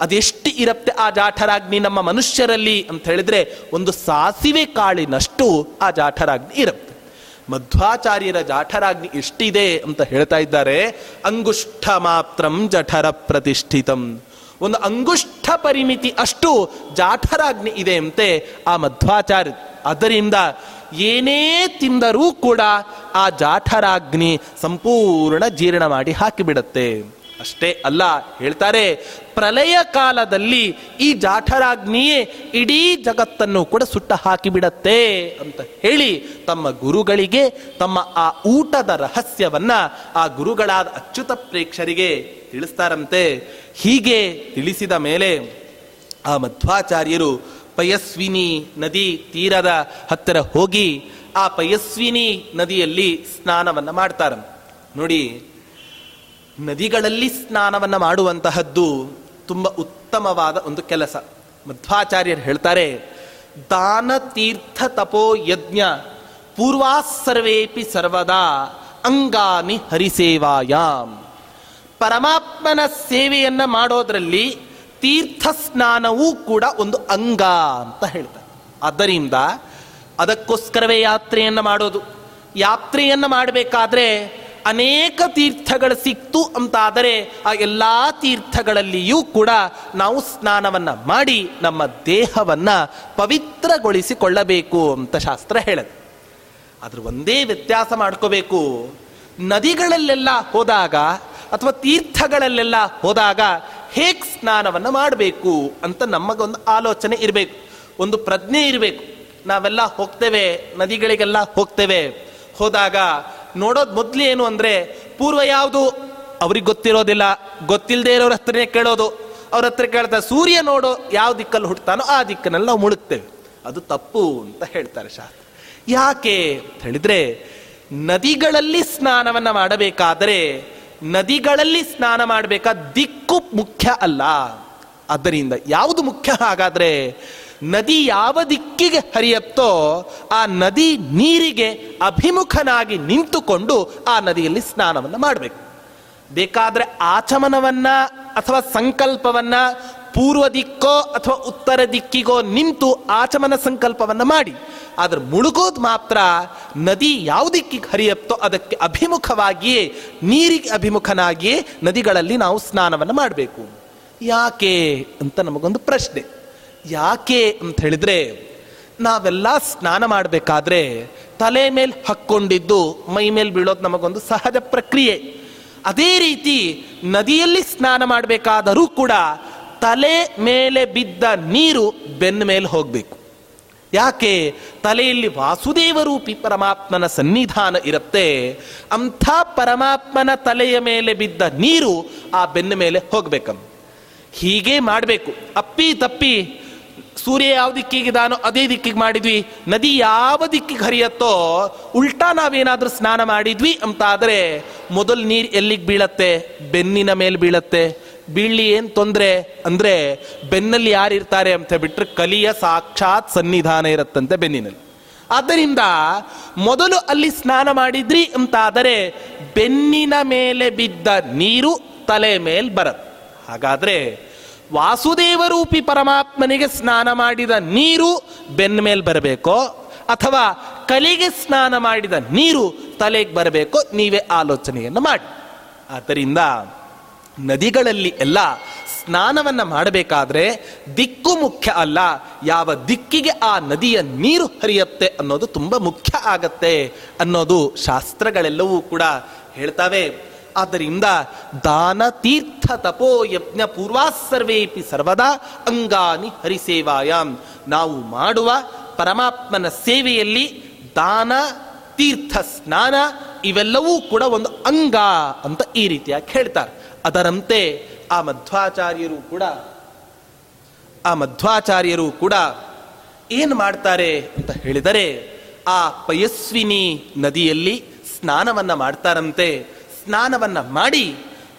ಅದೆಷ್ಟು ಇರುತ್ತೆ ಆ ಜಾಠರಾಗ್ನಿ ನಮ್ಮ ಮನುಷ್ಯರಲ್ಲಿ ಅಂತ ಹೇಳಿದ್ರೆ ಒಂದು ಸಾಸಿವೆ ಕಾಳಿನಷ್ಟು ಆ ಜಾಠರಾಗ್ನಿ ಇರುತ್ತೆ. ಮಧ್ವಾಚಾರ್ಯರ ಜಾಠರಾಗ್ನಿ ಎಷ್ಟಿದೆ ಅಂತ ಹೇಳ್ತಾ ಇದ್ದಾರೆ. ಅಂಗುಷ್ಠ ಮಾತ್ರಂ ಜಠರ ಪ್ರತಿಷ್ಠಿತಂ. ಒಂದು ಅಂಗುಷ್ಠ ಪರಿಮಿತಿ ಅಷ್ಟು ಜಾಠರಾಗ್ನಿ ಇದೆ ಅಂತೆ ಆ ಮಧ್ವಾಚಾರ್ಯ. ಅದರಿಂದ ಏನೇ ತಿಂದರೂ ಕೂಡ ಆ ಜಾಠರಾಗ್ನಿ ಸಂಪೂರ್ಣ ಜೀರ್ಣ ಮಾಡಿ ಹಾಕಿಬಿಡತ್ತೆ. ಅಷ್ಟೇ ಅಲ್ಲ, ಹೇಳ್ತಾರೆ ಪ್ರಲಯ ಕಾಲದಲ್ಲಿ ಈ ಜಾಠರಾಗ್ನಿಯೇ ಇಡೀ ಜಗತ್ತನ್ನು ಕೂಡ ಸುಟ್ಟ ಹಾಕಿಬಿಡತ್ತೆ ಅಂತ ಹೇಳಿ ತಮ್ಮ ಗುರುಗಳಿಗೆ ತಮ್ಮ ಆ ಊಟದ ರಹಸ್ಯವನ್ನ ಆ ಗುರುಗಳಾದ ಅಚ್ಯುತ ಪ್ರೇಕ್ಷರಿಗೆ ತಿಳಿಸ್ತಾರಂತೆ. ಹೀಗೆ ತಿಳಿಸಿದ ಮೇಲೆ ಆ ಮಧ್ವಾಚಾರ್ಯರು ಪಯಸ್ವಿನಿ ನದಿ ತೀರದ ಹತ್ತಿರ ಹೋಗಿ ಆ ಪಯಸ್ವಿನಿ ನದಿಯಲ್ಲಿ ಸ್ನಾನವನ್ನು ಮಾಡ್ತಾರ ನೋಡಿ ನದಿಗಳಲ್ಲಿ ಸ್ನಾನವನ್ನು ಮಾಡುವಂತಹದ್ದು ತುಂಬ ಉತ್ತಮವಾದ ಒಂದು ಕೆಲಸ. ಮಧ್ವಾಚಾರ್ಯರು ಹೇಳ್ತಾರೆ, ದಾನ ತೀರ್ಥ ತಪೋ ಯಜ್ಞ ಪೂರ್ವಾಸರ್ವೇಪಿ ಸರ್ವದಾ ಅಂಗಾನಿ ಹರಿಸೇವಾಯಾಮ್ ಪರಮಾತ್ಮನ ಸೇವೆಯನ್ನು ಮಾಡೋದ್ರಲ್ಲಿ ತೀರ್ಥ ಸ್ನಾನವೂ ಕೂಡ ಒಂದು ಅಂಗ ಅಂತ ಹೇಳ್ತಾರೆ. ಆದ್ದರಿಂದ ಅದಕ್ಕೋಸ್ಕರವೇ ಯಾತ್ರೆಯನ್ನು ಮಾಡೋದು. ಯಾತ್ರೆಯನ್ನು ಮಾಡಬೇಕಾದ್ರೆ ಅನೇಕ ತೀರ್ಥಗಳು ಸಿಕ್ತು ಅಂತಾದರೆ ಆ ಎಲ್ಲ ತೀರ್ಥಗಳಲ್ಲಿಯೂ ಕೂಡ ನಾವು ಸ್ನಾನವನ್ನ ಮಾಡಿ ನಮ್ಮ ದೇಹವನ್ನ ಪವಿತ್ರಗೊಳಿಸಿಕೊಳ್ಳಬೇಕು ಅಂತ ಶಾಸ್ತ್ರ ಹೇಳದು. ಅದ್ರ ಒಂದೇ ವ್ಯತ್ಯಾಸ ಮಾಡ್ಕೋಬೇಕು. ನದಿಗಳಲ್ಲೆಲ್ಲ ಹೋದಾಗ ಅಥವಾ ತೀರ್ಥಗಳಲ್ಲೆಲ್ಲ ಹೋದಾಗ ಹೇಗೆ ಸ್ನಾನವನ್ನು ಮಾಡಬೇಕು ಅಂತ ನಮಗೊಂದು ಆಲೋಚನೆ ಇರಬೇಕು. ಒಂದು ಪ್ರಜ್ಞೆ ಇರಬೇಕು. ನಾವೆಲ್ಲ ಹೋಗ್ತೇವೆ, ನದಿಗಳಿಗೆಲ್ಲ ಹೋಗ್ತೇವೆ. ಹೋದಾಗ ನೋಡೋದು ಮೊದಲು ಏನು ಅಂದರೆ, ಪೂರ್ವ ಯಾವುದು ಅವ್ರಿಗೆ ಗೊತ್ತಿರೋದಿಲ್ಲ ಗೊತ್ತಿಲ್ಲದೆ ಇರೋರ ಹತ್ರನೇ ಕೇಳೋದು. ಅವ್ರ ಹತ್ರ ಕೇಳ್ತಾ ಸೂರ್ಯ ನೋಡೋ ಯಾವ ದಿಕ್ಕಲ್ಲಿ ಹುಟ್ಟತಾನೋ ಆ ದಿಕ್ಕನ್ನೆಲ್ಲ ನಾವು ಮುಳುಗ್ತೇವೆ. ಅದು ತಪ್ಪು ಅಂತ ಹೇಳ್ತಾರೆ ಶಾಸ್ತ್ರ. ಯಾಕೆ ಅಂತ ಹೇಳಿದರೆ, ನದಿಗಳಲ್ಲಿ ಸ್ನಾನವನ್ನ ಮಾಡಬೇಕಾದರೆ, ನದಿಗಳಲ್ಲಿ ಸ್ನಾನ ಮಾಡಬೇಕಾದ ದಿಕ್ಕು ಮುಖ್ಯ ಅಲ್ಲ. ಅದರಿಂದ ಯಾವುದು ಮುಖ್ಯ ಹಾಗಾದ್ರೆ ನದಿ ಯಾವ ದಿಕ್ಕಿಗೆ ಹರಿಯುತ್ತೋ ಆ ನದಿ ನೀರಿಗೆ ಅಭಿಮುಖನಾಗಿ ನಿಂತುಕೊಂಡು ಆ ನದಿಯಲ್ಲಿ ಸ್ನಾನವನ್ನು ಮಾಡಬೇಕು. ಬೇಕಾದರೆ ಆಚಮನವನ್ನ ಅಥವಾ ಸಂಕಲ್ಪವನ್ನ ಪೂರ್ವ ದಿಕ್ಕೋ ಅಥವಾ ಉತ್ತರ ದಿಕ್ಕಿಗೋ ನಿಂತು ಆಚಮನ ಸಂಕಲ್ಪವನ್ನು ಮಾಡಿ. ಆದ್ರೆ ಮುಳುಗೋದು ಮಾತ್ರ ನದಿ ಯಾವ ದಿಕ್ಕಿಗೆ ಹರಿಯುತ್ತೋ ಅದಕ್ಕೆ ಅಭಿಮುಖವಾಗಿಯೇ, ನೀರಿಗೆ ಅಭಿಮುಖನಾಗಿಯೇ ನದಿಗಳಲ್ಲಿ ನಾವು ಸ್ನಾನವನ್ನು ಮಾಡಬೇಕು. ಯಾಕೆ ಅಂತ ನಮಗೊಂದು ಪ್ರಶ್ನೆ. ಯಾಕೆ ಅಂತ ಹೇಳಿದ್ರೆ, ನಾವೆಲ್ಲ ಸ್ನಾನ ಮಾಡಬೇಕಾದ್ರೆ ತಲೆ ಮೇಲೆ ಹಕ್ಕೊಂಡಿದ್ದು ಮೈ ಮೇಲೆ ಬೀಳೋದು ನಮಗೊಂದು ಸಹಜ ಪ್ರಕ್ರಿಯೆ. ಅದೇ ರೀತಿ ನದಿಯಲ್ಲಿ ಸ್ನಾನ ಮಾಡಬೇಕಾದರೂ ಕೂಡ ತಲೆ ಮೇಲೆ ಬಿದ್ದ ನೀರು ಬೆನ್ನ ಮೇಲೆ ಹೋಗಬೇಕು. ಯಾಕೆ? ತಲೆಯಲ್ಲಿ ವಾಸುದೇವ ರೂಪಿ ಪರಮಾತ್ಮನ ಸನ್ನಿಧಾನ ಇರುತ್ತೆ, ಅಂಥ ಪರಮಾತ್ಮನ ತಲೆಯ ಮೇಲೆ ಬಿದ್ದ ನೀರು ಆ ಬೆನ್ನ ಮೇಲೆ ಹೋಗ್ಬೇಕಮ್ಮ ಹೀಗೆ ಮಾಡಬೇಕು. ಅಪ್ಪಿ ತಪ್ಪಿ ಸೂರ್ಯ ಯಾವ ದಿಕ್ಕಿಗಿದಾನೋ ಅದೇ ದಿಕ್ಕಿಗೆ ಮಾಡಿದ್ವಿ. ನದಿ ಯಾವ ದಿಕ್ಕಿಗೆ ಹರಿಯತ್ತೋ ಉಲ್ಟಾ ನಾವೇನಾದರೂ ಸ್ನಾನ ಮಾಡಿದ್ವಿ ಅಂತ ಆದರೆ ಮೊದಲು ನೀರು ಎಲ್ಲಿಗೆ ಬೀಳತ್ತೆ? ಬೆನ್ನಿನ ಮೇಲೆ ಬೀಳತ್ತೆ. ಬೀಳ್ಲಿ ಏನು ತೊಂದ್ರೆ? ಅಂದ್ರೆ ಬೆನ್ನಲ್ಲಿ ಯಾರಿರ್ತಾರೆ ಅಂತ ಬಿಟ್ಟರೆ ಕಲಿಯ ಸಾಕ್ಷಾತ್ ಸನ್ನಿಧಾನ ಇರತ್ತಂತೆ ಬೆನ್ನಿನಲ್ಲಿ. ಆದ್ದರಿಂದ ಮೊದಲು ಅಲ್ಲಿ ಸ್ನಾನ ಮಾಡಿದ್ರಿ ಅಂತ ಆದರೆ ಬೆನ್ನಿನ ಮೇಲೆ ಬಿದ್ದ ನೀರು ತಲೆ ಮೇಲೆ ಬರತ್ತೆ. ಹಾಗಾದ್ರೆ ವಾಸುದೇವ ರೂಪಿ ಪರಮಾತ್ಮನಿಗೆ ಸ್ನಾನ ಮಾಡಿದ ನೀರು ಬೆನ್ನ ಮೇಲೆ ಬರಬೇಕೋ? ಅಥವಾ ಕಲಿಗೆ ಸ್ನಾನ ಮಾಡಿದ ನೀರು ತಲೆಗೆ ಬರಬೇಕೋ? ನೀವೇ ಆಲೋಚನೆಯನ್ನು ಮಾಡಿ. ಆದ್ದರಿಂದ ನದಿಗಳಲ್ಲಿ ಎಲ್ಲ ಸ್ನಾನವನ್ನು ಮಾಡಬೇಕಾದ್ರೆ ದಿಕ್ಕು ಮುಖ್ಯ ಅಲ್ಲ. ಯಾವ ದಿಕ್ಕಿಗೆ ಆ ನದಿಯ ನೀರು ಹರಿಯುತ್ತೆ ಅನ್ನೋದು ತುಂಬ ಮುಖ್ಯ ಆಗತ್ತೆ ಅನ್ನೋದು ಶಾಸ್ತ್ರಗಳೆಲ್ಲವೂ ಕೂಡ ಹೇಳ್ತಾವೆ. ಆದ್ದರಿಂದ ದಾನ ತೀರ್ಥ ತಪೋ ಯಜ್ಞ ಪೂರ್ವಾಸರ್ವೇಪಿ ಸರ್ವದಾ ಅಂಗಾನಿ ಹರಿಸೇವಾಯಾಮ್ ನಾವು ಮಾಡುವ ಪರಮಾತ್ಮನ ಸೇವೆಯಲ್ಲಿ ದಾನ, ತೀರ್ಥ, ಸ್ನಾನ ಇವೆಲ್ಲವೂ ಕೂಡ ಒಂದು ಅಂಗ ಅಂತ ಈ ರೀತಿಯಾಗಿ ಹೇಳ್ತಾರೆ. ಅದರಂತೆ ಆ ಮಧ್ವಾಚಾರ್ಯರು ಕೂಡ, ಆ ಮಧ್ವಾಚಾರ್ಯರು ಕೂಡ ಏನು ಮಾಡ್ತಾರೆ ಅಂತ ಹೇಳಿದರೆ, ಆ ಪಯಸ್ವಿನಿ ನದಿಯಲ್ಲಿ ಸ್ನಾನವನ್ನ ಮಾಡ್ತಾರಂತೆ. ಸ್ನಾನವನ್ನ ಮಾಡಿ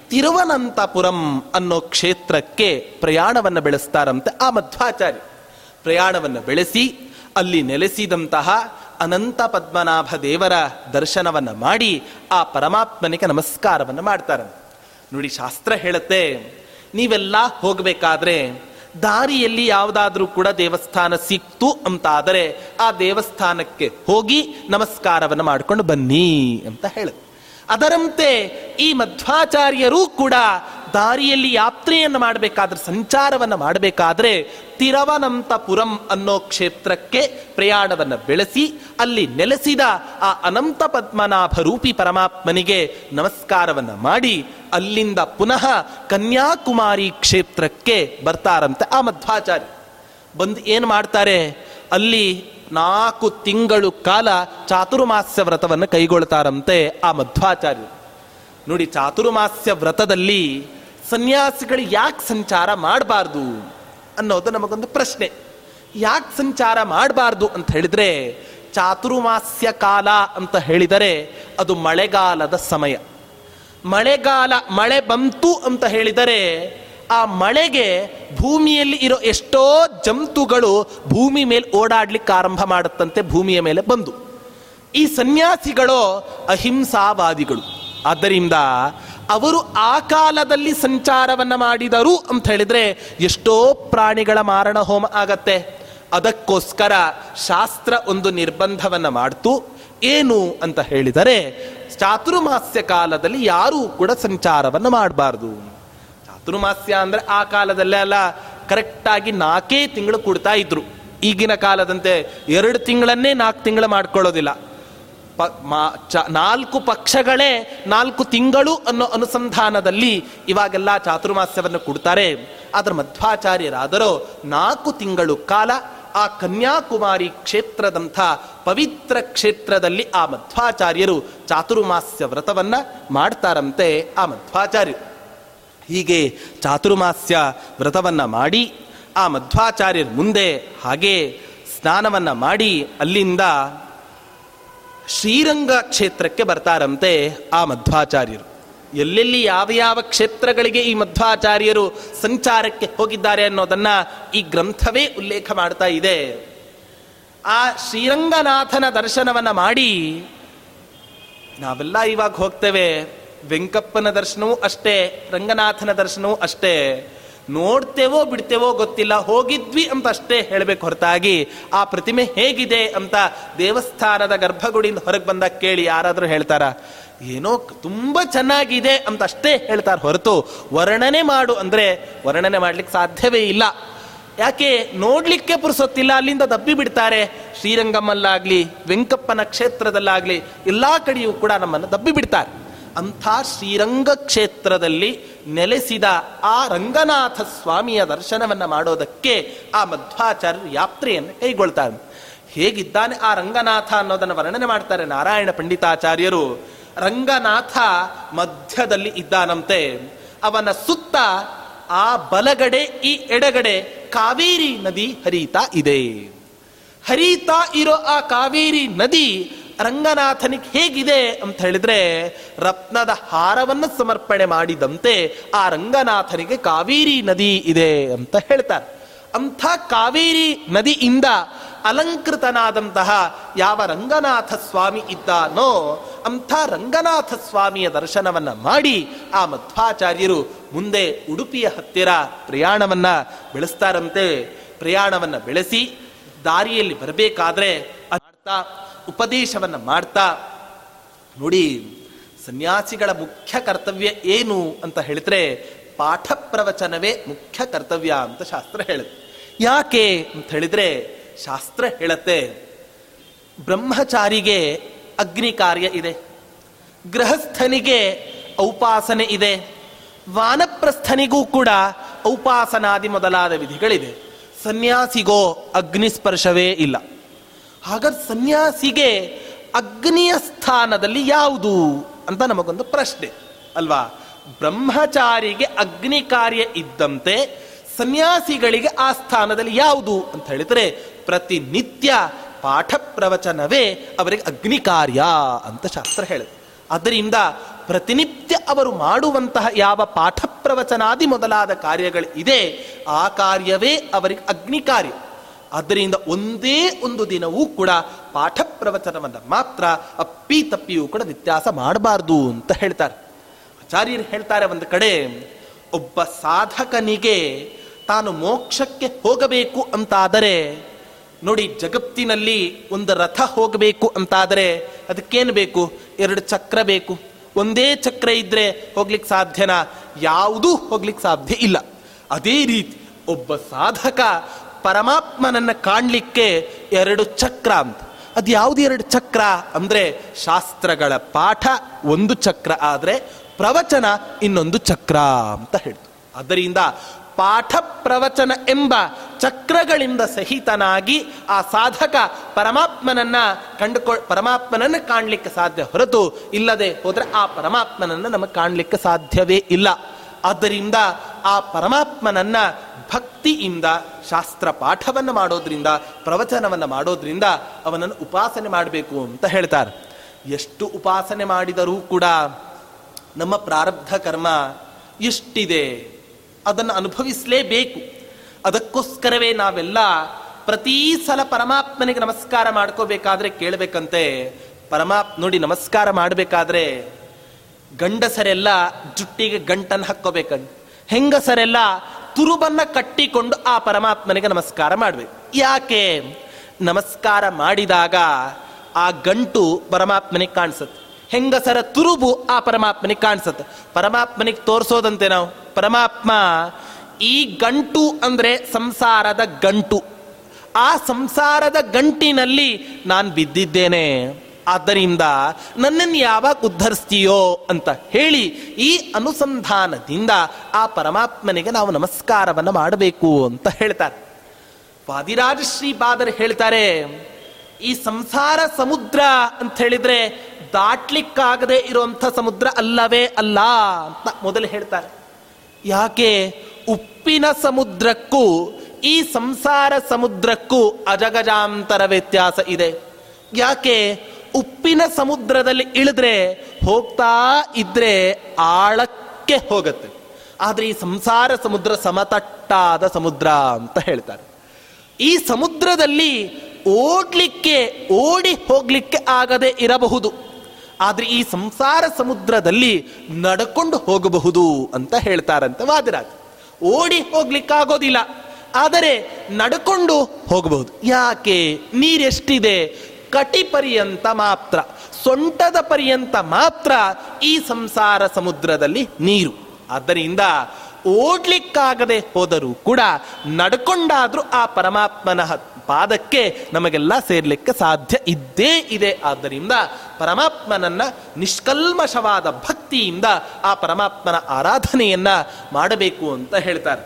ತಿರುವನಂತಪುರಂ ಅನ್ನೋ ಕ್ಷೇತ್ರಕ್ಕೆ ಪ್ರಯಾಣವನ್ನು ಬೆಳೆಸ್ತಾರಂತೆ ಆ ಮಧ್ವಾಚಾರ್ಯ. ಪ್ರಯಾಣವನ್ನು ಬೆಳೆಸಿ, ಅಲ್ಲಿ ನೆಲೆಸಿದಂತಹ ಅನಂತ ಪದ್ಮನಾಭ ದೇವರ ದರ್ಶನವನ್ನ ಮಾಡಿ ಆ ಪರಮಾತ್ಮನಿಗೆ ನಮಸ್ಕಾರವನ್ನು ಮಾಡ್ತಾರೆ ನೋಡಿ, ಶಾಸ್ತ್ರ ಹೇಳುತ್ತೆ, ನೀವೆಲ್ಲ ಹೋಗಬೇಕಾದ್ರೆ ದಾರಿಯಲ್ಲಿ ಯಾವುದಾದ್ರೂ ಕೂಡ ದೇವಸ್ಥಾನ ಸಿಕ್ತು ಅಂತ ಆದರೆ ಆ ದೇವಸ್ಥಾನಕ್ಕೆ ಹೋಗಿ ನಮಸ್ಕಾರವನ್ನು ಮಾಡ್ಕೊಂಡು ಬನ್ನಿ ಅಂತ ಹೇಳುತ್ತೆ. ಅದರಂತೆ ಈ ಮಧ್ವಾಚಾರ್ಯರೂ ಕೂಡ ದಾರಿಯಲ್ಲಿ ಯಾತ್ರೆಯನ್ನು ಮಾಡಬೇಕಾದ್ರೆ, ಸಂಚಾರವನ್ನು ಮಾಡಬೇಕಾದ್ರೆ ತಿರವನಂತಪುರಂ ಅನ್ನೋ ಕ್ಷೇತ್ರಕ್ಕೆ ಪ್ರಯಾಣವನ್ನು ಬೆಳೆಸಿ, ಅಲ್ಲಿ ನೆಲೆಸಿದ ಆ ಅನಂತ ಪದ್ಮನಾಭ ರೂಪಿ ಪರಮಾತ್ಮನಿಗೆ ನಮಸ್ಕಾರವನ್ನು ಮಾಡಿ, ಅಲ್ಲಿಂದ ಪುನಃ ಕನ್ಯಾಕುಮಾರಿ ಕ್ಷೇತ್ರಕ್ಕೆ ಬರ್ತಾರಂತೆ ಆ ಮಧ್ವಾಚಾರ್ಯ. ಬಂದು ಏನು ಮಾಡ್ತಾರೆ? ಅಲ್ಲಿ ನಾಲ್ಕು ತಿಂಗಳು ಕಾಲ ಚಾತುರ್ಮಾಸ್ಯ ವ್ರತವನ್ನು ಕೈಗೊಳ್ತಾರಂತೆ ಆ ಮಧ್ವಾಚಾರ್ಯರು. ನೋಡಿ, ಚಾತುರ್ಮಾಸ್ಯ ವ್ರತದಲ್ಲಿ ಸನ್ಯಾಸಿಗಳು ಯಾಕೆ ಸಂಚಾರ ಮಾಡಬಾರ್ದು ಅನ್ನೋದು ನಮಗೊಂದು ಪ್ರಶ್ನೆ. ಯಾಕೆ ಸಂಚಾರ ಮಾಡಬಾರ್ದು ಅಂತ ಹೇಳಿದ್ರೆ, ಚಾತುರ್ಮಾಸ್ಯ ಕಾಲ ಅಂತ ಹೇಳಿದರೆ ಅದು ಮಳೆಗಾಲದ ಸಮಯ. ಮಳೆಗಾಲ ಮಳೆ ಬಂತು ಅಂತ ಹೇಳಿದರೆ ಆ ಮಳೆಗೆ ಭೂಮಿಯಲ್ಲಿ ಇರೋ ಎಷ್ಟೋ ಜಂತುಗಳು ಭೂಮಿ ಮೇಲೆ ಓಡಾಡ್ಲಿಕ್ಕೆ ಆರಂಭ ಮಾಡುತ್ತಂತೆ ಭೂಮಿಯ ಮೇಲೆ ಬಂದು. ಈ ಸನ್ಯಾಸಿಗಳು ಅಹಿಂಸಾವಾದಿಗಳು. ಆದ್ದರಿಂದ ಅವರು ಆ ಕಾಲದಲ್ಲಿ ಸಂಚಾರವನ್ನ ಮಾಡಿದರು ಅಂತ ಹೇಳಿದ್ರೆ ಎಷ್ಟೋ ಪ್ರಾಣಿಗಳ ಮಾರಣ ಹೋಮ ಆಗತ್ತೆ. ಅದಕ್ಕೋಸ್ಕರ ಶಾಸ್ತ್ರ ಒಂದು ನಿರ್ಬಂಧವನ್ನ ಮಾಡ್ತು. ಏನು ಅಂತ ಹೇಳಿದರೆ, ಚಾತುರ್ಮಾಸ್ಯ ಕಾಲದಲ್ಲಿ ಯಾರೂ ಕೂಡ ಸಂಚಾರವನ್ನು ಮಾಡಬಾರ್ದು. ಚಾತುರ್ಮಾಸ್ಯ ಅಂದ್ರೆ ಆ ಕಾಲದಲ್ಲೇ ಅಲ್ಲ ಕರೆಕ್ಟಾಗಿ ನಾಲ್ಕೇ ತಿಂಗಳು ಕೊಡ್ತಾ ಇದ್ರು. ಈಗಿನ ಕಾಲದಂತೆ ಎರಡು ತಿಂಗಳನ್ನೇ ನಾಲ್ಕು ತಿಂಗಳು ಮಾಡ್ಕೊಳ್ಳೋದಿಲ್ಲ. ಪ, ಮಾ- ಚ- ನಾಲ್ಕು ಪಕ್ಷಗಳೇ ನಾಲ್ಕು ತಿಂಗಳು ಅನ್ನೋ ಅನುಸಂಧಾನದಲ್ಲಿ ಇವಾಗೆಲ್ಲ ಚಾತುರ್ಮಾಸ್ಯವನ್ನು ಕೊಡ್ತಾರೆ. ಆದ್ರೆ ಮಧ್ವಾಚಾರ್ಯರಾದರೂ ನಾಲ್ಕು ತಿಂಗಳು ಕಾಲ ಆ ಕನ್ಯಾಕುಮಾರಿ ಕ್ಷೇತ್ರದಂಥ ಪವಿತ್ರ ಕ್ಷೇತ್ರದಲ್ಲಿ ಆ ಮಧ್ವಾಚಾರ್ಯರು ಚಾತುರ್ಮಾಸ್ಯ ವ್ರತವನ್ನ ಮಾಡ್ತಾರಂತೆ ಆ ಮಧ್ವಾಚಾರ್ಯರು. ಹೀಗೆ ಚಾತುರ್ಮಾಸ್ಯ ವ್ರತವನ್ನ ಮಾಡಿ ಆ ಮಧ್ವಾಚಾರ್ಯರ ಮುಂದೆ ಹಾಗೆ ಸ್ನಾನವನ್ನ ಮಾಡಿ ಅಲ್ಲಿಂದ ಶ್ರೀರಂಗ ಕ್ಷೇತ್ರಕ್ಕೆ ಬರ್ತಾರಂತೆ ಆ ಮಧ್ವಾಚಾರ್ಯರು. ಎಲ್ಲೆಲ್ಲಿ ಯಾವ ಯಾವ ಕ್ಷೇತ್ರಗಳಿಗೆ ಈ ಮಧ್ವಾಚಾರ್ಯರು ಸಂಚಾರಕ್ಕೆ ಹೋಗಿದ್ದಾರೆ ಅನ್ನೋದನ್ನ ಈ ಗ್ರಂಥವೇ ಉಲ್ಲೇಖ ಮಾಡ್ತಾ ಇದೆ. ಆ ಶ್ರೀರಂಗನಾಥನ ದರ್ಶನವನ್ನ ಮಾಡಿ ನಾವೆಲ್ಲ ಇವಾಗ ಹೋಗ್ತೇವೆ. ವೆಂಕಪ್ಪನ ದರ್ಶನವೂ ಅಷ್ಟೇ, ರಂಗನಾಥನ ದರ್ಶನವೂ ಅಷ್ಟೇ. ನೋಡ್ತೇವೋ ಬಿಡ್ತೇವೋ ಗೊತ್ತಿಲ್ಲ, ಹೋಗಿದ್ವಿ ಅಂತ ಅಷ್ಟೇ ಹೇಳಬೇಕು ಹೊರತಾಗಿ, ಆ ಪ್ರತಿಮೆ ಹೇಗಿದೆ ಅಂತ ದೇವಸ್ಥಾನದ ಗರ್ಭಗುಡಿಯಿಂದ ಹೊರಗೆ ಬಂದಾಗ ಕೇಳಿ ಯಾರಾದರೂ ಹೇಳ್ತಾರ? ಏನೋ ತುಂಬ ಚೆನ್ನಾಗಿದೆ ಅಂತ ಅಷ್ಟೇ ಹೇಳ್ತಾರೆ ಹೊರತು, ವರ್ಣನೆ ಮಾಡು ಅಂದರೆ ವರ್ಣನೆ ಮಾಡ್ಲಿಕ್ಕೆ ಸಾಧ್ಯವೇ ಇಲ್ಲ. ಯಾಕೆ, ನೋಡ್ಲಿಕ್ಕೆ ಪುರುಸೊತ್ತಿಲ್ಲ, ಅಲ್ಲಿಂದ ದಬ್ಬಿ ಬಿಡ್ತಾರೆ. ಶ್ರೀರಂಗಮ್ಮಲ್ಲಾಗ್ಲಿ ವೆಂಕಪ್ಪನ ಕ್ಷೇತ್ರದಲ್ಲಾಗ್ಲಿ, ಎಲ್ಲಾ ಕಡೆಯೂ ಕೂಡ ನಮ್ಮನ್ನು ದಬ್ಬಿ ಬಿಡ್ತಾರೆ. ಅಂಥ ಶ್ರೀರಂಗ ಕ್ಷೇತ್ರದಲ್ಲಿ ನೆಲೆಸಿದ ಆ ರಂಗನಾಥ ಸ್ವಾಮಿಯ ದರ್ಶನವನ್ನು ಮಾಡೋದಕ್ಕೆ ಆ ಮಧ್ವಾಚಾರ್ಯರು ಯಾತ್ರೆಯನ್ನು ಕೈಗೊಳ್ತಾರೆ. ಹೇಗಿದ್ದಾನೆ ಆ ರಂಗನಾಥ ಅನ್ನೋದನ್ನು ವರ್ಣನೆ ಮಾಡ್ತಾರೆ ನಾರಾಯಣ ಪಂಡಿತಾಚಾರ್ಯರು. ರಂಗನಾಥ ಮಧ್ಯದಲ್ಲಿ ಇದ್ದಾನಂತೆ. ಅವನ ಸುತ್ತ ಆ ಬಲಗಡೆ, ಈ ಎಡಗಡೆ ಕಾವೇರಿ ನದಿ ಹರಿತಾ ಇದೆ. ಹರಿತಾ ಇರೋ ಆ ಕಾವೇರಿ ನದಿ ರಂಗನಾಥನಿಗೆ ಹೇಗಿದೆ ಅಂತ ಹೇಳಿದ್ರೆ, ರತ್ನದ ಹಾರವನ್ನು ಸಮರ್ಪಣೆ ಮಾಡಿದಂತೆ ಆ ರಂಗನಾಥನಿಗೆ ಕಾವೇರಿ ನದಿ ಇದೆ ಅಂತ ಹೇಳ್ತಾರೆ. ಅಂಥ ಕಾವೇರಿ ನದಿಯಿಂದ ಅಲಂಕೃತನಾದಂತಹ ಯಾವ ರಂಗನಾಥ ಸ್ವಾಮಿ ಇದ್ದಾನೋ, ಅಂಥ ರಂಗನಾಥ ಸ್ವಾಮಿಯ ದರ್ಶನವನ್ನ ಮಾಡಿ ಆ ಮಧ್ವಾಚಾರ್ಯರು ಮುಂದೆ ಉಡುಪಿಯ ಹತ್ತಿರ ಪ್ರಯಾಣವನ್ನ ಬೆಳೆಸ್ತಾರಂತೆ. ಪ್ರಯಾಣವನ್ನ ಬೆಳೆಸಿ ದಾರಿಯಲ್ಲಿ ಬರಬೇಕಾದ್ರೆ ಮಾಡ್ತಾ ಉಪದೇಶವನ್ನ ಮಾಡ್ತಾ, ನೋಡಿ, ಸನ್ಯಾಸಿಗಳ ಮುಖ್ಯ ಕರ್ತವ್ಯ ಏನು ಅಂತ ಹೇಳಿದ್ರೆ ಪಾಠ ಪ್ರವಚನವೇ ಮುಖ್ಯ ಕರ್ತವ್ಯ ಅಂತ ಶಾಸ್ತ್ರ ಹೇಳುತ್ತೆ. ಯಾಕೆ ಅಂತ ಹೇಳಿದ್ರೆ, ಶಾಸ್ತ್ರ ಹೇಳತ್ತೆ, ಬ್ರಹ್ಮಚಾರಿಗೆ ಅಗ್ನಿ ಕಾರ್ಯ ಇದೆ, ಗೃಹಸ್ಥನಿಗೆ ಔಪಾಸನೆ ಇದೆ, ವಾನಪ್ರಸ್ಥನಿಗೂ ಕೂಡ ಔಪಾಸನಾದಿ ಮೊದಲಾದ ವಿಧಿಗಳಿದೆ. ಸನ್ಯಾಸಿಗೋ ಅಗ್ನಿಸ್ಪರ್ಶವೇ ಇಲ್ಲ. ಹಾಗಾದ್ರೆ ಸನ್ಯಾಸಿಗೆ ಅಗ್ನಿಯ ಸ್ಥಾನದಲ್ಲಿ ಯಾವುದು ಅಂತ ನಮಗೊಂದು ಪ್ರಶ್ನೆ, ಅಲ್ವಾ? ಬ್ರಹ್ಮಚಾರಿಗೆ ಅಗ್ನಿ ಕಾರ್ಯ ಇದ್ದಂತೆ ಸನ್ಯಾಸಿಗಳಿಗೆ ಆ ಸ್ಥಾನದಲ್ಲಿ ಯಾವುದು ಅಂತ ಹೇಳಿದರೆ ಪ್ರತಿನಿತ್ಯ ಪಾಠ ಪ್ರವಚನವೇ ಅವರಿಗೆ ಅಗ್ನಿ ಕಾರ್ಯ ಅಂತ ಶಾಸ್ತ್ರ ಹೇಳಿದೆ ಅದರಿಂದ ಪ್ರತಿನಿತ್ಯ ಅವರು ಮಾಡುವಂತಹ ಯಾವ ಪಾಠ ಪ್ರವಚನಾದಿ ಮೊದಲಾದ ಕಾರ್ಯಗಳು ಇದೆ ಆ ಕಾರ್ಯವೇ ಅವರಿಗೆ ಅಗ್ನಿ ಕಾರ್ಯ. ಆದ್ದರಿಂದ ಒಂದೇ ಒಂದು ದಿನವೂ ಕೂಡ ಪಾಠ ಪ್ರವಚನವನ್ನು ಮಾತ್ರ ಅಪ್ಪಿ ತಪ್ಪಿಯೂ ಕೂಡ ವ್ಯತ್ಯಾಸ ಮಾಡಬಾರ್ದು ಅಂತ ಹೇಳ್ತಾರೆ. ಆಚಾರ್ಯರು ಹೇಳ್ತಾರೆ ಒಂದು ಕಡೆ, ಒಬ್ಬ ಸಾಧಕನಿಗೆ ತಾನು ಮೋಕ್ಷಕ್ಕೆ ಹೋಗಬೇಕು ಅಂತಾದರೆ, ನೋಡಿ ಜಗತ್ತಿನಲ್ಲಿ ಒಂದು ರಥ ಹೋಗಬೇಕು ಅಂತಾದರೆ ಅದಕ್ಕೇನು ಬೇಕು? ಎರಡು ಚಕ್ರ ಬೇಕು. ಒಂದೇ ಚಕ್ರ ಇದ್ರೆ ಹೋಗ್ಲಿಕ್ಕೆ ಸಾಧ್ಯನಾ? ಯಾವುದೂ ಹೋಗ್ಲಿಕ್ಕೆ ಸಾಧ್ಯ ಇಲ್ಲ. ಅದೇ ರೀತಿ ಒಬ್ಬ ಸಾಧಕ ಪರಮಾತ್ಮನನ್ನ ಕಾಣಲಿಕ್ಕೆ ಎರಡು ಚಕ್ರ ಅಂತ. ಅದು ಯಾವುದು ಎರಡು ಚಕ್ರ ಅಂದ್ರೆ ಶಾಸ್ತ್ರಗಳ ಪಾಠ ಒಂದು ಚಕ್ರ ಆದರೆ ಪ್ರವಚನ ಇನ್ನೊಂದು ಚಕ್ರ ಅಂತ ಹೇಳ್ತು. ಅದರಿಂದ ಪಾಠ ಪ್ರವಚನ ಎಂಬ ಚಕ್ರಗಳಿಂದ ಸಹಿತನಾಗಿ ಆ ಸಾಧಕ ಪರಮಾತ್ಮನನ್ನ ಕಂಡುಕೊ, ಪರಮಾತ್ಮನನ್ನ ಕಾಣಲಿಕ್ಕೆ ಸಾಧ್ಯ ಹೊರತು ಇಲ್ಲದೆ ಹೋದರೆ ಆ ಪರಮಾತ್ಮನನ್ನ ನಮಗೆ ಕಾಣಲಿಕ್ಕೆ ಸಾಧ್ಯವೇ ಇಲ್ಲ. ಆದ್ದರಿಂದ ಆ ಪರಮಾತ್ಮನನ್ನ ಭಕ್ತಿಯಿಂದ ಶಾಸ್ತ್ರ ಪಾಠವನ್ನು ಮಾಡೋದ್ರಿಂದ, ಪ್ರವಚನವನ್ನು ಮಾಡೋದ್ರಿಂದ ಅವನನ್ನು ಉಪಾಸನೆ ಮಾಡಬೇಕು ಅಂತ ಹೇಳ್ತಾರೆ. ಎಷ್ಟು ಉಪಾಸನೆ ಮಾಡಿದರೂ ಕೂಡ ನಮ್ಮ ಪ್ರಾರಬ್ಧ ಕರ್ಮ ಎಷ್ಟಿದೆ ಅದನ್ನು ಅನುಭವಿಸಲೇಬೇಕು. ಅದಕ್ಕೋಸ್ಕರವೇ ನಾವೆಲ್ಲ ಪ್ರತಿ ಸಲ ಪರಮಾತ್ಮನಿಗೆ ನಮಸ್ಕಾರ ಮಾಡ್ಕೋಬೇಕಾದ್ರೆ ಕೇಳಬೇಕಂತೆ. ಪರಮಾತ್ಮ ನೋಡಿ ನಮಸ್ಕಾರ ಮಾಡಬೇಕಾದ್ರೆ ಗಂಡಸರೆಲ್ಲ ಜುಟ್ಟಿಗೆ ಗಂಟನ್ನು ಹಾಕ್ಕೋಬೇಕಂತ ಹೆಂಗಸರೆಲ್ಲ ತುರುಬನ್ನ ಕಟ್ಟಿಕೊಂಡು ಆ ಪರಮಾತ್ಮನಿಗೆ ನಮಸ್ಕಾರ ಮಾಡಬೇಕು. ಯಾಕೆ? ನಮಸ್ಕಾರ ಮಾಡಿದಾಗ ಆ ಗಂಟು ಪರಮಾತ್ಮನಿಗೆ ಕಾಣಿಸುತ್ತೆ. ಹೆಂಗಸರ ತುರುಬು ಆ ಪರಮಾತ್ಮನಿಗೆ ಕಾಣಿಸುತ್ತೆ. ಪರಮಾತ್ಮನಿಗೆ ತೋರಿಸೋದಂತೆ ನಾವು. ಪರಮಾತ್ಮ, ಈ ಗಂಟು ಅಂದರೆ ಸಂಸಾರದ ಗಂಟು. ಆ ಸಂಸಾರದ ಗಂಟಿನಲ್ಲಿ ನಾನು ಬಿದ್ದಿದ್ದೇನೆ. ಆದ್ದರಿಂದ ನನ್ನನ್ನು ಯಾವಾಗ ಉದ್ಧರಿಸ್ತೀಯೋ ಅಂತ ಹೇಳಿ ಈ ಅನುಸಂಧಾನದಿಂದ ಆ ಪರಮಾತ್ಮನಿಗೆ ನಾವು ನಮಸ್ಕಾರವನ್ನು ಮಾಡಬೇಕು ಅಂತ ಹೇಳ್ತಾರೆ. ವಾದಿರಾಜ ಶ್ರೀಪಾದರು ಹೇಳ್ತಾರೆ, ಈ ಸಂಸಾರ ಸಮುದ್ರ ಅಂತ ಹೇಳಿದ್ರೆ ದಾಟ್ಲಿಕ್ಕಾಗದೆ ಇರುವಂಥ ಸಮುದ್ರ ಅಲ್ಲವೇ ಅಲ್ಲ ಅಂತ ಮೊದಲು ಹೇಳ್ತಾರೆ. ಯಾಕೆ? ಉಪ್ಪಿನ ಸಮುದ್ರಕ್ಕೂ ಈ ಸಂಸಾರ ಸಮುದ್ರಕ್ಕೂ ಅಜಗಜಾಂತರ ವ್ಯತ್ಯಾಸ ಇದೆ. ಯಾಕೆ? ಉಪ್ಪಿನ ಸಮುದ್ರದಲ್ಲಿ ಇಳಿದ್ರೆ ಹೋಗ್ತಾ ಇದ್ರೆ ಆಳಕ್ಕೆ ಹೋಗುತ್ತೆ. ಆದರೆ ಈ ಸಂಸಾರ ಸಮುದ್ರ ಸಮತಟ್ಟಾದ ಸಮುದ್ರ ಅಂತ ಹೇಳ್ತಾರೆ. ಈ ಸಮುದ್ರದಲ್ಲಿ ಓಡ್ಲಿಕ್ಕೆ, ಓಡಿ ಹೋಗ್ಲಿಕ್ಕೆ ಆಗದೆ ಇರಬಹುದು. ಆದ್ರೆ ಈ ಸಂಸಾರ ಸಮುದ್ರದಲ್ಲಿ ನಡ್ಕೊಂಡು ಹೋಗಬಹುದು ಅಂತ ಹೇಳ್ತಾರಂತೆ ವಾದಿರಾಜ್. ಓಡಿ ಹೋಗ್ಲಿಕ್ಕಾಗೋದಿಲ್ಲ, ಆದರೆ ನಡ್ಕೊಂಡು ಹೋಗಬಹುದು. ಯಾಕೆ? ನೀರೆಷ್ಟಿದೆ? ಕಟಿ ಪರ್ಯಂತ ಮಾತ್ರ, ಸೊಂಟದ ಪರ್ಯಂತ ಮಾತ್ರ ಈ ಸಂಸಾರ ಸಮುದ್ರದಲ್ಲಿ ನೀರು. ಆದ್ದರಿಂದ ಓಡ್ಲಿಕ್ಕಾಗದೆ ಹೋದರೂ ಕೂಡ ನಡ್ಕೊಂಡಾದ್ರೂ ಆ ಪರಮಾತ್ಮನ ಪಾದಕ್ಕೆ ನಮಗೆಲ್ಲ ಸೇರ್ಲಿಕ್ಕೆ ಸಾಧ್ಯ ಇದ್ದೇ ಇದೆ. ಆದ್ದರಿಂದ ಪರಮಾತ್ಮನನ್ನ ನಿಷ್ಕಲ್ಮಶವಾದ ಭಕ್ತಿಯಿಂದ ಆ ಪರಮಾತ್ಮನ ಆರಾಧನೆಯನ್ನ ಮಾಡಬೇಕು ಅಂತ ಹೇಳ್ತಾರೆ.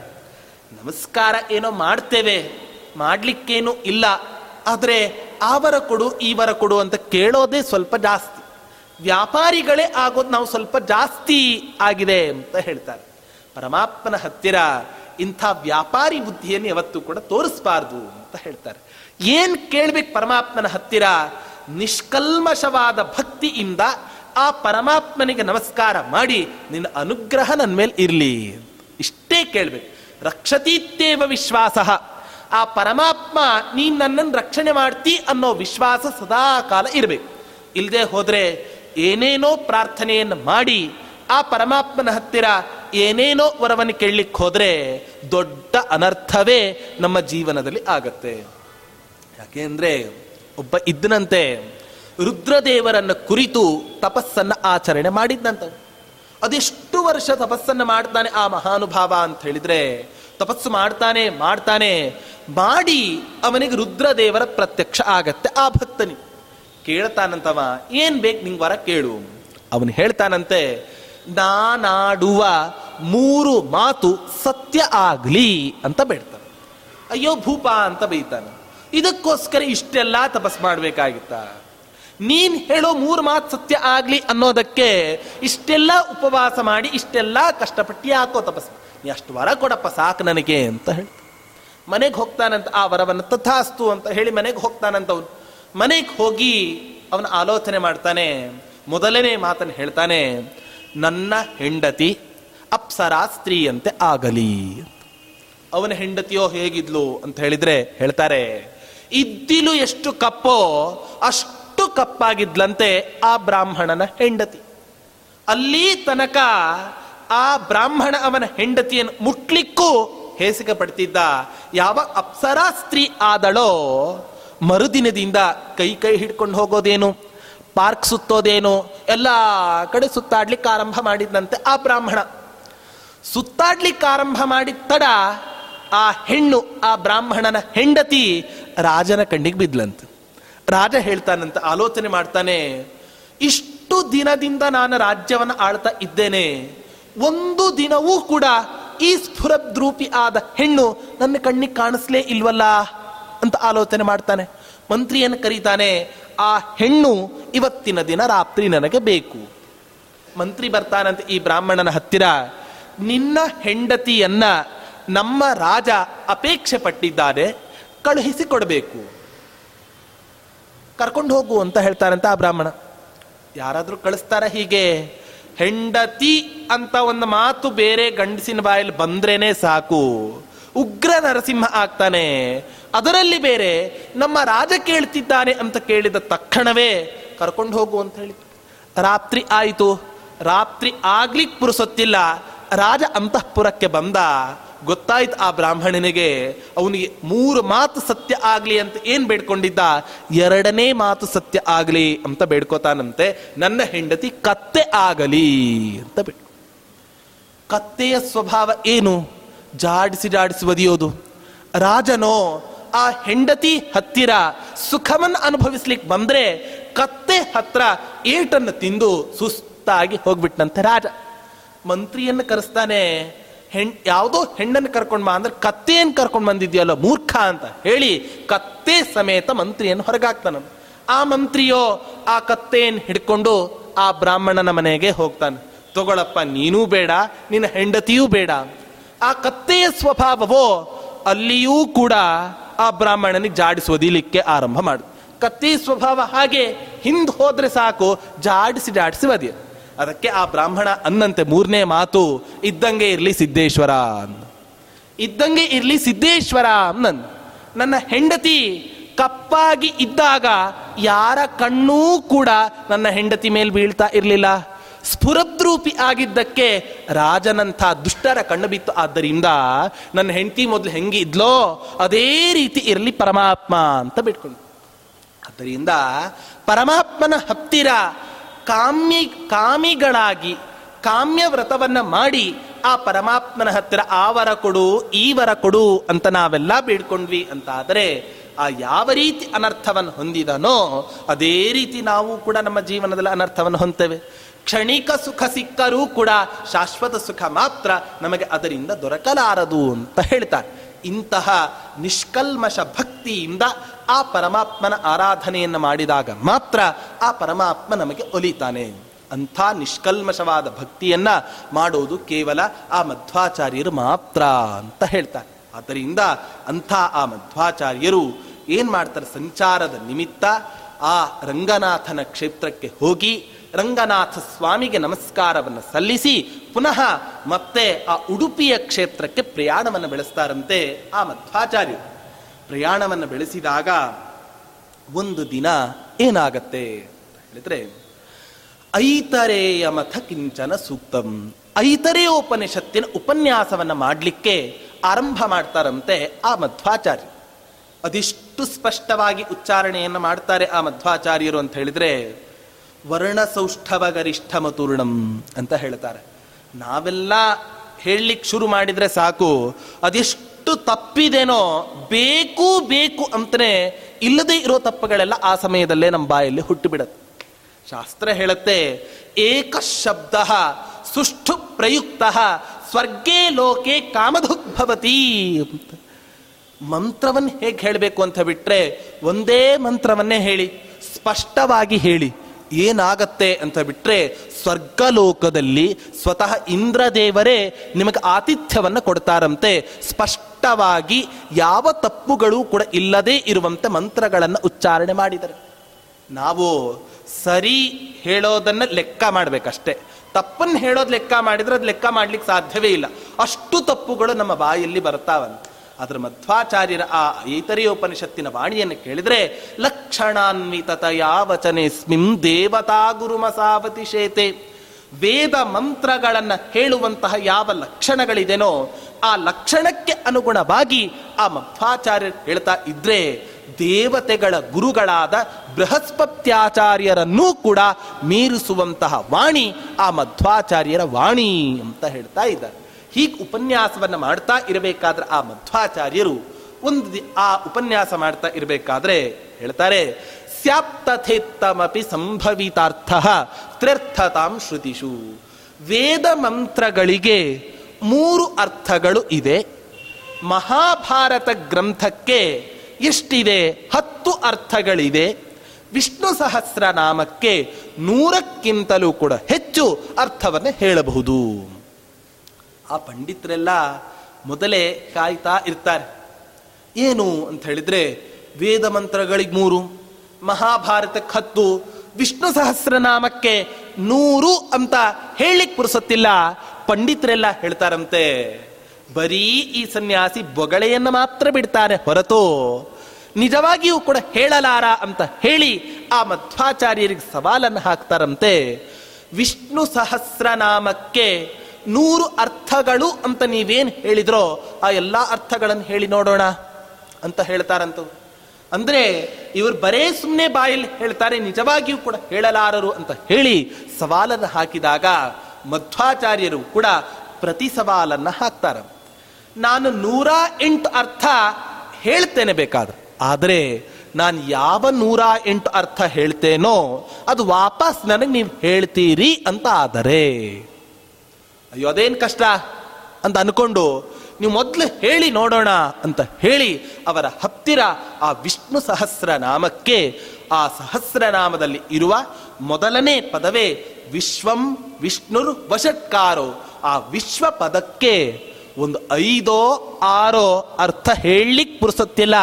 ನಮಸ್ಕಾರ ಏನೋ ಮಾಡ್ತೇವೆ, ಮಾಡಲಿಕ್ಕೇನೂ ಇಲ್ಲ. ಆದರೆ ಆವರ ಕೊಡು, ಈವರ ಕೊಡು ಅಂತ ಕೇಳೋದೇ ಸ್ವಲ್ಪ ಜಾಸ್ತಿ. ವ್ಯಾಪಾರಿಗಳೇ ಆಗೋದು ನಾವು ಸ್ವಲ್ಪ ಜಾಸ್ತಿ ಆಗಿದೆ ಅಂತ ಹೇಳ್ತಾರೆ. ಪರಮಾತ್ಮನ ಹತ್ತಿರ ಇಂಥ ವ್ಯಾಪಾರಿ ಬುದ್ಧಿಯನ್ನು ಯಾವತ್ತೂ ಕೂಡ ತೋರಿಸ್ಬಾರ್ದು ಅಂತ ಹೇಳ್ತಾರೆ. ಏನ್ ಕೇಳ್ಬೇಕು ಪರಮಾತ್ಮನ ಹತ್ತಿರ? ನಿಷ್ಕಲ್ಮಶವಾದ ಭಕ್ತಿಯಿಂದ ಆ ಪರಮಾತ್ಮನಿಗೆ ನಮಸ್ಕಾರ ಮಾಡಿ, ನಿನ್ನ ಅನುಗ್ರಹ ನನ್ನ ಮೇಲೆ ಇರಲಿ ಇಷ್ಟೇ ಕೇಳ್ಬೇಕು. ರಕ್ಷತೀತ್ಯೇವ ವಿಶ್ವಾಸ. ಆ ಪರಮಾತ್ಮ ನೀ ನನ್ನನ್ನು ರಕ್ಷಣೆ ಮಾಡ್ತಿ ಅನ್ನೋ ವಿಶ್ವಾಸ ಸದಾ ಕಾಲ ಇರಬೇಕು. ಇಲ್ಲದೆ ಹೋದರೆ ಏನೇನೋ ಪ್ರಾರ್ಥನೆಯನ್ನು ಮಾಡಿ ಆ ಪರಮಾತ್ಮನ ಹತ್ತಿರ ಏನೇನೋ ವರವನ್ನು ಕೇಳಲಿಕ್ಕೆ ಹೋದರೆ ದೊಡ್ಡ ಅನರ್ಥವೇ ನಮ್ಮ ಜೀವನದಲ್ಲಿ ಆಗತ್ತೆ. ಯಾಕೆಂದರೆ ಒಬ್ಬ ಇದ್ದನಂತೆ ರುದ್ರದೇವರನ್ನು ಕುರಿತು ತಪಸ್ಸನ್ನು ಆಚರಣೆ ಮಾಡಿದ್ದಂತ ಅದೆಷ್ಟು ವರ್ಷ ತಪಸ್ಸನ್ನು ಮಾಡ್ತಾನೆ ಆ ಮಹಾನುಭಾವ ಅಂತ ಹೇಳಿದ್ರೆ ತಪಸ್ಸು ಮಾಡ್ತಾನೆ ಮಾಡ್ತಾನೆ. ಮಾಡಿ ಅವನಿಗೆ ರುದ್ರದೇವರ ಪ್ರತ್ಯಕ್ಷ ಆಗತ್ತೆ. ಆ ಭಕ್ತನಿ ಕೇಳ್ತಾನಂತವ, ಏನ್ ಬೇಕು ನಿಂಗೆ ವರ ಕೇಳು. ಅವನು ಹೇಳ್ತಾನಂತೆ, ನಾನಾಡುವ ಮೂರು ಮಾತು ಸತ್ಯ ಆಗ್ಲಿ ಅಂತ ಬೇಡ್ತಾನೆ. ಅಯ್ಯೋ, ಭೂಪ ಅಂತ ಬೈತಾನೆ. ಇದಕ್ಕೋಸ್ಕರ ಇಷ್ಟೆಲ್ಲ ತಪಸ್ ಮಾಡ್ಬೇಕಾಗಿತ್ತ. ನೀನ್ ಹೇಳೋ ಮೂರು ಮಾತು ಸತ್ಯ ಆಗ್ಲಿ ಅನ್ನೋದಕ್ಕೆ ಇಷ್ಟೆಲ್ಲ ಉಪವಾಸ ಮಾಡಿ, ಇಷ್ಟೆಲ್ಲ ಕಷ್ಟಪಟ್ಟು ಯಾಕೋ ತಪಸ್ ನೀ ಅಷ್ಟು ವರ ಕೊಡಪ್ಪ, ಸಾಕು ನನಗೆ ಅಂತ ಹೇಳಿ. ಮನೆಗೆ ಹೋಗ್ತಾನಂತ ಆ ವರವನ್ನು ತಥಾಸ್ತು ಅಂತ ಹೇಳಿ ಮನೆಗೆ ಹೋಗ್ತಾನಂತ ಅವನು ಮನೆಗೆ ಹೋಗಿ ಅವನ ಆಲೋಚನೆ ಮಾಡ್ತಾನೆ, ಮೊದಲನೇ ಮಾತನ್ನು ಹೇಳ್ತಾನೆ, ನನ್ನ ಹೆಂಡತಿ ಅಪ್ಸರಾ ಸ್ತ್ರೀಯಂತೆ ಆಗಲಿ ಅವನ ಹೆಂಡತಿಯೋ ಹೇಗಿದ್ಲು ಅಂತ ಹೇಳಿದ್ರೆ ಹೇಳ್ತಾರೆ, ಇದ್ದಿಲು ಎಷ್ಟು ಕಪ್ಪೋ ಅಷ್ಟು ಕಪ್ಪಾಗಿದ್ಲಂತೆ ಆ ಬ್ರಾಹ್ಮಣನ ಹೆಂಡತಿ. ಅಲ್ಲಿ ತನಕ ಆ ಬ್ರಾಹ್ಮಣ ಅವನ ಹೆಂಡತಿಯನ್ನು ಮುಟ್ಲಿಕ್ಕೂ ಹೇಸಿಗೆ ಪಡ್ತಿದ್ದ, ಯಾವ ಅಪ್ಸರಾ ಸ್ತ್ರೀ ಆದಳೋ ಮರುದಿನದಿಂದ ಕೈ ಕೈ ಹಿಡ್ಕೊಂಡು ಹೋಗೋದೇನು, ಪಾರ್ಕ್ ಸುತ್ತೋದೇನು, ಎಲ್ಲ ಕಡೆ ಸುತ್ತಾಡ್ಲಿಕ್ಕೆ ಆರಂಭ ಮಾಡಿದಂತೆ ಆ ಬ್ರಾಹ್ಮಣ. ಸುತ್ತಾಡ್ಲಿಕ್ಕೆ ಆರಂಭ ಮಾಡಿದ ತಡ ಆ ಹೆಣ್ಣು, ಆ ಬ್ರಾಹ್ಮಣನ ಹೆಂಡತಿ ರಾಜನ ಕಣ್ಣಿಗೆ ಬಿದ್ಲಂತ. ರಾಜ ಹೇಳ್ತಾನಂತ, ಆಲೋಚನೆ ಮಾಡ್ತಾನೆ, ಇಷ್ಟು ದಿನದಿಂದ ನಾನು ರಾಜ್ಯವನ್ನು ಆಳ್ತಾ ಇದ್ದೇನೆ ಒಂದು ದಿನವೂ ಕೂಡ ಈ ಸ್ಫುರದ್ರೂಪಿ ಆದ ಹೆಣ್ಣು ನನ್ನ ಕಣ್ಣಿಗೆ ಕಾಣಿಸ್ಲೇ ಇಲ್ವಲ್ಲ ಅಂತ ಆಲೋಚನೆ ಮಾಡ್ತಾನೆ. ಮಂತ್ರಿಯನ್ನು ಕರೀತಾನೆ, ಆ ಹೆಣ್ಣು ಇವತ್ತಿನ ದಿನ ರಾತ್ರಿ ನನಗೆ ಬೇಕು. ಮಂತ್ರಿ ಬರ್ತಾನಂತ, ಈ ಬ್ರಾಹ್ಮಣನ ಹತ್ತಿರ ನಿನ್ನ ಹೆಂಡತಿಯನ್ನ ನಮ್ಮ ರಾಜ ಅಪೇಕ್ಷೆ ಪಟ್ಟಿದ್ದಾನೆ, ಕಳುಹಿಸಿ ಕೊಡಬೇಕು. ಕರ್ಕೊಂಡು ಹೋಗು ಅಂತ ಹೇಳ್ತಾರಂತ ಆ ಬ್ರಾಹ್ಮಣ. ಯಾರಾದರೂ ಕಳಿಸ್ತಾರ ಹೀಗೆ? ಹೆಂಡತಿ ಅಂತ ಒಂದು ಮಾತು ಬೇರೆ ಗಂಡಸಿನ ಬಾಯಲ್ಲಿ ಬಂದ್ರೇನೆ ಸಾಕು. ಉಗ್ರ ನರಸಿಂಹ ಆಗ್ತಾನೆ. ಅದರಲ್ಲಿ ಬೇರೆ ನಮ್ಮ ರಾಜ ಕೇಳ್ತಿದ್ದಾನೆ ಅಂತ ಕೇಳಿದ ತಕ್ಷಣವೇ ಕರ್ಕೊಂಡು ಹೋಗು ಅಂತ ಹೇಳಿ. ರಾತ್ರಿ ಆಯಿತು. ರಾತ್ರಿ ಆಗ್ಲಿಕ್ಕೆ ಪುರುಸೊತ್ತಿಲ್ಲ. ರಾಜ ಅಂತಃಪುರಕ್ಕೆ ಬಂದ. ಗೊತ್ತಾಯ್ತು ಆ ಬ್ರಾಹ್ಮಣನಿಗೆ, ಅವನಿಗೆ ಮೂರು ಮಾತು ಸತ್ಯ ಆಗಲಿ ಅಂತ ಏನ್ ಬೇಡ್ಕೊಂಡಿದ್ದ? ಎರಡನೇ ಮಾತು ಸತ್ಯ ಆಗಲಿ ಅಂತ ಬೇಡ್ಕೋತಾನಂತೆ. ನನ್ನ ಹೆಂಡತಿ ಕತ್ತೆ ಆಗಲಿ ಅಂತ ಬೇಡ್ಕೊ ಕತ್ತೆಯ ಸ್ವಭಾವ ಏನು? ಜಾಡಿಸಿ ಜಾಡಿಸಿ ಒದಿಯೋದು. ರಾಜನೋ, ಆ ಹೆಂಡತಿ ಹತ್ತಿರ ಸುಖವನ್ನು ಅನುಭವಿಸ್ಲಿಕ್ಕೆ ಬಂದ್ರೆ ಕತ್ತೆ ಹತ್ರ ಏಟನ್ನು ತಿಂದು ಸುಸ್ತಾಗಿ ಹೋಗ್ಬಿಟ್ನಂತೆ ರಾಜ. ಮಂತ್ರಿಯನ್ನು ಕರೆಸ್ತಾನೆ ಹೆಣ್, ಯಾವುದೋ ಹೆಣ್ಣನ್ನು ಕರ್ಕೊಂಡು ಬಾ ಅಂದ್ರೆ ಕತ್ತೆಯನ್ನು ಕರ್ಕೊಂಡು ಬಂದಿದ್ಯಲ್ಲ ಮೂರ್ಖ ಅಂತ ಹೇಳಿ ಕತ್ತೆ ಸಮೇತ ಮಂತ್ರಿಯನ್ನು ಹೊರಗಾಕ್ತಾನ ಆ ಮಂತ್ರಿಯೋ ಆ ಕತ್ತೆಯನ್ನು ಹಿಡ್ಕೊಂಡು ಆ ಬ್ರಾಹ್ಮಣನ ಮನೆಗೆ ಹೋಗ್ತಾನೆ. ತಗೊಳಪ್ಪ, ನೀನೂ ಬೇಡ, ನಿನ್ನ ಹೆಂಡತಿಯೂ ಬೇಡ. ಆ ಕತ್ತೆಯ ಸ್ವಭಾವವೋ ಅಲ್ಲಿಯೂ ಕೂಡ ಆ ಬ್ರಾಹ್ಮಣನಿಗೆ ಜಾಡಿಸೋದಿಲಿಕ್ಕೆ ಆರಂಭ ಮಾಡು. ಕತ್ತೆ ಸ್ವಭಾವ ಹಾಗೆ ಹಿಂದೆ ಹೋದ್ರೆ ಸಾಕು, ಜಾಡಿಸಿ ಜಾಡಿಸಿ ಅದಕ್ಕೆ ಆ ಬ್ರಾಹ್ಮಣ ಅನ್ನಂತೆ ಮೂರನೇ ಮಾತು, ಇದ್ದಂಗೆ ಇರಲಿ ಸಿದ್ದೇಶ್ವರ ಅಂದ ಇದ್ದಂಗೆ ಇರಲಿ ಸಿದ್ದೇಶ್ವರ ನನ್ನ ನನ್ನ ಹೆಂಡತಿ ಕಪ್ಪಾಗಿ ಇದ್ದಾಗ ಯಾರ ಕಣ್ಣೂ ಕೂಡ ನನ್ನ ಹೆಂಡತಿ ಮೇಲೆ ಬೀಳ್ತಾ ಇರಲಿಲ್ಲ. ಸ್ಫುರದ್ರೂಪಿ ಆಗಿದ್ದಕ್ಕೆ ರಾಜನಂಥ ದುಷ್ಟರ ಕಣ್ಣು ಬಿತ್ತು. ಆದ್ದರಿಂದ ನನ್ನ ಹೆಂಡತಿ ಮೊದಲು ಹೆಂಗೆ ಇದ್ಲೋ, ಅದೇ ರೀತಿ ಇರಲಿ ಪರಮಾತ್ಮ ಅಂತ ಬಿಟ್ಕೊಂಡು ಆದ್ದರಿಂದ ಪರಮಾತ್ಮನ ಹತ್ತಿರ ಕಾಮ್ಯ, ಕಾಮಿಗಳಾಗಿ ಕಾಮ್ಯ ವ್ರತವನ್ನ ಮಾಡಿ ಆ ಪರಮಾತ್ಮನ ಹತ್ತಿರ ಆ ವರ ಕೊಡು, ಈ ವರ ಕೊಡು ಅಂತ ನಾವೆಲ್ಲ ಬೇಡ್ಕೊಂಡ್ವಿ ಅಂತ ಆದರೆ ಆ ಯಾವ ರೀತಿ ಅನರ್ಥವನ್ನು ಹೊಂದಿದನೋ ಅದೇ ರೀತಿ ನಾವು ಕೂಡ ನಮ್ಮ ಜೀವನದಲ್ಲಿ ಅನರ್ಥವನ್ನು ಹೊಂತೇವೆ ಕ್ಷಣಿಕ ಸುಖ ಸಿಕ್ಕರೂ ಕೂಡ ಶಾಶ್ವತ ಸುಖ ಮಾತ್ರ ನಮಗೆ ಅದರಿಂದ ದೊರಕಲಾರದು ಅಂತ ಹೇಳ್ತಾರೆ. ಇಂತಹ ನಿಷ್ಕಲ್ಮಶ ಭಕ್ತಿಯಿಂದ ಆ ಪರಮಾತ್ಮನ ಆರಾಧನೆಯನ್ನು ಮಾಡಿದಾಗ ಮಾತ್ರ ಆ ಪರಮಾತ್ಮ ನಮಗೆ ಒಲಿತಾನೆ. ಅಂಥ ನಿಷ್ಕಲ್ಮಶವಾದ ಭಕ್ತಿಯನ್ನ ಮಾಡೋದು ಕೇವಲ ಆ ಮಧ್ವಾಚಾರ್ಯರು ಮಾತ್ರ ಅಂತ ಹೇಳ್ತಾರೆ. ಆದ್ದರಿಂದ ಅಂಥ ಆ ಮಧ್ವಾಚಾರ್ಯರು ಏನ್ ಮಾಡ್ತಾರೆ? ಸಂಚಾರದ ನಿಮಿತ್ತ ಆ ರಂಗನಾಥನ ಕ್ಷೇತ್ರಕ್ಕೆ ಹೋಗಿ ರಂಗನಾಥ ಸ್ವಾಮಿಗೆ ನಮಸ್ಕಾರವನ್ನು ಸಲ್ಲಿಸಿ ಪುನಃ ಮತ್ತೆ ಆ ಉಡುಪಿಯ ಕ್ಷೇತ್ರಕ್ಕೆ ಪ್ರಯಾಣವನ್ನು ಬೆಳೆಸ್ತಾರಂತೆ ಆ ಮಧ್ವಾಚಾರ್ಯರು. ಪ್ರಯಾಣವನ್ನು ಬೆಳೆಸಿದಾಗ ಒಂದು ದಿನ ಏನಾಗತ್ತೆ ಹೇಳಿದ್ರೆ, ಐತರೇಯ ಮಥ ಕಿಂಚನ ಸೂಕ್ತಂ. ಐತರೇಯೋಪನಿಷತ್ತಿನ ಉಪನ್ಯಾಸವನ್ನು ಮಾಡಲಿಕ್ಕೆ ಆರಂಭ ಮಾಡ್ತಾರಂತೆ ಆ ಮಧ್ವಾಚಾರ್ಯ ಅದಿಷ್ಟು ಸ್ಪಷ್ಟವಾಗಿ ಉಚ್ಚಾರಣೆಯನ್ನು ಮಾಡ್ತಾರೆ ಆ ಮಧ್ವಾಚಾರ್ಯರು ಅಂತ ಹೇಳಿದ್ರೆ ವರ್ಣ ಸೌಷ್ಠವ ಗರಿಷ್ಠ ಮತೂರ್ಣಂ ಅಂತ ಹೇಳ್ತಾರೆ. ನಾವೆಲ್ಲ ಹೇಳಲಿಕ್ಕೆ ಶುರು ಮಾಡಿದ್ರೆ ಸಾಕು, ಅದೆಷ್ಟು ತಪ್ಪಿದೇನೋ ಬೇಕು ಬೇಕು ಅಂತಲೇ ಇಲ್ಲದೆ ಇರೋ ತಪ್ಪುಗಳೆಲ್ಲ ಆ ಸಮಯದಲ್ಲೇ ನಮ್ಮ ಬಾಯಲ್ಲಿ ಹುಟ್ಟುಬಿಡತ್ತೆ. ಶಾಸ್ತ್ರ ಹೇಳುತ್ತೆ ಏಕ ಶಬ್ದ ಸುಷ್ಠು ಪ್ರಯುಕ್ತ ಸ್ವರ್ಗೇ ಲೋಕೆ ಕಾಮಧುಗ್ಭವತಿ ಅಂತ. ಮಂತ್ರವನ್ನು ಹೇಗೆ ಹೇಳಬೇಕು ಅಂತ ಬಿಟ್ಟರೆ ಒಂದೇ ಮಂತ್ರವನ್ನೇ ಹೇಳಿ, ಸ್ಪಷ್ಟವಾಗಿ ಹೇಳಿ. ಏನಾಗತ್ತೆ ಅಂತ ಬಿಟ್ಟರೆ ಸ್ವರ್ಗಲೋಕದಲ್ಲಿ ಸ್ವತಃ ಇಂದ್ರದೇವರೇ ನಿಮಗೆ ಆತಿಥ್ಯವನ್ನು ಕೊಡ್ತಾರಂತೆ. ಸ್ಪಷ್ಟವಾಗಿ ಯಾವ ತಪ್ಪುಗಳು ಕೂಡ ಇಲ್ಲದೆ ಇರುವಂತೆ ಮಂತ್ರಗಳನ್ನು ಉಚ್ಚಾರಣೆ ಮಾಡಿದರೆ. ನಾವು ಸರಿ ಹೇಳೋದನ್ನು ಲೆಕ್ಕ ಮಾಡ್ಬೇಕಷ್ಟೇ. ತಪ್ಪನ್ನು ಹೇಳೋದು ಲೆಕ್ಕ ಮಾಡಿದರೆ ಅದು ಲೆಕ್ಕ ಮಾಡ್ಲಿಕ್ಕೆ ಸಾಧ್ಯವೇ ಇಲ್ಲ. ಅಷ್ಟು ತಪ್ಪುಗಳು ನಮ್ಮ ಬಾಯಲ್ಲಿ ಬರ್ತಾವಂತೆ. ಅದರ ಮಧ್ವಾಚಾರ್ಯರ ಆ ಐತರಿಯೋಪನಿಷತ್ತಿನ ವಾಣಿಯನ್ನು ಕೇಳಿದರೆ, ಲಕ್ಷಣಾನ್ವಿತತೆಯ ವಚನೆ ಸ್ಮಿಂ ದೇವತಾ ಗುರುಮಸಾವತಿ ಶೇತೆ. ವೇದ ಮಂತ್ರಗಳನ್ನು ಹೇಳುವಂತಹ ಯಾವ ಲಕ್ಷಣಗಳಿದೆನೋ, ಆ ಲಕ್ಷಣಕ್ಕೆ ಅನುಗುಣವಾಗಿ ಆ ಮಧ್ವಾಚಾರ್ಯರು ಹೇಳ್ತಾ ಇದ್ರೆ, ದೇವತೆಗಳ ಗುರುಗಳಾದ ಬೃಹಸ್ಪತ್ಯಾಚಾರ್ಯರನ್ನೂ ಕೂಡ ಮೀರಿಸುವಂತಹ ವಾಣಿ ಆ ಮಧ್ವಾಚಾರ್ಯರ ವಾಣಿ ಅಂತ ಹೇಳ್ತಾ ಇದ್ದಾರೆ. ಹೀಗೆ ಉಪನ್ಯಾಸವನ್ನು ಮಾಡ್ತಾ ಇರಬೇಕಾದ್ರೆ ಆ ಮಧ್ವಾಚಾರ್ಯರು ಒಂದು ಆ ಉಪನ್ಯಾಸ ಮಾಡ್ತಾ ಇರಬೇಕಾದ್ರೆ ಹೇಳ್ತಾರೆ, ಸ್ಯಾಪ್ತಥೇತ್ತಮಪಿ ಸಂಭವಿತಾರ್ಥ ತ್ರಿರ್ಥತಾಂ ಶ್ರುತಿಷು. ವೇದ ಮಂತ್ರಗಳಿಗೆ ಮೂರು ಅರ್ಥಗಳು ಇದೆ. ಮಹಾಭಾರತ ಗ್ರಂಥಕ್ಕೆ ಎಷ್ಟಿದೆ? ಹತ್ತು ಅರ್ಥಗಳಿದೆ. ವಿಷ್ಣು ಸಹಸ್ರನಾಮಕ್ಕೆ ನೂರಕ್ಕಿಂತಲೂ ಕೂಡ ಹೆಚ್ಚು ಅರ್ಥವನ್ನು ಹೇಳಬಹುದು. ಆ ಪಂಡಿತರೆಲ್ಲ ಮೊದಲೇ ಕಾಯ್ತಾ ಇರ್ತಾರೆ. ಏನು ಅಂತ ಹೇಳಿದ್ರೆ ವೇದ ಮಂತ್ರಗಳಿಗೆ ಮೂರು ಮಹಾಭಾರತಕ್ಕೆ ಹತ್ತು, ವಿಷ್ಣು ಸಹಸ್ರನಾಮಕ್ಕೆ ನೂರು ಅಂತ ಹೇಳಲಿಕ್ಕೆ ಪುರ್ಸತ್ತಿಲ್ಲ. ಪಂಡಿತರೆಲ್ಲ ಹೇಳ್ತಾರಂತೆ, ಬರೀ ಈ ಸನ್ಯಾಸಿ ಬೊಗಳೆಯನ್ನು ಮಾತ್ರ ಬಿಡ್ತಾರೆ ಹೊರತು ನಿಜವಾಗಿಯೂ ಕೂಡ ಹೇಳಲಾರ ಅಂತ ಹೇಳಿ ಆ ಮಧ್ವಾಚಾರ್ಯರಿಗೆ ಸವಾಲನ್ನು ಹಾಕ್ತಾರಂತೆ. ವಿಷ್ಣು ಸಹಸ್ರನಾಮಕ್ಕೆ ನೂರು ಅರ್ಥಗಳು ಅಂತ ನೀವೇನು ಹೇಳಿದ್ರೋ ಆ ಎಲ್ಲ ಅರ್ಥಗಳನ್ನು ಹೇಳಿ ನೋಡೋಣ ಅಂತ ಹೇಳ್ತಾರಂತು. ಅಂದ್ರೆ ಇವರು ಬರೇ ಸುಮ್ಮನೆ ಬಾಯಲ್ಲಿ ಹೇಳ್ತಾರೆ, ನಿಜವಾಗಿಯೂ ಕೂಡ ಹೇಳಲಾರರು ಅಂತ ಹೇಳಿ ಸವಾಲನ್ನು ಹಾಕಿದಾಗ ಮಧ್ವಾಚಾರ್ಯರು ಕೂಡ ಪ್ರತಿ ಸವಾಲನ್ನ ಹಾಕ್ತಾರೆ. ನಾನು ನೂರ ಎಂಟು ಅರ್ಥ ಹೇಳ್ತೇನೆ ಬೇಕಾದ್ರೆ, ಆದರೆ ನಾನು ಯಾವ ನೂರ ಎಂಟು ಅರ್ಥ ಹೇಳ್ತೇನೋ ಅದು ವಾಪಸ್ ನನಗೆ ನೀವು ಹೇಳ್ತೀರಿ ಅಂತ ಆದರೆ. ಅಯ್ಯೋ, ಅದೇನು ಕಷ್ಟ? ಅಂತ ಅನ್ಕೊಂಡು ನೀವು ಮೊದಲು ಹೇಳಿ ನೋಡೋಣ ಅಂತ ಹೇಳಿ ಅವರ ಹತ್ತಿರ ಆ ವಿಷ್ಣು ಸಹಸ್ರನಾಮಕ್ಕೆ ಆ ಸಹಸ್ರನಾಮದಲ್ಲಿ ಇರುವ ಮೊದಲನೇ ಪದವೇ ವಿಶ್ವಂ ವಿಷ್ಣುರ್ ವಷಟ್ಕಾರೋ ಆ ವಿಶ್ವ ಪದಕ್ಕೆ ಒಂದು ಐದೋ ಆರೋ ಅರ್ಥ ಹೇಳಲಿಕ್ಕೆ ಪುರುಸೊತ್ತಿಲ್ಲ.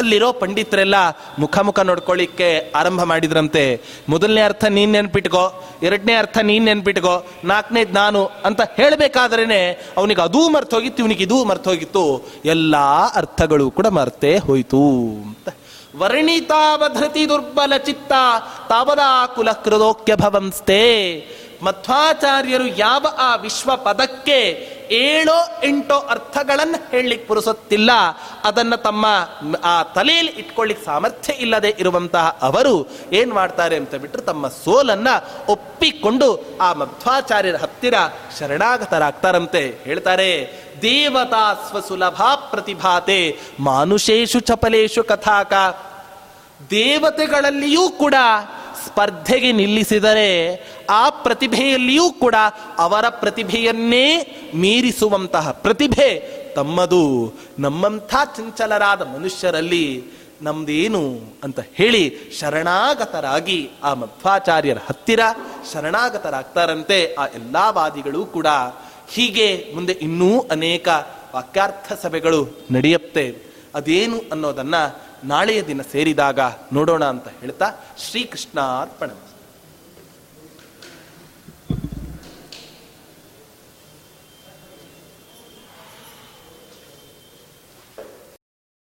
ಅಲ್ಲಿರೋ ಪಂಡಿತರೆಲ್ಲ ಮುಖ ಮುಖ ನೋಡ್ಕೊಳ್ಳಿಕ್ಕೆ ಆರಂಭ ಮಾಡಿದ್ರಂತೆ. ಮೊದಲನೇ ಅರ್ಥ ನೀನ್ ನೆನ್ಪಿಟ್ಕೋ, ಎರಡನೇ ಅರ್ಥ ನೀನ್ ನೆನ್ಪಿಟ್ಕೋ ನಾಲ್ಕನೇ ನಾನು ಅಂತ ಹೇಳಬೇಕಾದ್ರೇನೆ ಅವನಿಗೆ ಅದೂ ಮರ್ತೋಗಿತ್ತು, ಇವನಿಗೆ ಇದೂ ಮರ್ತೋಗಿತ್ತು. ಎಲ್ಲಾ ಅರ್ಥಗಳು ಕೂಡ ಮರ್ತೇ ಹೋಯ್ತು ಅಂತ. ವರ್ಣಿತಾವಧೃತಿ ದುರ್ಬಲ ಚಿತ್ತ, ತಾವದಾ ಕುಲ ಕೃದೋಕ್ಯ ಭವಂಸ್ತೆ ಮಧ್ವಾಚಾರ್ಯರು ಯಾವ ಆ ವಿಶ್ವ ಪದಕ್ಕೆ ಏಳೋ ಎಂಟೋ ಅರ್ಥಗಳನ್ನು ಹೇಳಲಿಕ್ಕೆ ಪುರುಸೊತ್ತಿಲ್ಲ. ಅದನ್ನು ತಮ್ಮ, ಆ ತಲೆಯಲ್ಲಿ ಇಟ್ಕೊಳ್ಳಿಕ್ಕೆ ಸಾಮರ್ಥ್ಯ ಇಲ್ಲದೆ ಇರುವಂತಹ ಅವರು ಏನು ಮಾಡ್ತಾರೆ ಅಂತ ಬಿಟ್ಟರೆ ತಮ್ಮ ಸೋಲನ್ನು ಒಪ್ಪಿಕೊಂಡು ಆ ಮಧ್ವಾಚಾರ್ಯರ ಹತ್ತಿರ ಶರಣಾಗತರಾಗ್ತಾರಂತೆ. ಹೇಳ್ತಾರೆ, ದೇವತಾ ಸ್ವಸುಲಭ ಪ್ರತಿಭಾತೆ ಮಾನುಷೇಶು ಚಪಲೇಶು ಕಥಾಕ. ದೇವತೆಗಳಲ್ಲಿಯೂ ಕೂಡ ಸ್ಪರ್ಧೆಗೆ ನಿಲ್ಲಿಸಿದರೆ ಆ ಪ್ರತಿಭೆಯಲ್ಲಿಯೂ ಕೂಡ ಅವರ ಪ್ರತಿಭೆಯನ್ನೇ ಮೀರಿಸುವಂತಹ ಪ್ರತಿಭೆ ತಮ್ಮದು. ನಮ್ಮಂಥ ಚಂಚಲರಾದ ಮನುಷ್ಯರಲ್ಲಿ ನಮ್ದೇನು ಅಂತ ಹೇಳಿ ಶರಣಾಗತರಾಗಿ ಆ ಮಧ್ವಾಚಾರ್ಯರ ಹತ್ತಿರ ಶರಣಾಗತರಾಗ್ತಾರಂತೆ ಆ ಎಲ್ಲ ವಾದಿಗಳು ಕೂಡ. ಹೀಗೆ ಮುಂದೆ ಇನ್ನೂ ಅನೇಕ ವಾಕ್ಯಾರ್ಥ ಸಭೆಗಳು ನಡೆಯುತ್ತೆ. ಅದೇನು ಅನ್ನೋದನ್ನ ನಾಳೆಯ ದಿನ ಸೇರಿದಾಗ ನೋಡೋಣ ಅಂತ ಹೇಳ್ತಾ ಶ್ರೀಕೃಷ್ಣ ಅರ್ಪಣ